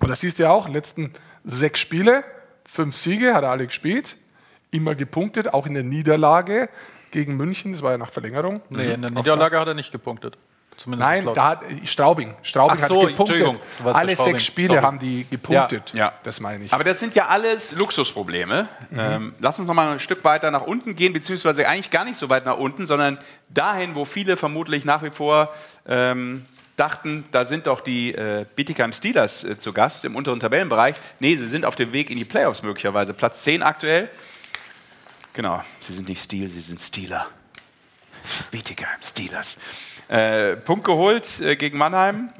Und das siehst du ja auch, letzten sechs Spiele, fünf Siege, hat er alle gespielt, immer gepunktet, auch in der Niederlage gegen München, das war ja nach Verlängerung. Nee, in der Auch Niederlage hat er nicht gepunktet. Zumindest Nein, da hat Straubing. Straubing Ach so, hat gepunktet. Alle Straubing. sechs Spiele Sorry. haben die gepunktet. Ja. Das meine ich. Aber das sind ja alles Luxusprobleme. Ähm, lass uns noch mal ein Stück weiter nach unten gehen, beziehungsweise eigentlich gar nicht so weit nach unten, sondern dahin, wo viele vermutlich nach wie vor ähm, dachten, da sind doch die äh, Bietigheim Steelers äh, zu Gast im unteren Tabellenbereich. Nee, sie sind auf dem Weg in die Playoffs möglicherweise. Platz 10 aktuell. Genau, sie sind nicht Steel, sie sind Steeler. Bietigheim Steelers. Äh, Punkt geholt äh, gegen Mannheim.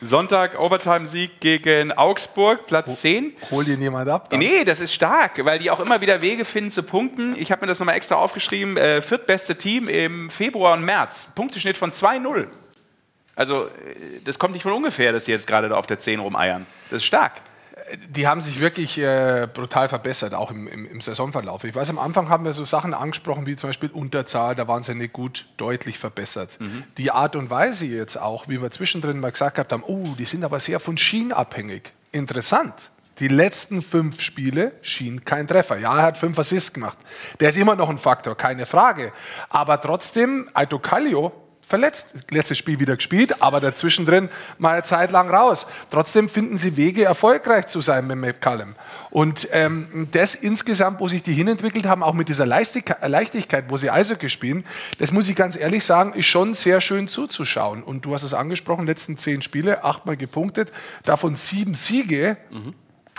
Sonntag Overtime-Sieg gegen Augsburg, Platz 10. Hol dir jemand ab. Dann. Nee, das ist stark, weil die auch immer wieder Wege finden zu punkten. Ich habe mir das nochmal extra aufgeschrieben. Äh, viertbeste Team im Februar und März. Punkteschnitt von 2-0. Also, äh, das kommt nicht von ungefähr, dass die jetzt gerade da auf der 10 rumeiern. Das ist stark. Die haben sich wirklich äh, brutal verbessert, auch im, im, im Saisonverlauf. Ich weiß, am Anfang haben wir so Sachen angesprochen, wie zum Beispiel Unterzahl, da waren sie nicht gut, deutlich verbessert. Die Art und Weise jetzt auch, wie wir zwischendrin mal gesagt haben, oh, die sind aber sehr von Schien abhängig. Interessant. Die letzten fünf Spiele schien kein Treffer. Ja, er hat fünf Assists gemacht. Der ist immer noch ein Faktor, keine Frage. Aber trotzdem, Aito Kallio verletzt. Letztes Spiel wieder gespielt, aber dazwischen drin mal eine Zeit lang raus. Trotzdem finden sie Wege, erfolgreich zu sein mit McCallum. Und ähm, das insgesamt, wo sich die hinentwickelt haben, auch mit dieser Leichtigkeit, wo sie Eishockey spielen, das muss ich ganz ehrlich sagen, ist schon sehr schön zuzuschauen. Und du hast es angesprochen, letzten zehn Spiele, achtmal gepunktet, davon sieben Siege.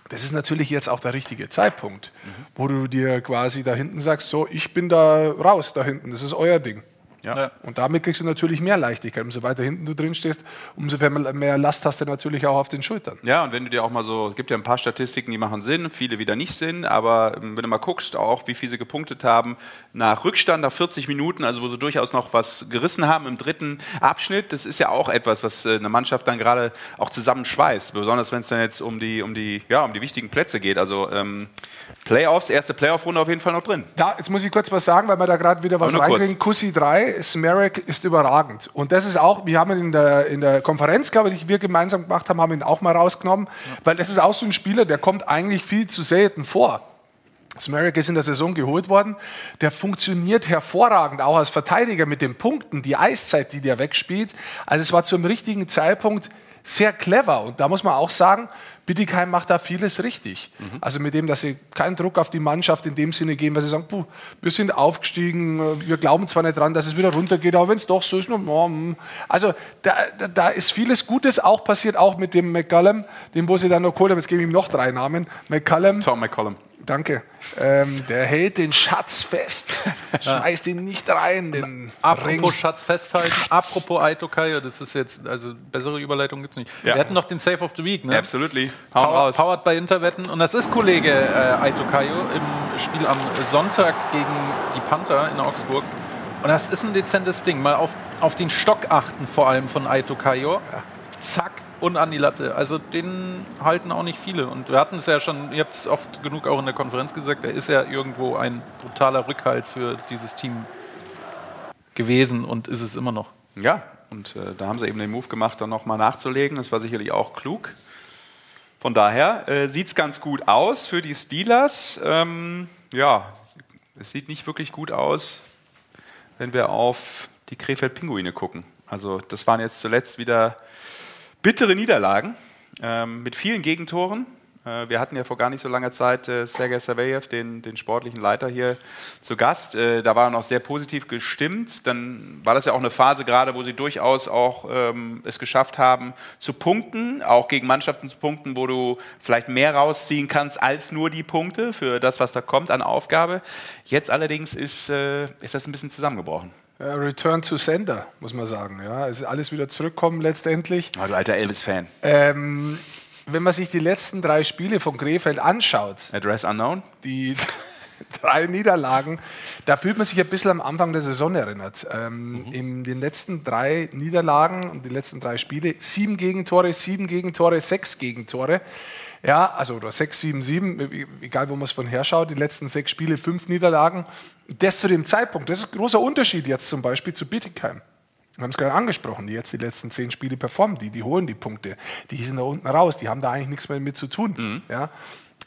Das ist natürlich jetzt auch der richtige Zeitpunkt, wo du dir quasi da hinten sagst, so, ich bin da raus da hinten, das ist euer Ding. Ja. Und damit kriegst du natürlich mehr Leichtigkeit. Umso weiter hinten du drin stehst, umso mehr Last hast du natürlich auch auf den Schultern. Ja, und wenn du dir auch mal so, es gibt ja ein paar Statistiken, die machen Sinn, viele wieder nicht Sinn, aber ähm, wenn du mal guckst, auch wie viel sie gepunktet haben, nach Rückstand, nach 40 Minuten, also wo sie durchaus noch was gerissen haben im dritten Abschnitt, das ist ja auch etwas, was äh, eine Mannschaft dann gerade auch zusammenschweißt, besonders wenn es dann jetzt um die, um die, ja, um die wichtigen Plätze geht. Also ähm, Playoffs, erste Playoff-Runde auf jeden Fall noch drin. Ja, jetzt muss ich kurz was sagen, weil wir da gerade wieder was reinkriegen. Kussi 3, Smerek ist überragend. Und das ist auch, wir haben ihn in der, in der Konferenz, glaube ich, die wir gemeinsam gemacht haben, haben ihn auch mal rausgenommen, weil das ist auch so ein Spieler, der kommt eigentlich viel zu selten vor. Smerek ist in der Saison geholt worden. Der funktioniert hervorragend, auch als Verteidiger mit den Punkten, die Eiszeit, die der wegspielt. Also es war zum richtigen Zeitpunkt sehr clever. Und da muss man auch sagen, Bittigheim macht da vieles richtig. Also mit dem, dass sie keinen Druck auf die Mannschaft in dem Sinne geben, weil sie sagen, puh, wir sind aufgestiegen, wir glauben zwar nicht dran, dass es wieder runtergeht, aber wenn es doch so ist, mm. also da, da, da ist vieles Gutes auch passiert, auch mit dem McCallum, dem wo sie dann noch geholt haben, jetzt gebe ich ihm noch drei Namen, McCallum, Tom McCollum. Danke. Ähm, der hält den Schatz fest. Schmeißt ihn nicht rein, den Apropos Ring. Schatz festhalten, apropos Aito Kayo, das ist jetzt, also bessere Überleitung gibt's nicht. Ja. Wir hatten noch den Save of the Week, ne? Absolutely. Hau Power, raus. powered by Interwetten. Und das ist Kollege äh, Aito Kayo im Spiel am Sonntag gegen die Panther in Augsburg. Und das ist ein dezentes Ding. Mal auf, auf den Stock achten, vor allem von Aito Kayo. Zack und an die Latte. Also den halten auch nicht viele. Und wir hatten es ja schon, ihr habt es oft genug auch in der Konferenz gesagt, er ist ja irgendwo ein brutaler Rückhalt für dieses Team gewesen und ist es immer noch. Ja, und äh, da haben sie eben den Move gemacht, dann nochmal nachzulegen. Das war sicherlich auch klug. Von daher äh, sieht es ganz gut aus für die Steelers. Ähm, ja, es sieht nicht wirklich gut aus, wenn wir auf die Krefeld-Pinguine gucken. Also das waren jetzt zuletzt wieder bittere Niederlagen ähm, mit vielen Gegentoren. Äh, wir hatten ja vor gar nicht so langer Zeit äh, Sergei Saveyev, den, den sportlichen Leiter hier zu Gast. Äh, da war er noch sehr positiv gestimmt. Dann war das ja auch eine Phase gerade, wo sie durchaus auch ähm, es geschafft haben zu punkten, auch gegen Mannschaften zu punkten, wo du vielleicht mehr rausziehen kannst als nur die Punkte für das, was da kommt an Aufgabe. Jetzt allerdings ist, äh, ist das ein bisschen zusammengebrochen. Ja, Return to Sender, muss man sagen. Ja, es ist alles wieder zurückkommen letztendlich. Oh, du alter Elvis-Fan. Ähm, wenn man sich die letzten drei Spiele von Krefeld anschaut, Address Unknown? die drei Niederlagen, da fühlt man sich ein bisschen am Anfang der Saison erinnert. Ähm, In den letzten drei Niederlagen und die letzten drei Spiele sieben Gegentore, sieben Gegentore, sechs Gegentore. Ja, also oder sechs, sieben, sieben, egal wo man es von her schaut, die letzten sechs Spiele fünf Niederlagen. Das zu dem Zeitpunkt, das ist ein großer Unterschied jetzt zum Beispiel zu Bietigheim. Wir haben es gerade angesprochen, die jetzt die letzten zehn Spiele performen, die, die holen die Punkte, die sind da unten raus, die haben da eigentlich nichts mehr mit zu tun. Ja.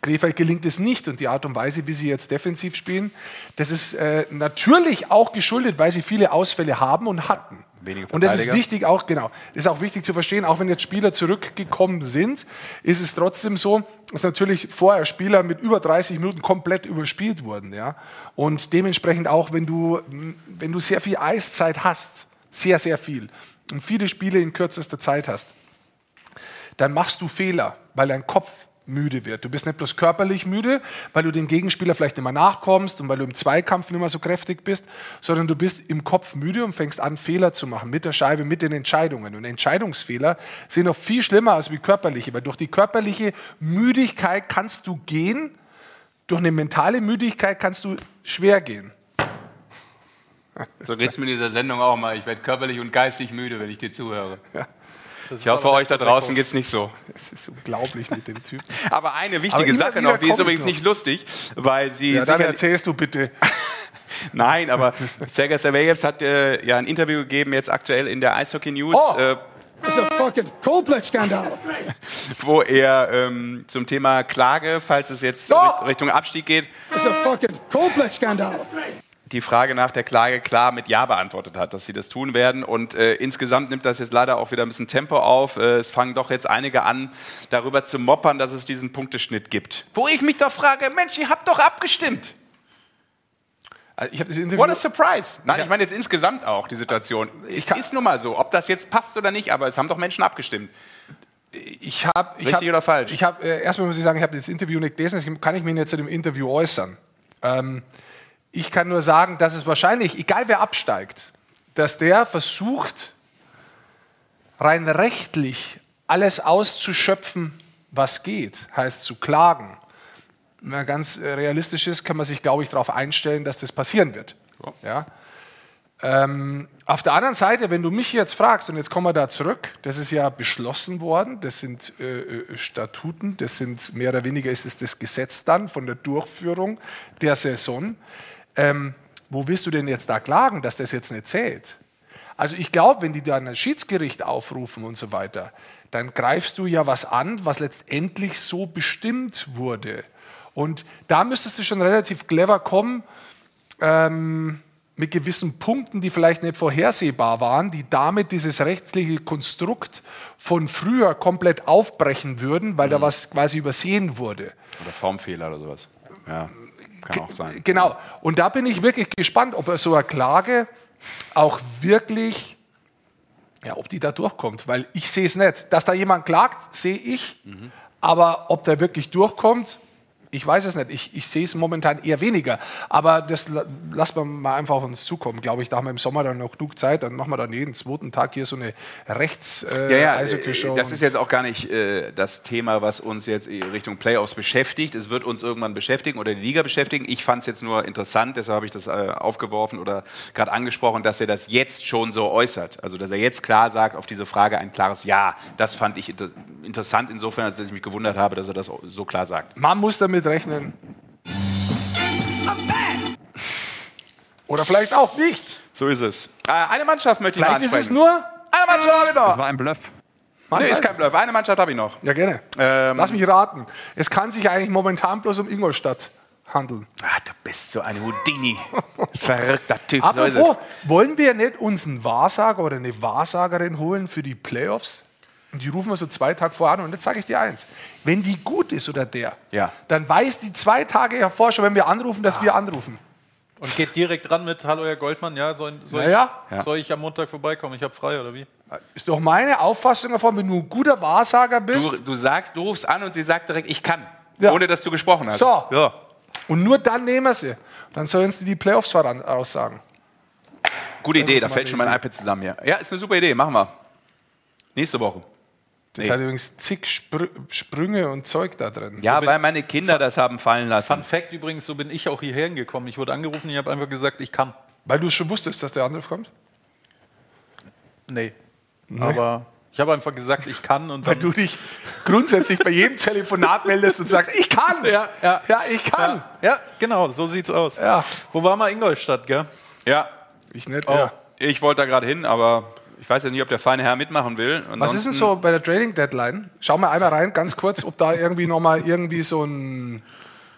Krefeld gelingt es nicht und die Art und Weise, wie sie jetzt defensiv spielen, das ist äh, natürlich auch geschuldet, weil sie viele Ausfälle haben und hatten. Wenige Und das ist wichtig auch, genau, das ist auch wichtig zu verstehen, auch wenn jetzt Spieler zurückgekommen sind, ist es trotzdem so, dass natürlich vorher Spieler mit über 30 Minuten komplett überspielt wurden, ja. Und dementsprechend auch, wenn du, wenn du sehr viel Eiszeit hast, sehr, sehr viel, und viele Spiele in kürzester Zeit hast, dann machst du Fehler, weil dein Kopf müde wird. Du bist nicht bloß körperlich müde, weil du dem Gegenspieler vielleicht nicht mehr nachkommst und weil du im Zweikampf nicht mehr so kräftig bist, sondern du bist im Kopf müde und fängst an, Fehler zu machen mit der Scheibe, mit den Entscheidungen. Und Entscheidungsfehler sind noch viel schlimmer als wie körperliche, weil durch die körperliche Müdigkeit kannst du gehen, durch eine mentale Müdigkeit kannst du schwer gehen. So geht's mir in dieser Sendung auch mal. Ich werde körperlich und geistig müde, wenn ich dir zuhöre. Das Ich hoffe, euch da draußen geht's nicht so. Es ist unglaublich mit dem Typen. Aber eine Aber wichtige immer Sache noch, die ist übrigens noch. nicht lustig, weil sie Ja, dann erzählst du bitte. Nein, aber Sergei Saveyev hat äh, ja ein Interview gegeben, jetzt aktuell in der Eishockey News, Oh. äh, It's a fucking Coldplay-Skandal. wo er ähm, zum Thema Klage, falls es jetzt Oh. Richt- Richtung Abstieg geht, It's a fucking Coldplay-Skandal. Die Frage nach der Klage klar mit Ja beantwortet hat, dass sie das tun werden. Und äh, insgesamt nimmt das jetzt leider auch wieder ein bisschen Tempo auf. Äh, es fangen doch jetzt einige an, darüber zu moppern, dass es diesen Punkteschnitt gibt. Wo ich mich doch frage, Mensch, ihr habt doch abgestimmt. Also. What a surprise. Nein, ich meine jetzt insgesamt auch die Situation. Es ist nun mal so, ob das jetzt passt oder nicht, aber es haben doch Menschen abgestimmt. Ich habe, ich Richtig hab, oder falsch? Ich habe äh, erstmal muss ich sagen, ich habe das Interview nicht gelesen, kann ich mich nicht zu dem Interview äußern. Ähm, ich kann nur sagen, dass es wahrscheinlich, egal wer absteigt, dass der versucht, rein rechtlich alles auszuschöpfen, was geht, heißt zu klagen. Wenn man ganz realistisch ist, kann man sich, glaube ich, darauf einstellen, dass das passieren wird. Ja? Ähm, auf der anderen Seite, wenn du mich jetzt fragst, und jetzt kommen wir da zurück, das ist ja beschlossen worden, das sind äh, äh, Statuten, das sind mehr oder weniger ist es das Gesetz dann von der Durchführung der Saison. Ähm, wo willst du denn jetzt da klagen, dass das jetzt nicht zählt? Also ich glaube, wenn die dann ein Schiedsgericht aufrufen und so weiter, dann greifst du ja was an, was letztendlich so bestimmt wurde. Und da müsstest du schon relativ clever kommen, ähm, mit gewissen Punkten, die vielleicht nicht vorhersehbar waren, die damit dieses rechtliche Konstrukt von früher komplett aufbrechen würden, weil da was quasi übersehen wurde. Oder Formfehler oder sowas. Ja, kann auch sein. Genau. Und da bin ich wirklich gespannt, ob so eine Klage auch wirklich, ja, ob die da durchkommt. Weil ich sehe es nicht. Dass da jemand klagt, sehe ich. Aber ob der wirklich durchkommt, Ich weiß es nicht. Ich, ich sehe es momentan eher weniger. Aber das la- lassen wir mal einfach auf uns zukommen, glaube ich. Da haben wir im Sommer dann noch genug Zeit. Dann machen wir dann jeden zweiten Tag hier so eine rechts äh, Ja, ja, äh, das ist jetzt auch gar nicht äh, das Thema, was uns jetzt in Richtung Playoffs beschäftigt. Es wird uns irgendwann beschäftigen oder die Liga beschäftigen. Ich fand es jetzt nur interessant, deshalb habe ich das äh, aufgeworfen oder gerade angesprochen, dass er das jetzt schon so äußert. Also, dass er jetzt klar sagt auf diese Frage ein klares Ja. Das fand ich inter interessant insofern, als ich mich gewundert habe, dass er das so klar sagt. Man muss damit rechnen. Oder vielleicht auch nicht. So ist es. Äh, eine Mannschaft möchte ich Vielleicht noch ist es nur. Eine Mannschaft habe ich noch. Das war ein Bluff. Man Nee, ist kein Bluff. Eine Mannschaft habe ich noch. Ja, gerne. Ähm, Lass mich raten. Es kann sich eigentlich momentan bloß um Ingolstadt handeln. Ah, du bist so ein Houdini. Verrückter Typ. So ist Apropos, es. wollen wir nicht uns einen Wahrsager oder eine Wahrsagerin holen für die Playoffs? Und die rufen wir so zwei Tage vor an. Und jetzt sage ich dir eins. Wenn die gut ist oder der, Ja. dann weiß die zwei Tage hervor schon, wenn wir anrufen, dass wir anrufen. Und geht direkt ran mit Hallo Herr Goldmann, ja, soll, soll, Ja, ja. ich, soll ich am Montag vorbeikommen? Ich habe frei oder wie? Ist doch meine Auffassung davon, wenn du ein guter Wahrsager bist. Du, du sagst, du rufst an und sie sagt direkt, ich kann. Ja. Ohne dass du gesprochen hast. So. Ja. Und nur dann nehmen wir sie. Dann sollen sie die Playoffs voran aussagen. Gute Das Idee, da fällt schon mein Idee. iPad zusammen hier. Ja, ist eine super Idee, machen wir. Nächste Woche. Das Nee. hat übrigens zig Sprü Sprünge und Zeug da drin. Ja, bin- weil meine Kinder das haben fallen lassen. Fun Fact übrigens, so bin ich auch hierher gekommen. Ich wurde angerufen, ich habe einfach gesagt, ich kann. Weil du schon wusstest, dass der Anruf kommt? Nee. Aber ich habe einfach gesagt, ich kann und Weil du dich grundsätzlich bei jedem Telefonat meldest und sagst, ich kann. Ja, ja. ja ich kann. Ja, genau, so sieht's aus. Ja. Wo war mal Ingolstadt, gell? Ja, Ich nicht, oh, ja. ich wollte da gerade hin, aber ich weiß ja nicht, ob der feine Herr mitmachen will. Was ist denn Ansonsten- so bei der Trading Deadline? Schau mal einmal rein, ganz kurz, ob da irgendwie nochmal irgendwie so ein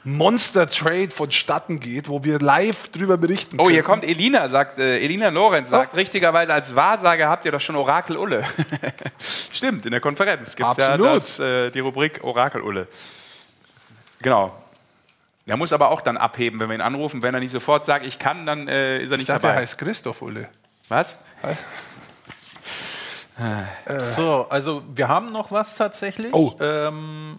Monster-Trade vonstatten geht, wo wir live drüber berichten Oh, hier können. kommt Elina, sagt äh, Elina Lorenz, sagt Oh. richtigerweise, als Wahrsager habt ihr doch schon Orakel Ulle. Stimmt, in der Konferenz gibt es ja das, äh, die Rubrik Orakel Ulle. Genau. Der muss aber auch dann abheben, wenn wir ihn anrufen. Wenn er nicht sofort sagt, ich kann, dann äh, ist er Ich nicht dachte, dabei. er heißt Christoph Ulle. Was? So, also wir haben noch was tatsächlich. Oh. Ähm,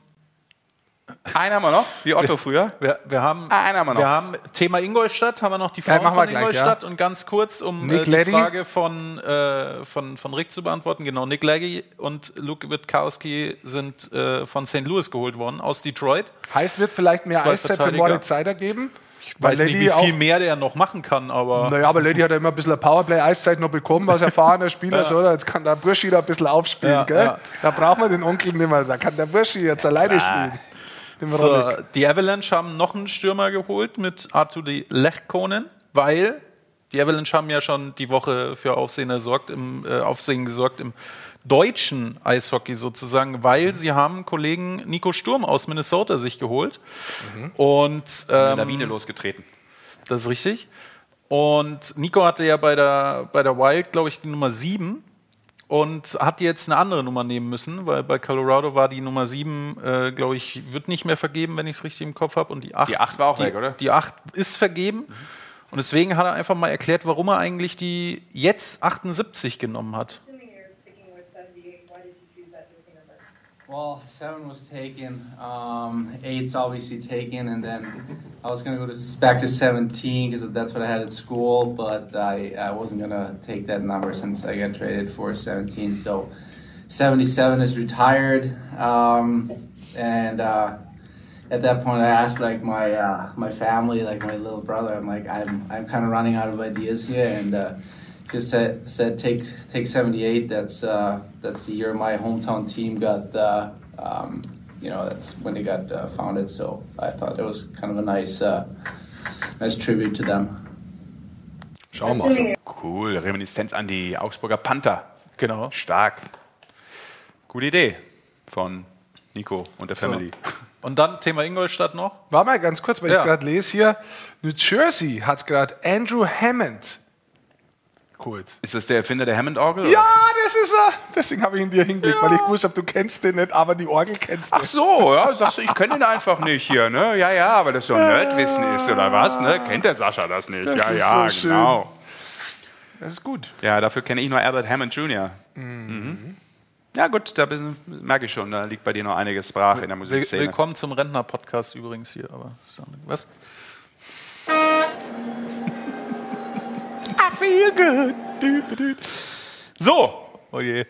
Einen haben wir noch, wie Otto früher. wir, wir haben, Ah, einen haben wir noch. wir haben Thema Ingolstadt, haben wir noch die Ja, Frauen wir von gleich, Ingolstadt und ganz kurz, um äh, die Leddy. Frage von, äh, von, von Rick zu beantworten. Genau, Nick Leggy und Luke Witkowski sind äh, von St. Louis geholt worden, aus Detroit. Heißt, wird vielleicht mehr Eiszeit für. Moritz Seider geben? Weiß nicht, Lady wie auch- viel mehr der noch machen kann, aber Naja, aber Lady hat ja immer ein bisschen Powerplay-Eiszeit noch bekommen, als erfahrener Spieler. so, oder? Jetzt kann der Burschi da ein bisschen aufspielen. Ja, gell? ja. Da brauchen wir den Onkel nicht mehr. Da kann der Burschi jetzt alleine spielen. So, die Avalanche haben noch einen Stürmer geholt mit Arturi Lechkonen, weil die Avalanche haben ja schon die Woche für Aufsehen, gesorgt im, äh, Aufsehen gesorgt im deutschen Eishockey sozusagen, weil sie haben Kollegen Nico Sturm aus Minnesota sich geholt. Und Eine ähm, Lawine losgetreten. das ist richtig. Und Nico hatte ja bei der, bei der Wild, glaube ich, die Nummer 7 und hat jetzt eine andere Nummer nehmen müssen, weil bei Colorado war die Nummer 7, äh, glaube ich, wird nicht mehr vergeben, wenn ich es richtig im Kopf habe. Und die 8, Die acht war auch die, weg, oder? Die 8 ist vergeben. Und deswegen hat er einfach mal erklärt, warum er eigentlich die jetzt 78 genommen hat. Well, seven was taken. Um, eight's obviously taken, and then I was gonna go to back to seventeen because that's what I had at school. But I, I wasn't gonna take that number since I got traded for seventeen. So seventy-seven is retired, um, and uh, at that point I asked like my uh, my family, like my little brother. I'm like I'm I'm kind of running out of ideas here, and. Uh, just said, said take take 78. That's uh, that's the year my hometown team got. Uh, um, you know, that's when they got uh, founded. So I thought it was kind of a nice uh, nice tribute to them. Schauen wir mal. Cool, Reminiszenz an die Augsburger Panther. Genau. Stark. Gute Idee von Nico und der Family. Und dann Thema Ingolstadt noch. War mal ganz kurz, weil Ja. ich gerade lese hier, New Jersey hat gerade Andrew Hammond geholt. Ist das der Erfinder der Hammond-Orgel? Ja, das ist er. Deswegen habe ich ihn dir hingelegt, weil ich wusste, du kennst den nicht, aber die Orgel kennst du. Ach so, ja, sagst du, ich kenne ihn einfach nicht hier, ne? Ja, ja, weil das so ein Nerdwissen ist oder was, ne? Kennt der Sascha das nicht? Das ja, ist ja, so schön. genau. Das ist gut. Ja, dafür kenne ich nur Albert Hammond Jr. Mhm. Ja gut, da bin- merke ich schon, da liegt bei dir noch einiges brach in der Musikszene. willkommen zum Rentner-Podcast übrigens hier. Aber was? Feel good. So. Oh je.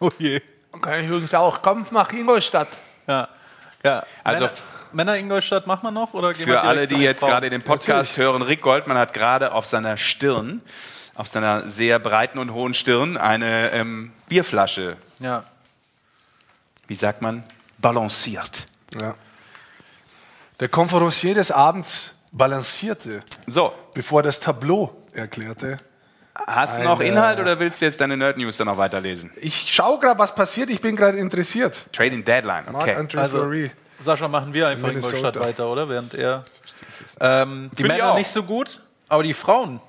Oh je. Kann ich übrigens auch. Kampf nach Ingolstadt. Ja. ja. Also Männer, Männer Ingolstadt machen wir noch? Oder gehen wir Für alle, die jetzt gerade den Podcast hören, Rick Goldmann hat gerade auf seiner Stirn, auf seiner sehr breiten und hohen Stirn, eine ähm, Bierflasche, Ja. wie sagt man, balanciert. Ja. Der Konferencier des Abends balancierte, So, bevor das Tableau erklärte. hast du noch Inhalt oder willst du jetzt deine Nerd News dann noch weiterlesen? Ich schaue gerade, was passiert. Ich bin gerade interessiert. Trading Deadline, Mark okay. Andrew Also, Fleury. Sascha, machen wir einfach Minnesota. Ingolstadt weiter, oder? Während er. Ähm, die Finde ich Männer auch. nicht so gut, aber die Frauen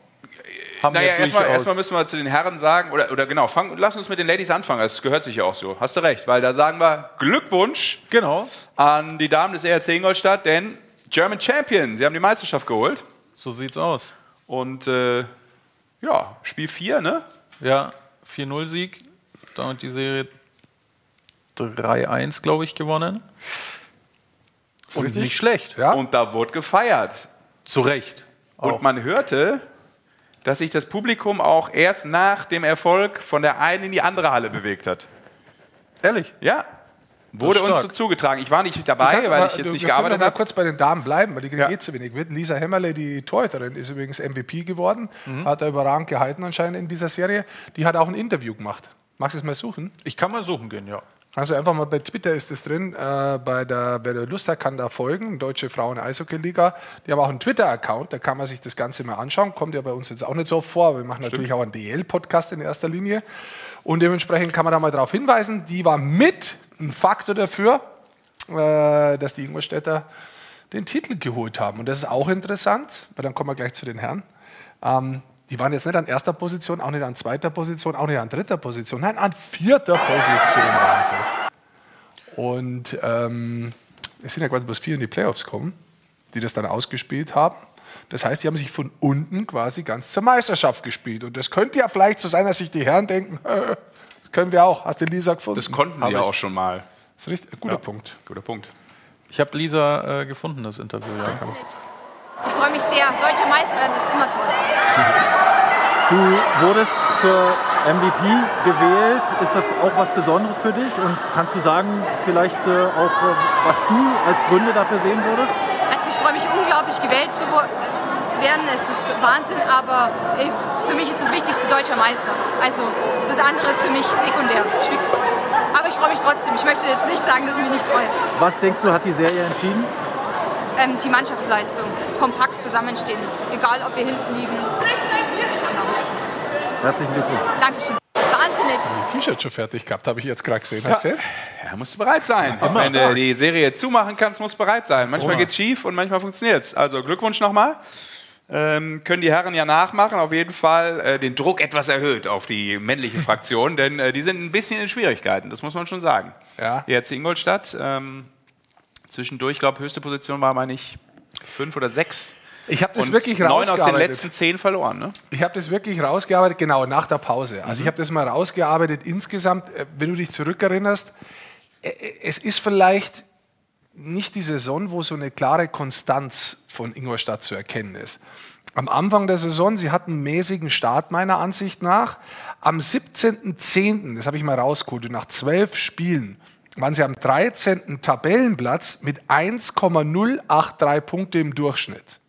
haben Naja, ja erstmal, erstmal müssen wir zu den Herren sagen, oder, oder genau, fang, lass uns mit den Ladies anfangen, das gehört sich ja auch so. Hast du recht, weil da sagen wir Glückwunsch Genau. an die Damen des ERC Ingolstadt, denn German Champion, sie haben die Meisterschaft geholt. So sieht's aus. Und äh, ja, Spiel 4, ne? Ja, 4-0-Sieg. Damit die Serie 3-1, glaube ich, gewonnen. Und richtig? nicht schlecht. Ja? Und da wurde gefeiert. Zu Recht. Und Auch. man hörte, dass sich das Publikum auch erst nach dem Erfolg von der einen in die andere Halle bewegt hat. Ehrlich? Ja, wurde uns so zugetragen. Ich war nicht dabei, weil aber- ich jetzt du- nicht gearbeitet habe. kurz bei den Damen bleiben, weil die kriegen Ja. eh zu wenig wird. Lisa Hemmerle, die Torhüterin, ist übrigens MVP geworden. Mhm. Hat er überragend gehalten anscheinend in dieser Serie. Die hat auch ein Interview gemacht. Magst du es mal suchen? Ich kann mal suchen gehen, ja. Also einfach mal bei Twitter ist es drin. Äh, bei der, wer Lust hat, kann da folgen. Deutsche Frauen Eishockey Liga. Die haben auch einen Twitter-Account. Da kann man sich das Ganze mal anschauen. Kommt ja bei uns jetzt auch nicht so vor. Wir machen natürlich auch einen DL-Podcast in erster Linie. Und dementsprechend kann man da mal darauf hinweisen. Die war mit ein Faktor dafür, äh, dass die Ingolstädter den Titel geholt haben. Und das ist auch interessant, weil dann kommen wir gleich zu den Herren. Ähm, die waren jetzt nicht an erster Position, auch nicht an zweiter Position, auch nicht an dritter Position, nein, an vierter Position waren sie. Und ähm, es sind ja quasi bloß vier in die Playoffs kommen, die das dann ausgespielt haben. Das heißt, die haben sich von unten quasi ganz zur Meisterschaft gespielt. Und das könnte ja vielleicht zu sein, dass sich die Herren denken, das können wir auch. Hast du Lisa gefunden? Das konnten sie ja auch schon mal. Das ist richtig, guter Punkt. Guter Punkt. Ich habe Lisa äh, gefunden, das Interview. Ja. Ich freue mich sehr. Deutsche Meister werden ist immer toll. Du wurdest zur MVP gewählt. Ist das auch was Besonderes für dich? Und kannst du sagen, vielleicht äh, auch, äh, was du als Gründe dafür sehen würdest? Also ich freue mich unglaublich, gewählt zu werden. Es ist Wahnsinn, aber äh, für mich ist das Wichtigste deutscher Meister. Also das andere ist für mich sekundär. Ich Aber ich freue mich trotzdem. Ich möchte jetzt nicht sagen, dass ich mich nicht freue. Was denkst du, hat die Serie entschieden? Ähm, die Mannschaftsleistung. Kompakt zusammenstehen. Egal, ob wir hinten liegen. Genau. Herzlichen Glückwunsch. Dankeschön. Wahnsinnig. T-Shirt schon fertig gehabt, habe ich jetzt gerade gesehen. Gesehen? Ja, musst du bereit sein. Immer Wenn du die Serie zumachen kannst, musst du bereit sein. Manchmal Immer. geht's schief und manchmal funktioniert's. Also Glückwunsch nochmal. Ähm, können die Herren ja nachmachen. Auf jeden Fall äh, den Druck etwas erhöht auf die männliche Fraktion, denn äh, die sind ein bisschen in Schwierigkeiten, das muss man schon sagen. Ja. Jetzt Ingolstadt. Ähm, zwischendurch, ich glaube, höchste Position war, meine ich, fünf oder sechs. Ich habe das Und wirklich neun aus den rausgearbeitet. letzten zehn verloren. Ne? Ich habe das wirklich rausgearbeitet, genau, nach der Pause. Also ich habe das mal rausgearbeitet insgesamt, äh, wenn du dich zurückerinnerst, äh, äh, es ist vielleicht nicht die Saison, wo so eine klare Konstanz von Ingolstadt zu erkennen ist. Am Anfang der Saison, sie hatten einen mäßigen Start meiner Ansicht nach. Am 17.10., das habe ich mal rausgeholt, nach zwölf Spielen waren sie am 13. Tabellenplatz mit 1,083 Punkte im Durchschnitt.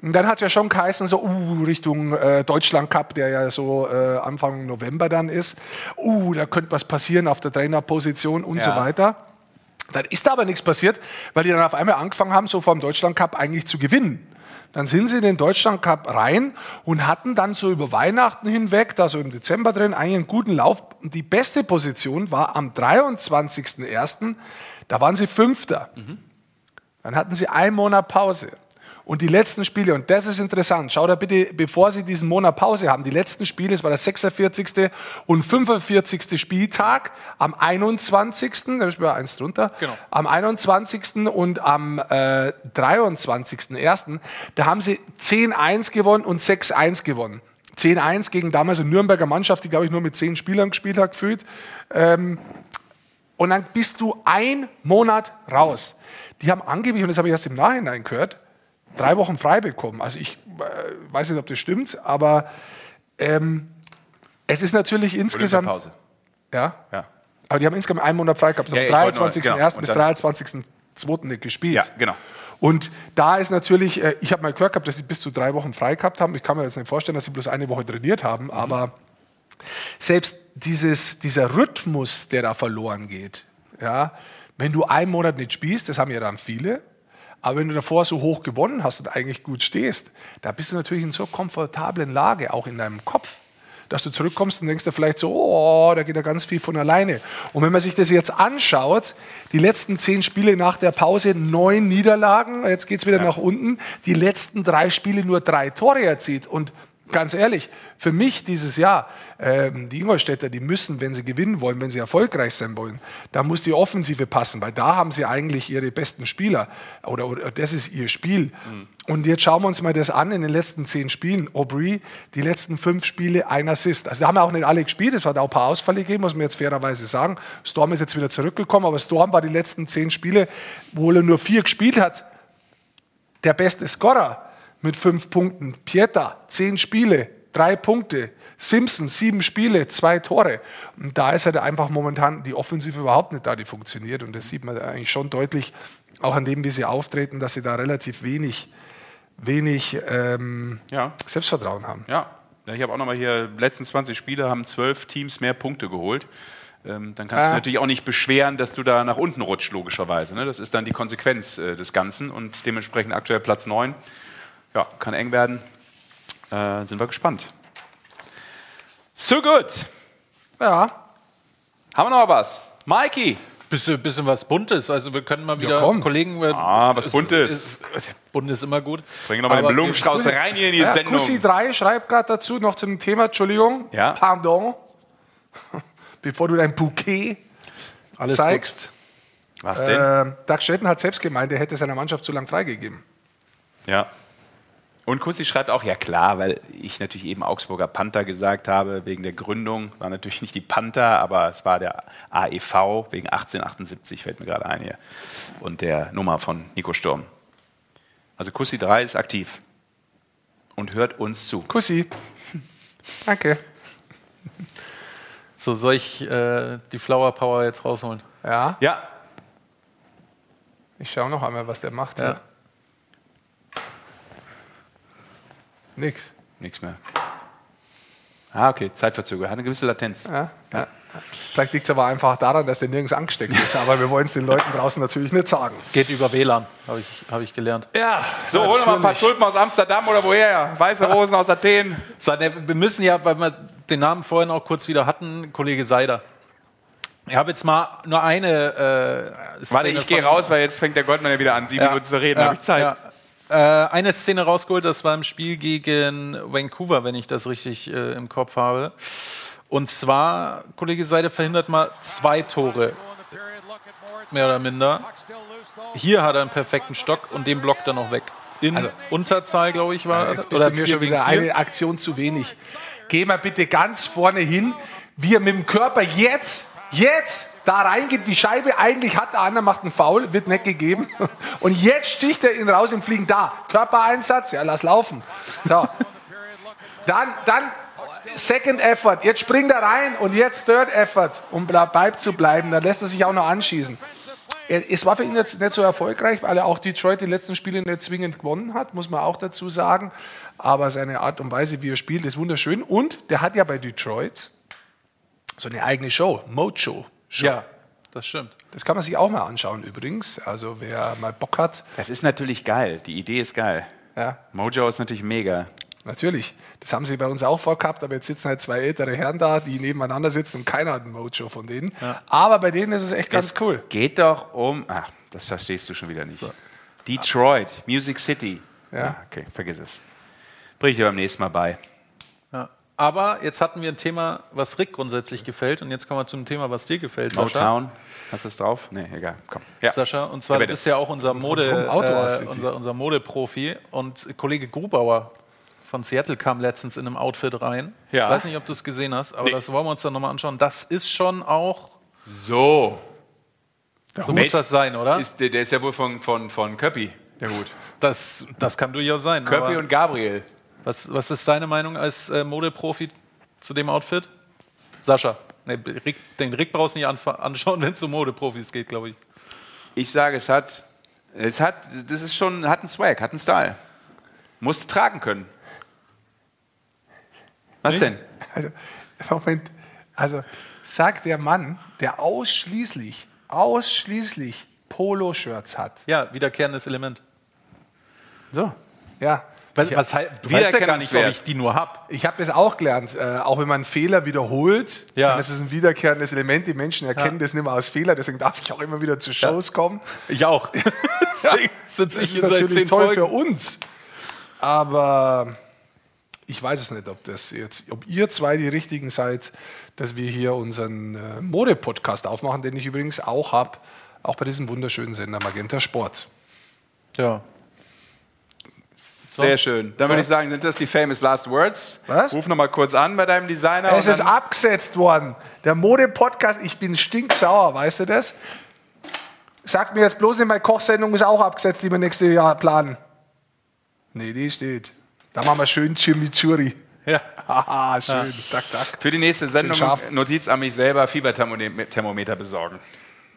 Und dann hat es ja schon geheißen, so uh, Richtung äh, Deutschland Cup, der ja so äh, Anfang November dann ist. Uh, da könnte was passieren auf der Trainerposition und Ja. so weiter. Dann ist da aber nichts passiert, weil die dann auf einmal angefangen haben, so vor dem Deutschland Cup eigentlich zu gewinnen. Dann sind sie in den Deutschland Cup rein und hatten dann so über Weihnachten hinweg, da so im Dezember drin, eigentlich einen guten Lauf. Und die beste Position war am 23.01., da waren sie Fünfter. Dann hatten sie einen Monat Pause. Und die letzten Spiele, und das ist interessant, schau da bitte, bevor Sie diesen Monat Pause haben, die letzten Spiele, es war der 46. und 45. Spieltag am 21., da ist mir eins drunter, Genau. am 21. und am äh, 23.01., da haben sie 10-1 gewonnen und 6-1 gewonnen. 10-1 gegen damals eine Nürnberger Mannschaft, die, glaube ich, nur mit zehn Spielern gespielt hat, gefühlt. Ähm, und dann bist du ein Monat raus. Die haben angeblich, und das habe ich erst im Nachhinein gehört, drei Wochen frei bekommen. Also ich äh, weiß nicht, ob das stimmt, aber ähm, es ist natürlich insgesamt. Pause. Ja? Ja. Aber die haben insgesamt einen Monat frei gehabt. So Ja, am ich wollte nur- 23.01. genau. bis Und dann- 23.02. nicht gespielt. Ja, genau. Und da ist natürlich, äh, ich habe mal gehört gehabt, dass sie bis zu drei Wochen frei gehabt haben. Ich kann mir jetzt nicht vorstellen, dass sie bloß eine Woche trainiert haben, Mhm. aber selbst dieses, dieser Rhythmus, der da verloren geht, ja, wenn du einen Monat nicht spielst, das haben ja dann viele, aber wenn du davor so hoch gewonnen hast und eigentlich gut stehst, da bist du natürlich in so komfortablen Lage, auch in deinem Kopf, dass du zurückkommst und denkst dir vielleicht so, oh, da geht ja ganz viel von alleine. Und wenn man sich das jetzt anschaut, die letzten zehn Spiele nach der Pause, neun Niederlagen, jetzt geht's wieder nach unten, die letzten drei Spiele nur drei Tore erzielt. Und ganz ehrlich, für mich dieses Jahr, ähm, die Ingolstädter, die müssen, wenn sie gewinnen wollen, wenn sie erfolgreich sein wollen, da muss die Offensive passen, weil da haben sie eigentlich ihre besten Spieler oder, oder das ist ihr Spiel. Und jetzt schauen wir uns mal das an in den letzten zehn Spielen. Aubry, die letzten fünf Spiele, ein Assist. Also da haben ja auch nicht alle gespielt, es hat auch ein paar Ausfälle gegeben, muss man jetzt fairerweise sagen. Storm ist jetzt wieder zurückgekommen, aber Storm war die letzten zehn Spiele, wo er nur vier gespielt hat, der beste Scorer mit fünf Punkten. Pieta, zehn Spiele, drei Punkte. Simpson, sieben Spiele, zwei Tore. Und da ist halt einfach momentan die Offensive überhaupt nicht da, die funktioniert. Und das sieht man eigentlich schon deutlich, auch an dem, wie sie auftreten, dass sie da relativ wenig, wenig ähm, Ja. Selbstvertrauen haben. Ja, ich habe auch nochmal hier, letzten 20 Spiele haben zwölf Teams mehr Punkte geholt. Ähm, dann kannst Ah. du natürlich auch nicht beschweren, dass du da nach unten rutscht, logischerweise. Ne? Das ist dann die Konsequenz äh, des Ganzen und dementsprechend aktuell Platz 9. Ja, kann eng werden. Äh, sind wir gespannt. So gut. Ja. Haben wir noch was? Mikey. Bisschen, bisschen was Buntes. Also wir können mal Ja, wieder komm. Kollegen. Ah, was es- Buntes. es- Bunt ist immer gut. Bring noch mal den Blumenstrauß rein hier in die Ja, Sendung. Kussi 3 schreibt gerade dazu noch zu dem Thema, Entschuldigung, Ja. pardon, bevor du dein Bouquet Alles zeigst. Was denn? Äh, Doug Shelton hat selbst gemeint, er hätte seiner Mannschaft zu lang freigegeben. Ja. Und Kussi schreibt auch, ja klar, weil ich natürlich eben Augsburger Panther gesagt habe, wegen der Gründung. War natürlich nicht die Panther, aber es war der AEV, wegen 1878 fällt mir gerade ein hier. Und der Nummer von Nico Sturm. Also Kussi 3 ist aktiv und hört uns zu. Kussi. Danke. So, soll ich äh, die Flower Power jetzt rausholen? Ja. Ja. Ich schaue noch einmal, was der macht. Ja. hier. Nix. Nichts mehr. Ah, okay, Zeitverzögerung. Hat eine gewisse Latenz. Ja, ja. Vielleicht liegt es aber einfach daran, dass der nirgends angesteckt ist. Aber wir wollen es den Leuten draußen natürlich nicht sagen. Geht über WLAN, habe ich, hab ich gelernt. Ja, So, hol doch mal ein paar Tulpen aus Amsterdam oder woher? Weiße Rosen aus Athen. So, ne, wir müssen ja, weil wir den Namen vorhin auch kurz wieder hatten, Kollege Seider. Ich habe jetzt mal nur eine. Äh, Warte, ich gehe raus, weil jetzt fängt der Goldmann ja wieder an, sieben Ja, Minuten zu reden. ja, habe ich Zeit. ja. Äh, eine Szene rausgeholt, das war im Spiel gegen Vancouver, wenn ich das richtig äh, im Kopf habe. Und zwar, Kollege Seide verhindert mal zwei Tore. Mehr oder minder. Hier hat er einen perfekten Stock und den blockt er noch weg. In Also- Unterzahl, glaube ich, war Jetzt bist du mir schon wieder eine Aktion zu wenig. Geh mal bitte ganz vorne hin, wie er mit dem Körper jetzt, jetzt da reingeht, die Scheibe eigentlich hat, der andere macht einen Foul, wird nicht gegeben. Und jetzt sticht er ihn raus im Fliegen. Da, Körpereinsatz, ja, lass laufen. So. Dann, dann Second Effort, jetzt springt er rein und jetzt Third Effort, um bleibt zu bleiben. Dann lässt er sich auch noch anschießen. Es war für ihn jetzt nicht so erfolgreich, weil er auch Detroit die letzten Spiele nicht zwingend gewonnen hat, muss man auch dazu sagen. Aber seine Art und Weise, wie er spielt, ist wunderschön. Und der hat ja bei Detroit so eine eigene Show, Mojo. Show. Ja, das stimmt. Das kann man sich auch mal anschauen übrigens. Also wer mal Bock hat. Das ist natürlich geil. Die Idee ist geil. Ja. Mojo ist natürlich mega. Natürlich. Das haben sie bei uns auch vorgehabt, aber jetzt sitzen halt zwei ältere Herren da, die nebeneinander sitzen und keiner hat ein Mojo von denen. Aber bei denen ist es echt ganz es cool. Geht doch um. Ach, das verstehst du schon wieder nicht. Detroit, Music City. Ja. okay, vergiss es. Bring ich dir beim nächsten Mal bei. Aber jetzt hatten wir ein Thema, was Rick grundsätzlich gefällt. Und jetzt kommen wir zum Thema, was dir gefällt, Sascha. Motown. Hast du es drauf? Nee, egal. Komm. Ja. Sascha, und zwar Ja, bist ja auch unser Mode, äh, unser, unser Modeprofi und Kollege Grubauer von Seattle kam letztens in einem Outfit rein. Ja. Ich weiß nicht, ob du es gesehen hast, aber Nee. das wollen wir uns dann nochmal anschauen. Das ist schon auch. So. So muss das sein, oder? Ist, der, der ist ja wohl von, von, von Köppi, der Hut. Das, das kann durchaus sein. Köppi aber und Gabriel. Was, was ist deine Meinung als äh, Modeprofi zu dem Outfit? Sascha. Nee, Rick, den Rick brauchst du nicht anschauen, wenn es um Modeprofis geht, glaube ich. Ich sage, es hat, es hat, das ist schon, hat einen Swag, hat einen Style. Muss tragen können. Was denn? Also, Moment, also sagt der Mann, der ausschließlich, ausschließlich Poloshirts hat. Ja, wiederkehrendes Element. So. Ja. Was, was, hei- du weißt ja gar nicht, ob ich die nur habe. Ich habe das auch gelernt. Äh, auch wenn man Fehler wiederholt, Ja. dann ist ein wiederkehrendes Element. Die Menschen erkennen das nicht mehr als Fehler. Deswegen darf ich auch immer wieder zu Shows kommen. Ich auch. Deswegen sitze Das ich ist hier seit zehn toll Folgen. für uns. Aber ich weiß es nicht, ob das jetzt, ob ihr zwei die richtigen seid, dass wir hier unseren äh, Mode-Podcast aufmachen, den ich übrigens auch habe, auch bei diesem wunderschönen Sender Magenta Sport. Ja. Sehr schön. Dann würde ich sagen, sind das die famous last words? Was? Ruf nochmal kurz an bei deinem Designer. Es ist abgesetzt worden. Der Mode-Podcast, ich bin stinksauer, weißt du das? Sag mir jetzt bloß nicht, meine Kochsendung ist auch abgesetzt, die wir nächstes Jahr planen. Nee, die steht. Da machen wir schön Chimichurri. Ja. Haha, schön. Tak, tak. Für die nächste Sendung. Notiz an mich selber, Fieberthermometer besorgen.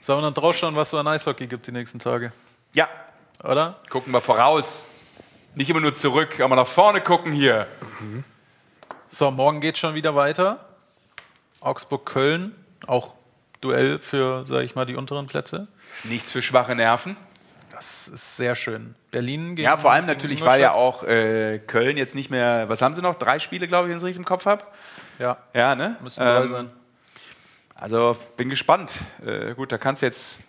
Sollen wir dann drauf schauen, was so an Eishockey gibt die nächsten Tage? Ja, Oder? gucken wir voraus. Nicht immer nur zurück, aber nach vorne gucken hier. So, morgen geht schon wieder weiter. Augsburg-Köln, auch Duell für, sage ich mal, die unteren Plätze. Nichts für schwache Nerven. Das ist sehr schön. Berlin gegen Ja, vor allem natürlich, weil ja auch äh, Köln jetzt nicht mehr, was haben sie noch? Drei Spiele, glaube ich, wenn ich es richtig im Kopf habe. Ja, Ja, ne? müssen drei Ähm, sein. Also bin gespannt. Äh, gut, da kannst du jetzt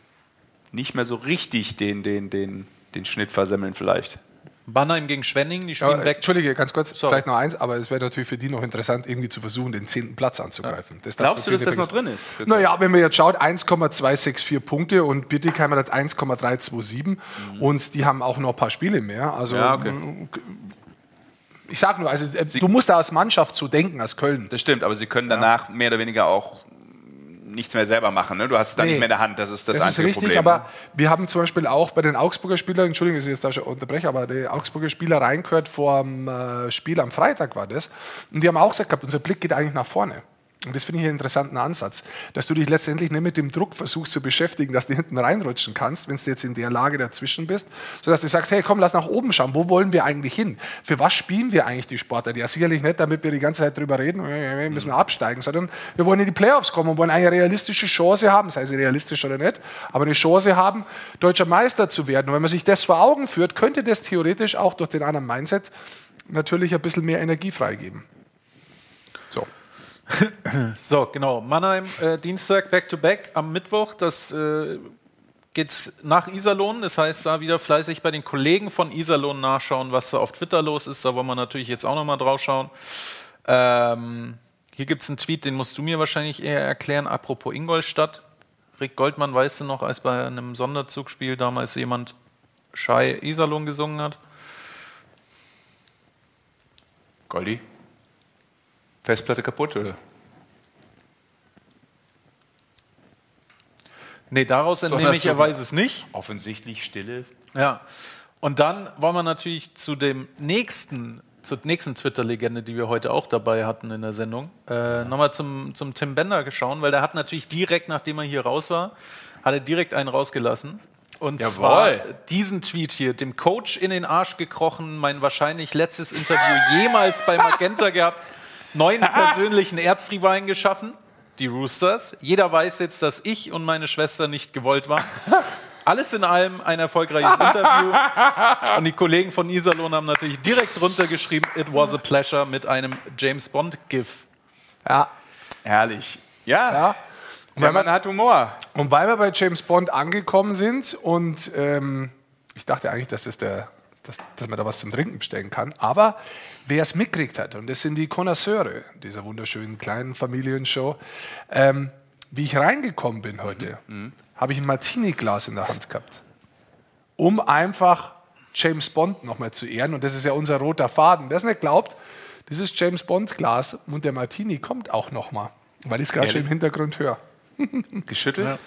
nicht mehr so richtig den, den, den, den Schnitt versemmeln vielleicht. Bannheim gegen Schwenning, die Ja, spielen äh, weg. Entschuldige, ganz kurz, Sorry. vielleicht noch eins, aber es wäre natürlich für die noch interessant, irgendwie zu versuchen, den zehnten Platz anzugreifen. Darfst Glaubst du, dass das noch drin ist? Naja, wenn man jetzt schaut, 1,264 Punkte und Bietigheim hat 1,327 und die haben auch noch ein paar Spiele mehr. Also Mhm. Ja, okay. ich sag nur, also äh, du musst da als Mannschaft so denken, als Köln. Das stimmt, aber sie können danach mehr oder weniger auch nichts mehr selber machen. Ne? Du hast es dann Nee. nicht mehr in der Hand. Das ist das, Das, ist einzige richtig, Problem. aber wir haben zum Beispiel auch bei den Augsburger Spielern, Entschuldigung, dass ich jetzt da schon unterbreche, aber die Augsburger Spieler reingehört vor dem äh, Spiel am Freitag war das. Und die haben auch gesagt gehabt, unser Blick geht eigentlich nach vorne. Und das finde ich einen interessanten Ansatz, dass du dich letztendlich nicht mit dem Druck versuchst zu beschäftigen, dass du hinten reinrutschen kannst, wenn du jetzt in der Lage dazwischen bist, sondern dass du sagst, hey, komm, lass nach oben schauen, wo wollen wir eigentlich hin? Für was spielen wir eigentlich die Sportler? Ja, sicherlich nicht, damit wir die ganze Zeit drüber reden, äh, müssen wir absteigen, sondern wir wollen in die Playoffs kommen und wollen eine realistische Chance haben, sei sie realistisch oder nicht, aber eine Chance haben, deutscher Meister zu werden. Und wenn man sich das vor Augen führt, könnte das theoretisch auch durch den anderen Mindset natürlich ein bisschen mehr Energie freigeben. So. Genau. Mannheim, äh, Dienstag, Back-to-Back. Am Mittwoch, das äh, geht's nach Iserlohn. Das heißt, da wieder fleißig bei den Kollegen von Iserlohn nachschauen, was da auf Twitter los ist. Da wollen wir natürlich jetzt auch nochmal drauf schauen. Ähm, hier gibt es einen Tweet, den musst du mir wahrscheinlich eher erklären. Apropos Ingolstadt. Rick Goldmann, weißt du noch, als bei einem Sonderzugspiel damals jemand Schei Iserlohn gesungen hat? Goldi? Festplatte kaputt, oder? Nee, daraus entnehme ich, so- er weiß es nicht. Offensichtlich Stille. Ja. Und dann wollen wir natürlich zu dem nächsten, zur nächsten Twitter-Legende, die wir heute auch dabei hatten in der Sendung, äh, nochmal zum, zum Tim Bender geschaut, weil der hat natürlich direkt, nachdem er hier raus war, hat er direkt einen rausgelassen. Und Jawohl. zwar diesen Tweet hier, dem Coach in den Arsch gekrochen, mein wahrscheinlich letztes Interview jemals bei Magenta gehabt, neuen persönlichen Erzrivalen geschaffen, die Roosters. Jeder weiß jetzt, dass ich und meine Schwester nicht gewollt waren. Alles in allem ein erfolgreiches Interview. Und die Kollegen von Iserlohn haben natürlich direkt drunter geschrieben, it was a pleasure mit einem James Bond-GIF. Ja. Herrlich. Ja. ja. Der Mann hat Humor. Und weil wir bei James Bond angekommen sind und ähm, ich dachte eigentlich, dass, das der, dass, dass man da was zum Trinken bestellen kann, aber wer es mitgekriegt hat, und das sind die Connoisseure dieser wunderschönen kleinen Familienshow, ähm, wie ich reingekommen bin heute, habe ich ein Martini-Glas in der Hand gehabt, um einfach James Bond nochmal zu ehren. Und das ist ja unser roter Faden. Wer es nicht glaubt, dieses James Bond-Glas und der Martini kommt auch nochmal, weil ich es gerade schon im Hintergrund höre. Geschüttelt? Ja.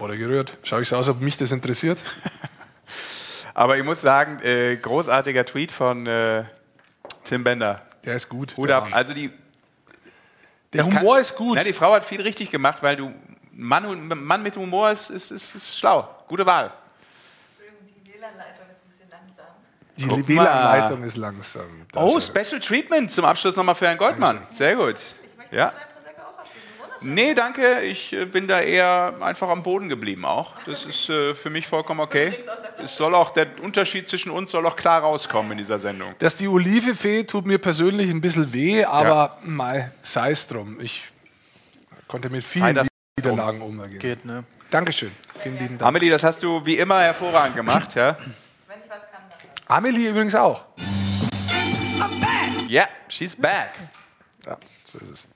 Oder gerührt. Schau ich so aus, ob mich das interessiert. Aber ich muss sagen, äh, großartiger Tweet von äh, Tim Bender. Der ist gut. Hut der ab. Also die, Der ich Humor ist gut. Na, die Frau hat viel richtig gemacht, weil du Mann, Mann mit Humor ist, ist, ist, ist schlau. Gute Wahl. Die Guck WLAN-Leitung ist langsam. Das Oh, ist- Special Treatment zum Abschluss nochmal für Herrn Goldmann. Sehr gut. Ja. Nee, danke. Ich äh, bin da eher einfach am Boden geblieben auch. Das ist äh, für mich vollkommen okay. Es soll auch, der Unterschied zwischen uns soll auch klar rauskommen in dieser Sendung. Dass die Olive fehlt, tut mir persönlich ein bisschen weh, aber mei, sei es drum. Ich konnte mit vielen Niederlagen umgehen. Geht, ne? Dankeschön. Vielen lieben Dank. Amelie, das hast du wie immer hervorragend gemacht, ja? Amelie übrigens auch. Ja, she's back. Ja, so ist es.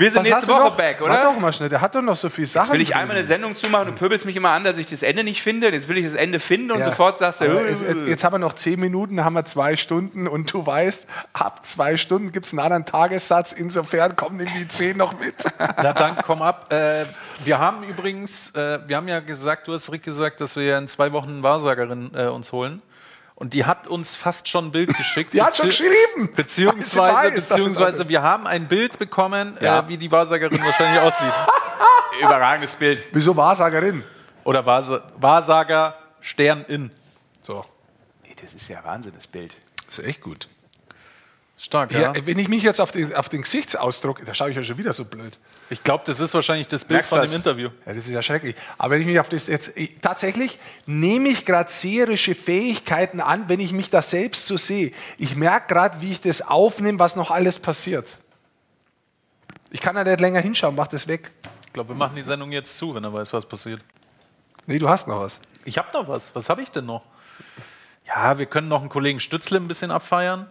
Wir sind Was nächste Woche noch? back, Warte oder? doch mal schnell, der hat doch noch so viele Sachen. Jetzt will ich einmal eine Sendung zumachen und pöbelst mich immer an, dass ich das Ende nicht finde. Jetzt will ich das Ende finden und Ja. sofort sagst du, äh, es, jetzt haben wir noch zehn Minuten, dann haben wir zwei Stunden und du weißt, ab zwei Stunden gibt es einen anderen Tagessatz. Insofern kommen die zehn noch mit. Na dann, komm ab. Äh, wir haben übrigens, äh, wir haben ja gesagt, du hast Rick gesagt, dass wir ja in zwei Wochen eine Wahrsagerin äh, uns holen. Und die hat uns fast schon ein Bild geschickt. Die hat schon geschrieben. Beziehungsweise, weiß, beziehungsweise wir haben ein Bild bekommen, Ja. äh, wie die Wahrsagerin wahrscheinlich aussieht. Überragendes Bild. Wieso Wahrsagerin? Oder Wahrsa Wahrsager Stern in. So, Ey, das ist ja Wahnsinn, das Bild. das ist echt gut. Stark, ja. Ja, wenn ich mich jetzt auf den, auf den Gesichtsausdruck, da schaue ich ja schon wieder so blöd. Ich glaube, das ist wahrscheinlich das Bild Merkst von dem? Interview. Ja, das ist ja schrecklich. Aber wenn ich mich auf das jetzt ich, tatsächlich nehme ich gerade seherische Fähigkeiten an, wenn ich mich da selbst so sehe. Ich merke gerade, wie ich das aufnehme, was noch alles passiert. Ich kann da nicht länger hinschauen, mach das weg. Ich glaube, wir machen die Sendung jetzt zu, wenn er weiß, was passiert. Nee, du hast noch was. Ich habe noch was. Was habe ich denn noch? Ja, wir können noch einen Kollegen Stützle ein bisschen abfeiern,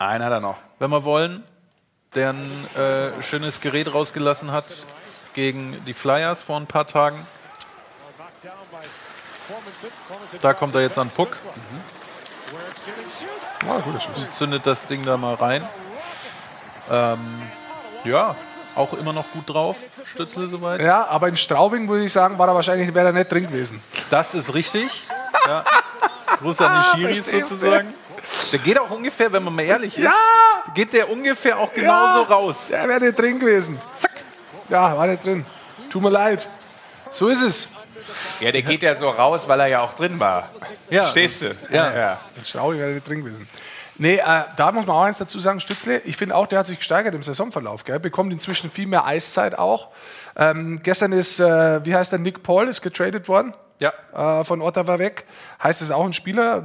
Einen hat er noch. wenn wir wollen, der ein äh, schönes Gerät rausgelassen hat gegen die Flyers vor ein paar Tagen. Da kommt er jetzt an Puck. Ah, guter Schuss. und zündet das Ding da mal rein. Ähm, ja, auch immer noch gut drauf, Stützle soweit. Ja, aber in Straubing würde ich sagen, war er wahrscheinlich wäre er nicht drin gewesen. Das ist richtig. Ja. Gruß an die Schiris sozusagen. Der geht auch ungefähr, wenn man mal ehrlich ist, Ja! geht der ungefähr auch genauso Ja, raus. Er wäre nicht drin gewesen. Zack. Ja, war nicht drin. Tut mir leid. So ist es. Ja, der geht ja so raus, weil er ja auch drin war. Ja, Stehst du? ja. ja. In Straubing wäre er nicht drin gewesen. Nee, äh, da muss man auch eins dazu sagen, Stützle, ich finde auch, der hat sich gesteigert im Saisonverlauf. Gell? Bekommt inzwischen viel mehr Eiszeit auch. Ähm, gestern ist, äh, wie heißt der, Nick Paul ist getradet worden Ja. äh, von Ottawa weg. Heißt es auch ein Spieler,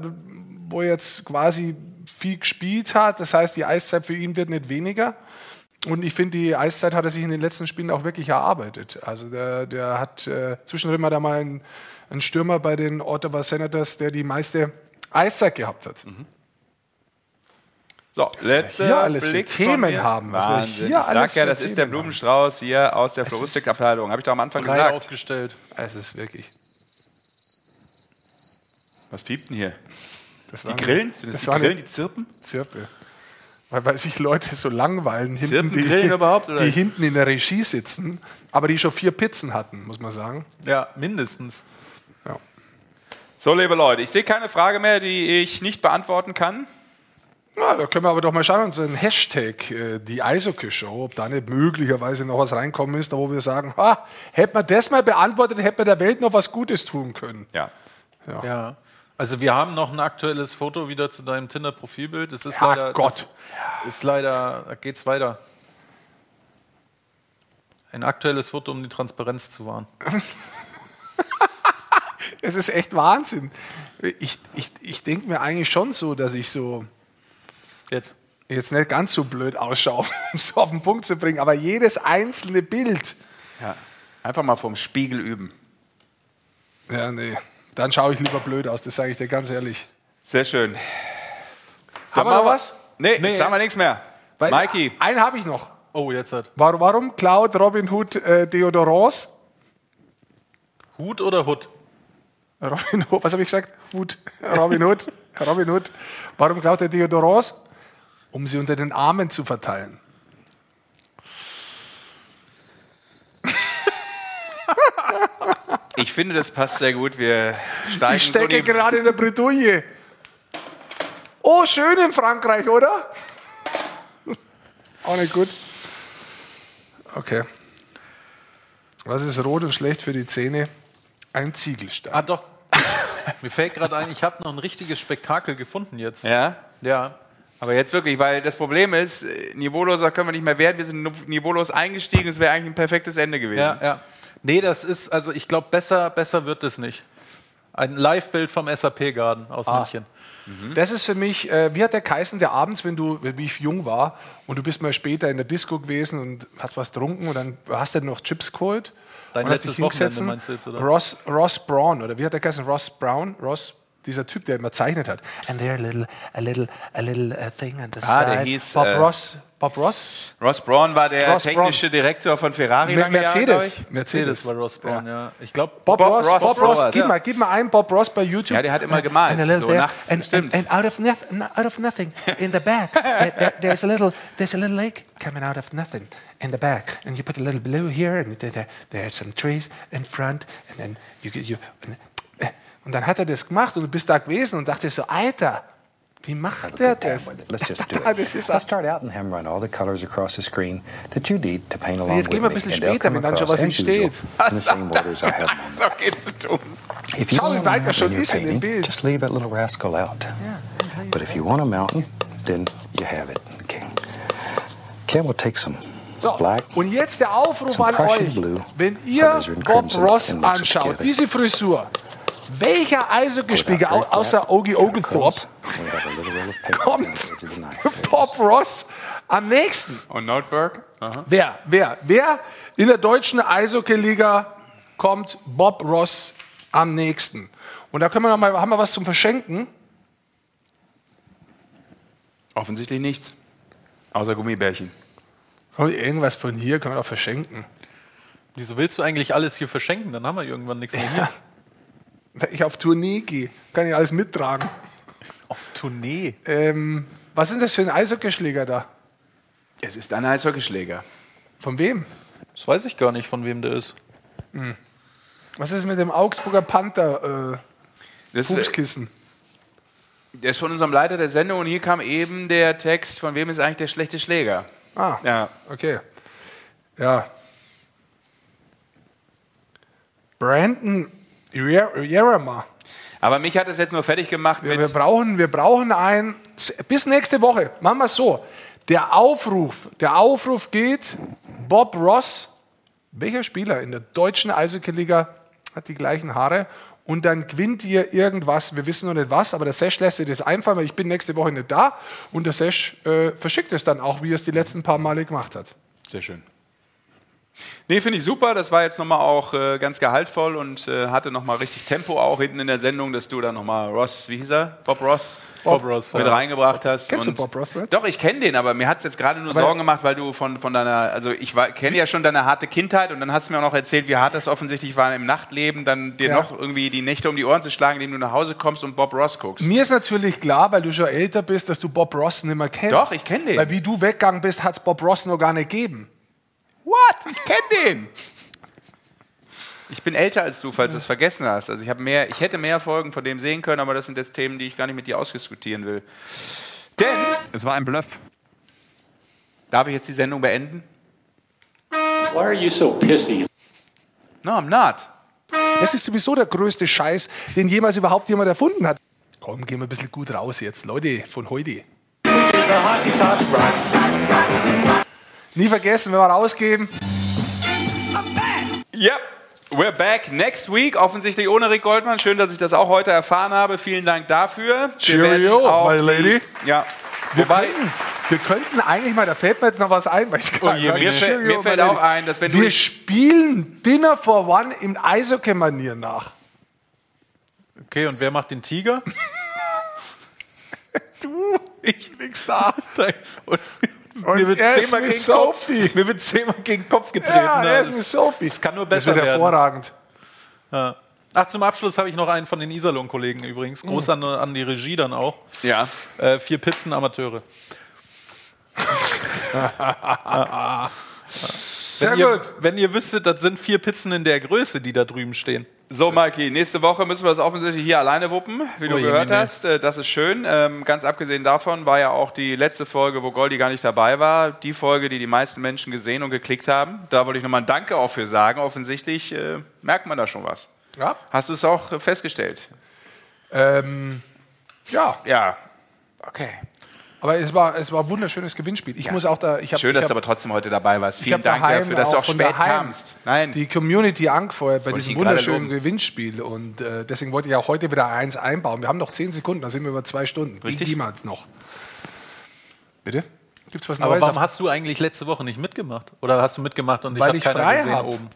wo er jetzt quasi viel gespielt hat. Das heißt, die Eiszeit für ihn wird nicht weniger. Und ich finde, die Eiszeit hat er sich in den letzten Spielen auch wirklich erarbeitet. Also der, der hat äh, zwischendrin mal da mal einen, einen Stürmer bei den Ottawa Senators, der die meiste Eiszeit gehabt hat. So, letzter hier alles Blick Themen mir. haben, was wir Wahnsinn. hier ich sag alles ja, das ist der Themen haben. Blumenstrauß hier aus der Floristikabteilung. Habe ich doch am Anfang gesagt. aufgestellt. Es ist wirklich. Was piept denn hier? Das Die war eine- Grillen? Sind das, das die war eine- Grillen, die zirpen? Zirpe. Weil, weil sich Leute so langweilen, hinten, Zirpen die, Grillen überhaupt, oder? die hinten in der Regie sitzen, aber die schon vier Pizzen hatten, muss man sagen. Ja, mindestens. So, liebe Leute, ich sehe keine Frage mehr, die ich nicht beantworten kann. Ja, da können wir aber doch mal schauen, unseren Hashtag, äh, die Eishockey-Show, ob da nicht möglicherweise noch was reinkommen ist, da wo wir sagen, ha, hätte man das mal beantwortet, hätte man der Welt noch was Gutes tun können. Ja. Ja. Also wir haben noch ein aktuelles Foto wieder zu deinem Tinder-Profilbild. Das ist Ja, leider. Gott. Das ist leider. Da geht's weiter. Ein aktuelles Foto, um die Transparenz zu wahren. Es ist echt Wahnsinn. Ich, ich, ich denke mir eigentlich schon so, dass ich so Jetzt. jetzt nicht ganz so blöd ausschaue, um es auf den Punkt zu bringen, aber jedes einzelne Bild. ja. Einfach mal vom Spiegel üben. Ja, nee. Dann schaue ich lieber blöd aus, das sage ich dir ganz ehrlich. Sehr schön. Haben wir noch was? Nee, Nee. jetzt haben wir nichts mehr. Weil- Mikey. Einen habe ich noch. Oh, jetzt hat. Warum, warum klaut Robin Hood äh, Deodorants? Hut oder Hut? Robin Hood, was habe ich gesagt? Hut. Robin Hood. Robin Hood. Warum klaut er Deodorants? Um sie unter den Armen zu verteilen. Ich finde, das passt sehr gut. Wir steigen Ich stecke so die gerade in der Bredouille. Oh, schön in Frankreich, oder? Auch nicht gut. Okay. Was ist rot und schlecht für die Zähne? Ein Ziegelstein. Ah, doch. Mir fällt gerade ein, ich habe noch ein richtiges Spektakel gefunden jetzt. Ja? Ja. Aber jetzt wirklich, weil das Problem ist, äh, niveauloser können wir nicht mehr werden. Wir sind niveaulos eingestiegen. Es wäre eigentlich ein perfektes Ende gewesen. Ja, ja. Nee, das ist, also ich glaube, besser, besser wird es nicht. Ein Live-Bild vom SAP-Garden aus Ah. München. Das ist für mich, äh, wie hat der geheißen, der abends, wenn du, wie ich jung war und du bist mal später in der Disco gewesen und hast was getrunken und dann hast du noch Chips geholt. Dein und hast letztes dich hingesetzt. Wochenende meinst du jetzt, oder? Ross, Ross Braun, oder wie hat der geheißen? Ross Brown? Ross, dieser Typ, der immer zeichnet hat. And there a little, a little, a little uh, thing on the Ah, side. der hieß, Bob äh, Ross. Bob Ross? Ross Braun war der Ross technische Direktor von Ferrari. Mit lange Jahre, Mercedes. Mercedes war Ross Brown, ja. Ich glaube, Bob, Bob Ross, Ross, Bob Ross, sowas, gib, ja. mal, gib mal ein Bob Ross bei YouTube. Ja, der hat immer gemalt, And so there, nachts, and. And, and out, of out of nothing, in the back, there, there's a little, there's a little lake coming out of nothing in the back, and you put a little blue here, and there, there, there's some trees in front, and then you, you and, und dann hat er das gemacht und du bist da gewesen und dachtest so, Alter, wie macht der das? Let's just do it. das I'll start out and him run all the colors across the screen that you need to paint along Jetzt gehen wir ein bisschen später, wenn dann schon was entsteht. I have them. So geht's zu tun. Schau, wie weit er schon ist in dem Bild. just leave that little rascal out. But if you want a mountain, then you have it. Okay. Ken will take some So, black. und jetzt der Aufruf an euch. Wenn ihr Bob Ross anschaut, diese Frisur, welcher Eishockeyspieler au außer Ogie Oglethorpe paper kommt. Bob Ross am nächsten? Und Notberg? Wer? Wer? Wer in der deutschen Eishockey-Liga kommt Bob Ross am nächsten? Und da können wir noch mal, haben wir was zum Verschenken? Offensichtlich nichts. Außer Gummibärchen. Irgendwas von hier können wir doch verschenken. Wieso willst du eigentlich alles hier verschenken? Dann haben wir irgendwann nichts mehr hier. Wenn ich auf Tournee gehe, kann ich alles mittragen. Auf Tournee? Ähm, was ist das für ein Eishockeyschläger da? Es ist ein Eishockeyschläger. Von wem? Das weiß ich gar nicht, von wem der ist. Hm. Was ist mit dem Augsburger Panther äh, Das, Fußkissen? der ist von unserem Leiter der Sendung und hier kam eben der Text, von wem ist eigentlich der schlechte Schläger? Ah, Ja. okay. Ja. Brandon Jerema. Aber mich hat es jetzt nur fertig gemacht Wir, mit. wir, brauchen, wir brauchen ein. Bis nächste Woche. Machen wir es so. Der Aufruf, der Aufruf geht: Bob Ross, welcher Spieler in der deutschen Eishockey-Liga hat die gleichen Haare? Und dann gewinnt ihr irgendwas. Wir wissen noch nicht was, aber der Sesh lässt sich das einfallen, weil ich bin nächste Woche nicht da. Und der Sesh äh, verschickt es dann auch, wie er es die letzten paar Male gemacht hat. Sehr schön. Nee, finde ich super. Das war jetzt nochmal auch äh, ganz gehaltvoll und äh, hatte nochmal richtig Tempo auch hinten in der Sendung, dass du da nochmal Ross, wie hieß er? Bob Ross? Bob Ross, Mit ja. reingebracht hast. Kennst du Bob Ross, ne? Doch, ich kenne den, aber mir hat es jetzt gerade nur Aber- Sorgen gemacht, weil du von, von deiner, also ich kenne ja schon deine harte Kindheit und dann hast du mir auch noch erzählt, wie hart das offensichtlich war im Nachtleben, dann dir Ja. noch irgendwie die Nächte um die Ohren zu schlagen, indem du nach Hause kommst und Bob Ross guckst. Mir ist natürlich klar, weil du schon älter bist, dass du Bob Ross nicht mehr kennst. Doch, ich kenn den. Weil wie du weggegangen bist, hat es Bob Ross noch gar nicht gegeben. What? Ich kenne den! Ich bin älter als du, falls du es vergessen hast. Also ich, habe mehr, ich hätte mehr Folgen von dem sehen können, aber das sind jetzt Themen, die ich gar nicht mit dir ausdiskutieren will. Denn es war ein Bluff. Darf ich jetzt die Sendung beenden? Why are you so pissy? No, I'm not. Das ist sowieso der größte Scheiß, den jemals überhaupt jemand erfunden hat. Komm, gehen wir ein bisschen gut raus jetzt, Leute, von heute. Nie vergessen, wenn wir rausgehen. Yep. We're back next week, offensichtlich ohne Rick Goldmann. Schön, dass ich das auch heute erfahren habe. Vielen Dank dafür. Cheerio, auch my die- lady. Ja. Wir, Wobei, könnten, wir könnten eigentlich mal, da fällt mir jetzt noch was ein, weil ich gerade je, sage, mir fällt- Cheerio, mir fällt auch ein, dass wenn du- Wir spielen Dinner for One im Eishockey-Manier nach. Okay, und wer macht den Tiger? Du, ich nix da. Und, Und mir wird er ist gegen Sophie. Kopf, mir wird zehnmal gegen den Kopf getreten. Ja, er ist Also, mit Sophie. Es kann nur Das besser wird werden. hervorragend. Ja. Ach, zum Abschluss habe ich noch einen von den Iserlohn-Kollegen übrigens. Groß an, an die Regie dann auch. Ja. Äh, vier Pizzen Amateure. Sehr wenn ihr, gut. Wenn ihr wüsstet, das sind vier Pizzen in der Größe, die da drüben stehen. So, Mikey, nächste Woche müssen wir das offensichtlich hier alleine wuppen, wie du Oh gehört Mine. hast. Äh, Das ist schön. Ähm, ganz abgesehen davon war ja auch die letzte Folge, wo Goldi gar nicht dabei war, die Folge, die die meisten Menschen gesehen und geklickt haben. Da wollte ich nochmal ein Danke auch für sagen. Offensichtlich äh, merkt man da schon was. Ja. Hast du es auch festgestellt? Ähm, ja. Ja. Okay. Aber es war, es war ein wunderschönes Gewinnspiel. Ich muss auch da. Ich hab, Schön, ich dass hab, du aber trotzdem heute dabei warst. ich Vielen Dank daheim dafür, dass du auch spät kamst. Nein. Die Community angefeuert bei diesem wunderschönen. Gewinnspiel. Und äh, deswegen wollte ich auch heute wieder eins einbauen. Wir haben noch zehn Sekunden, da sind wir über zwei Stunden. Richtig. Die niemals noch. Bitte? Gibt's was Aber Neues? warum auf- hast du eigentlich letzte Woche nicht mitgemacht? Oder hast du mitgemacht und Weil ich ich habe keiner frei gesehen hab. oben?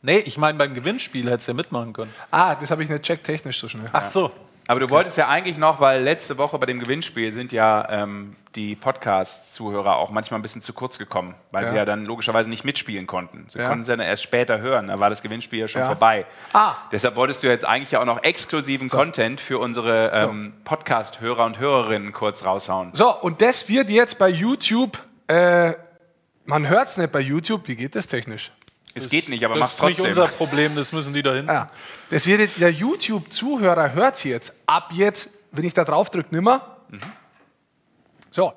Nee, ich meine beim Gewinnspiel hättest du ja mitmachen können. ah, das habe ich nicht checkt technisch so schnell. Ach so. Aber du wolltest ja eigentlich noch, weil letzte Woche bei dem Gewinnspiel sind ja ähm, die Podcast-Zuhörer auch manchmal ein bisschen zu kurz gekommen, weil sie Ja. ja dann logischerweise nicht mitspielen konnten. Sie Ja. konnten es ja dann erst später hören, da war das Gewinnspiel ja schon Ja. vorbei. Ah. Deshalb wolltest du jetzt eigentlich ja auch noch exklusiven Content für unsere ähm, Podcast-Hörer und Hörerinnen kurz raushauen. So, und das wird jetzt bei YouTube. Äh, man hört es nicht bei YouTube. Wie geht das technisch? Es geht nicht, aber Das mach's ist nicht trotzdem. unser Problem, das müssen die da hinten. Ja. Das wird der YouTube-Zuhörer hört es jetzt. Ab jetzt, wenn ich da drauf drücke, nimmer. So.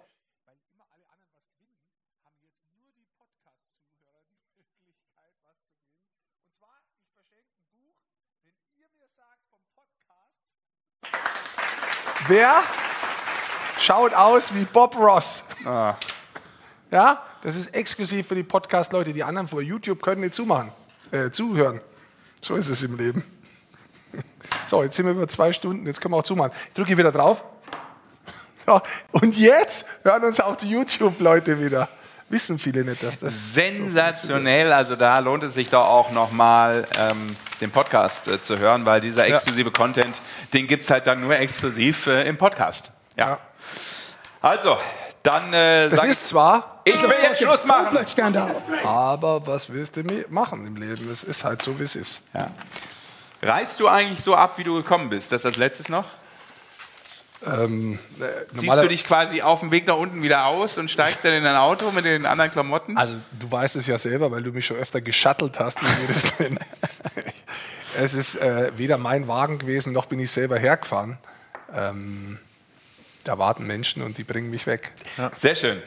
Wer schaut aus wie Bob Ross? Ah. Ja, das ist exklusiv für die Podcast-Leute. Die anderen vor YouTube können nicht zumachen, äh, zuhören. So ist es im Leben. So, jetzt sind wir über zwei Stunden, jetzt können wir auch zumachen. Ich drücke wieder drauf. So, und jetzt hören uns auch die YouTube-Leute wieder. Wissen viele nicht, dass das. Sensationell, also da lohnt es sich doch auch nochmal ähm, den Podcast äh, zu hören, weil dieser Ja. exklusive Content, den gibt es halt dann nur exklusiv äh, im Podcast. Ja. Also, dann äh, Das ist zwar. ich, will jetzt Schluss machen. Aber was willst du machen im Leben? Es ist halt so, wie es ist. Ja. Reist du eigentlich so ab, wie du gekommen bist? Das als letztes noch? Ähm, äh, Ziehst du dich quasi auf dem Weg nach unten wieder aus und steigst dann in dein Auto mit den anderen Klamotten? Also du weißt es ja selber, weil du mich schon öfter geschattelt hast, es ist äh, weder mein Wagen gewesen, noch bin ich selber hergefahren. Ähm, da warten Menschen und die bringen mich weg. Sehr schön.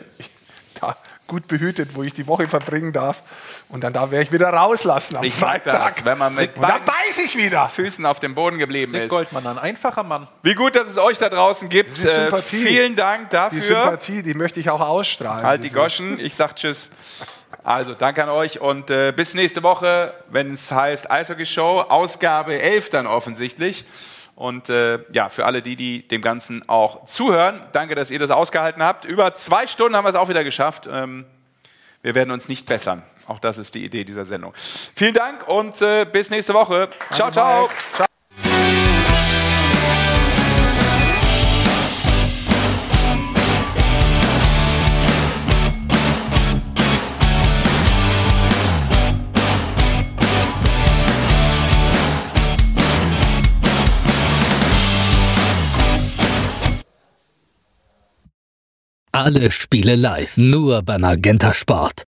Da, gut behütet, wo ich die Woche verbringen darf. Und dann da werde ich wieder rauslassen am Ich Freitag. das, wenn man mit da beiden beiß ich wieder. Füßen auf dem Boden geblieben Rick ist. Goldmann, ein einfacher Mann. Wie gut, dass es euch da draußen gibt. Äh, Sympathie. vielen Dank dafür. Die Sympathie, die möchte ich auch ausstrahlen. Halt die Goschen. Ich sag Tschüss. Also, danke an euch und äh, bis nächste Woche, wenn es heißt Eishockey Show, Ausgabe 11 dann offensichtlich. Und äh, ja, für alle die, die dem Ganzen auch zuhören, danke, dass ihr das ausgehalten habt. Über zwei Stunden haben wir es auch wieder geschafft. Ähm, wir werden uns nicht bessern. Auch das ist die Idee dieser Sendung. Vielen Dank und äh, bis nächste Woche. Ciao, ciao. Ciao. Alle Spiele live, nur beim Magenta Sport.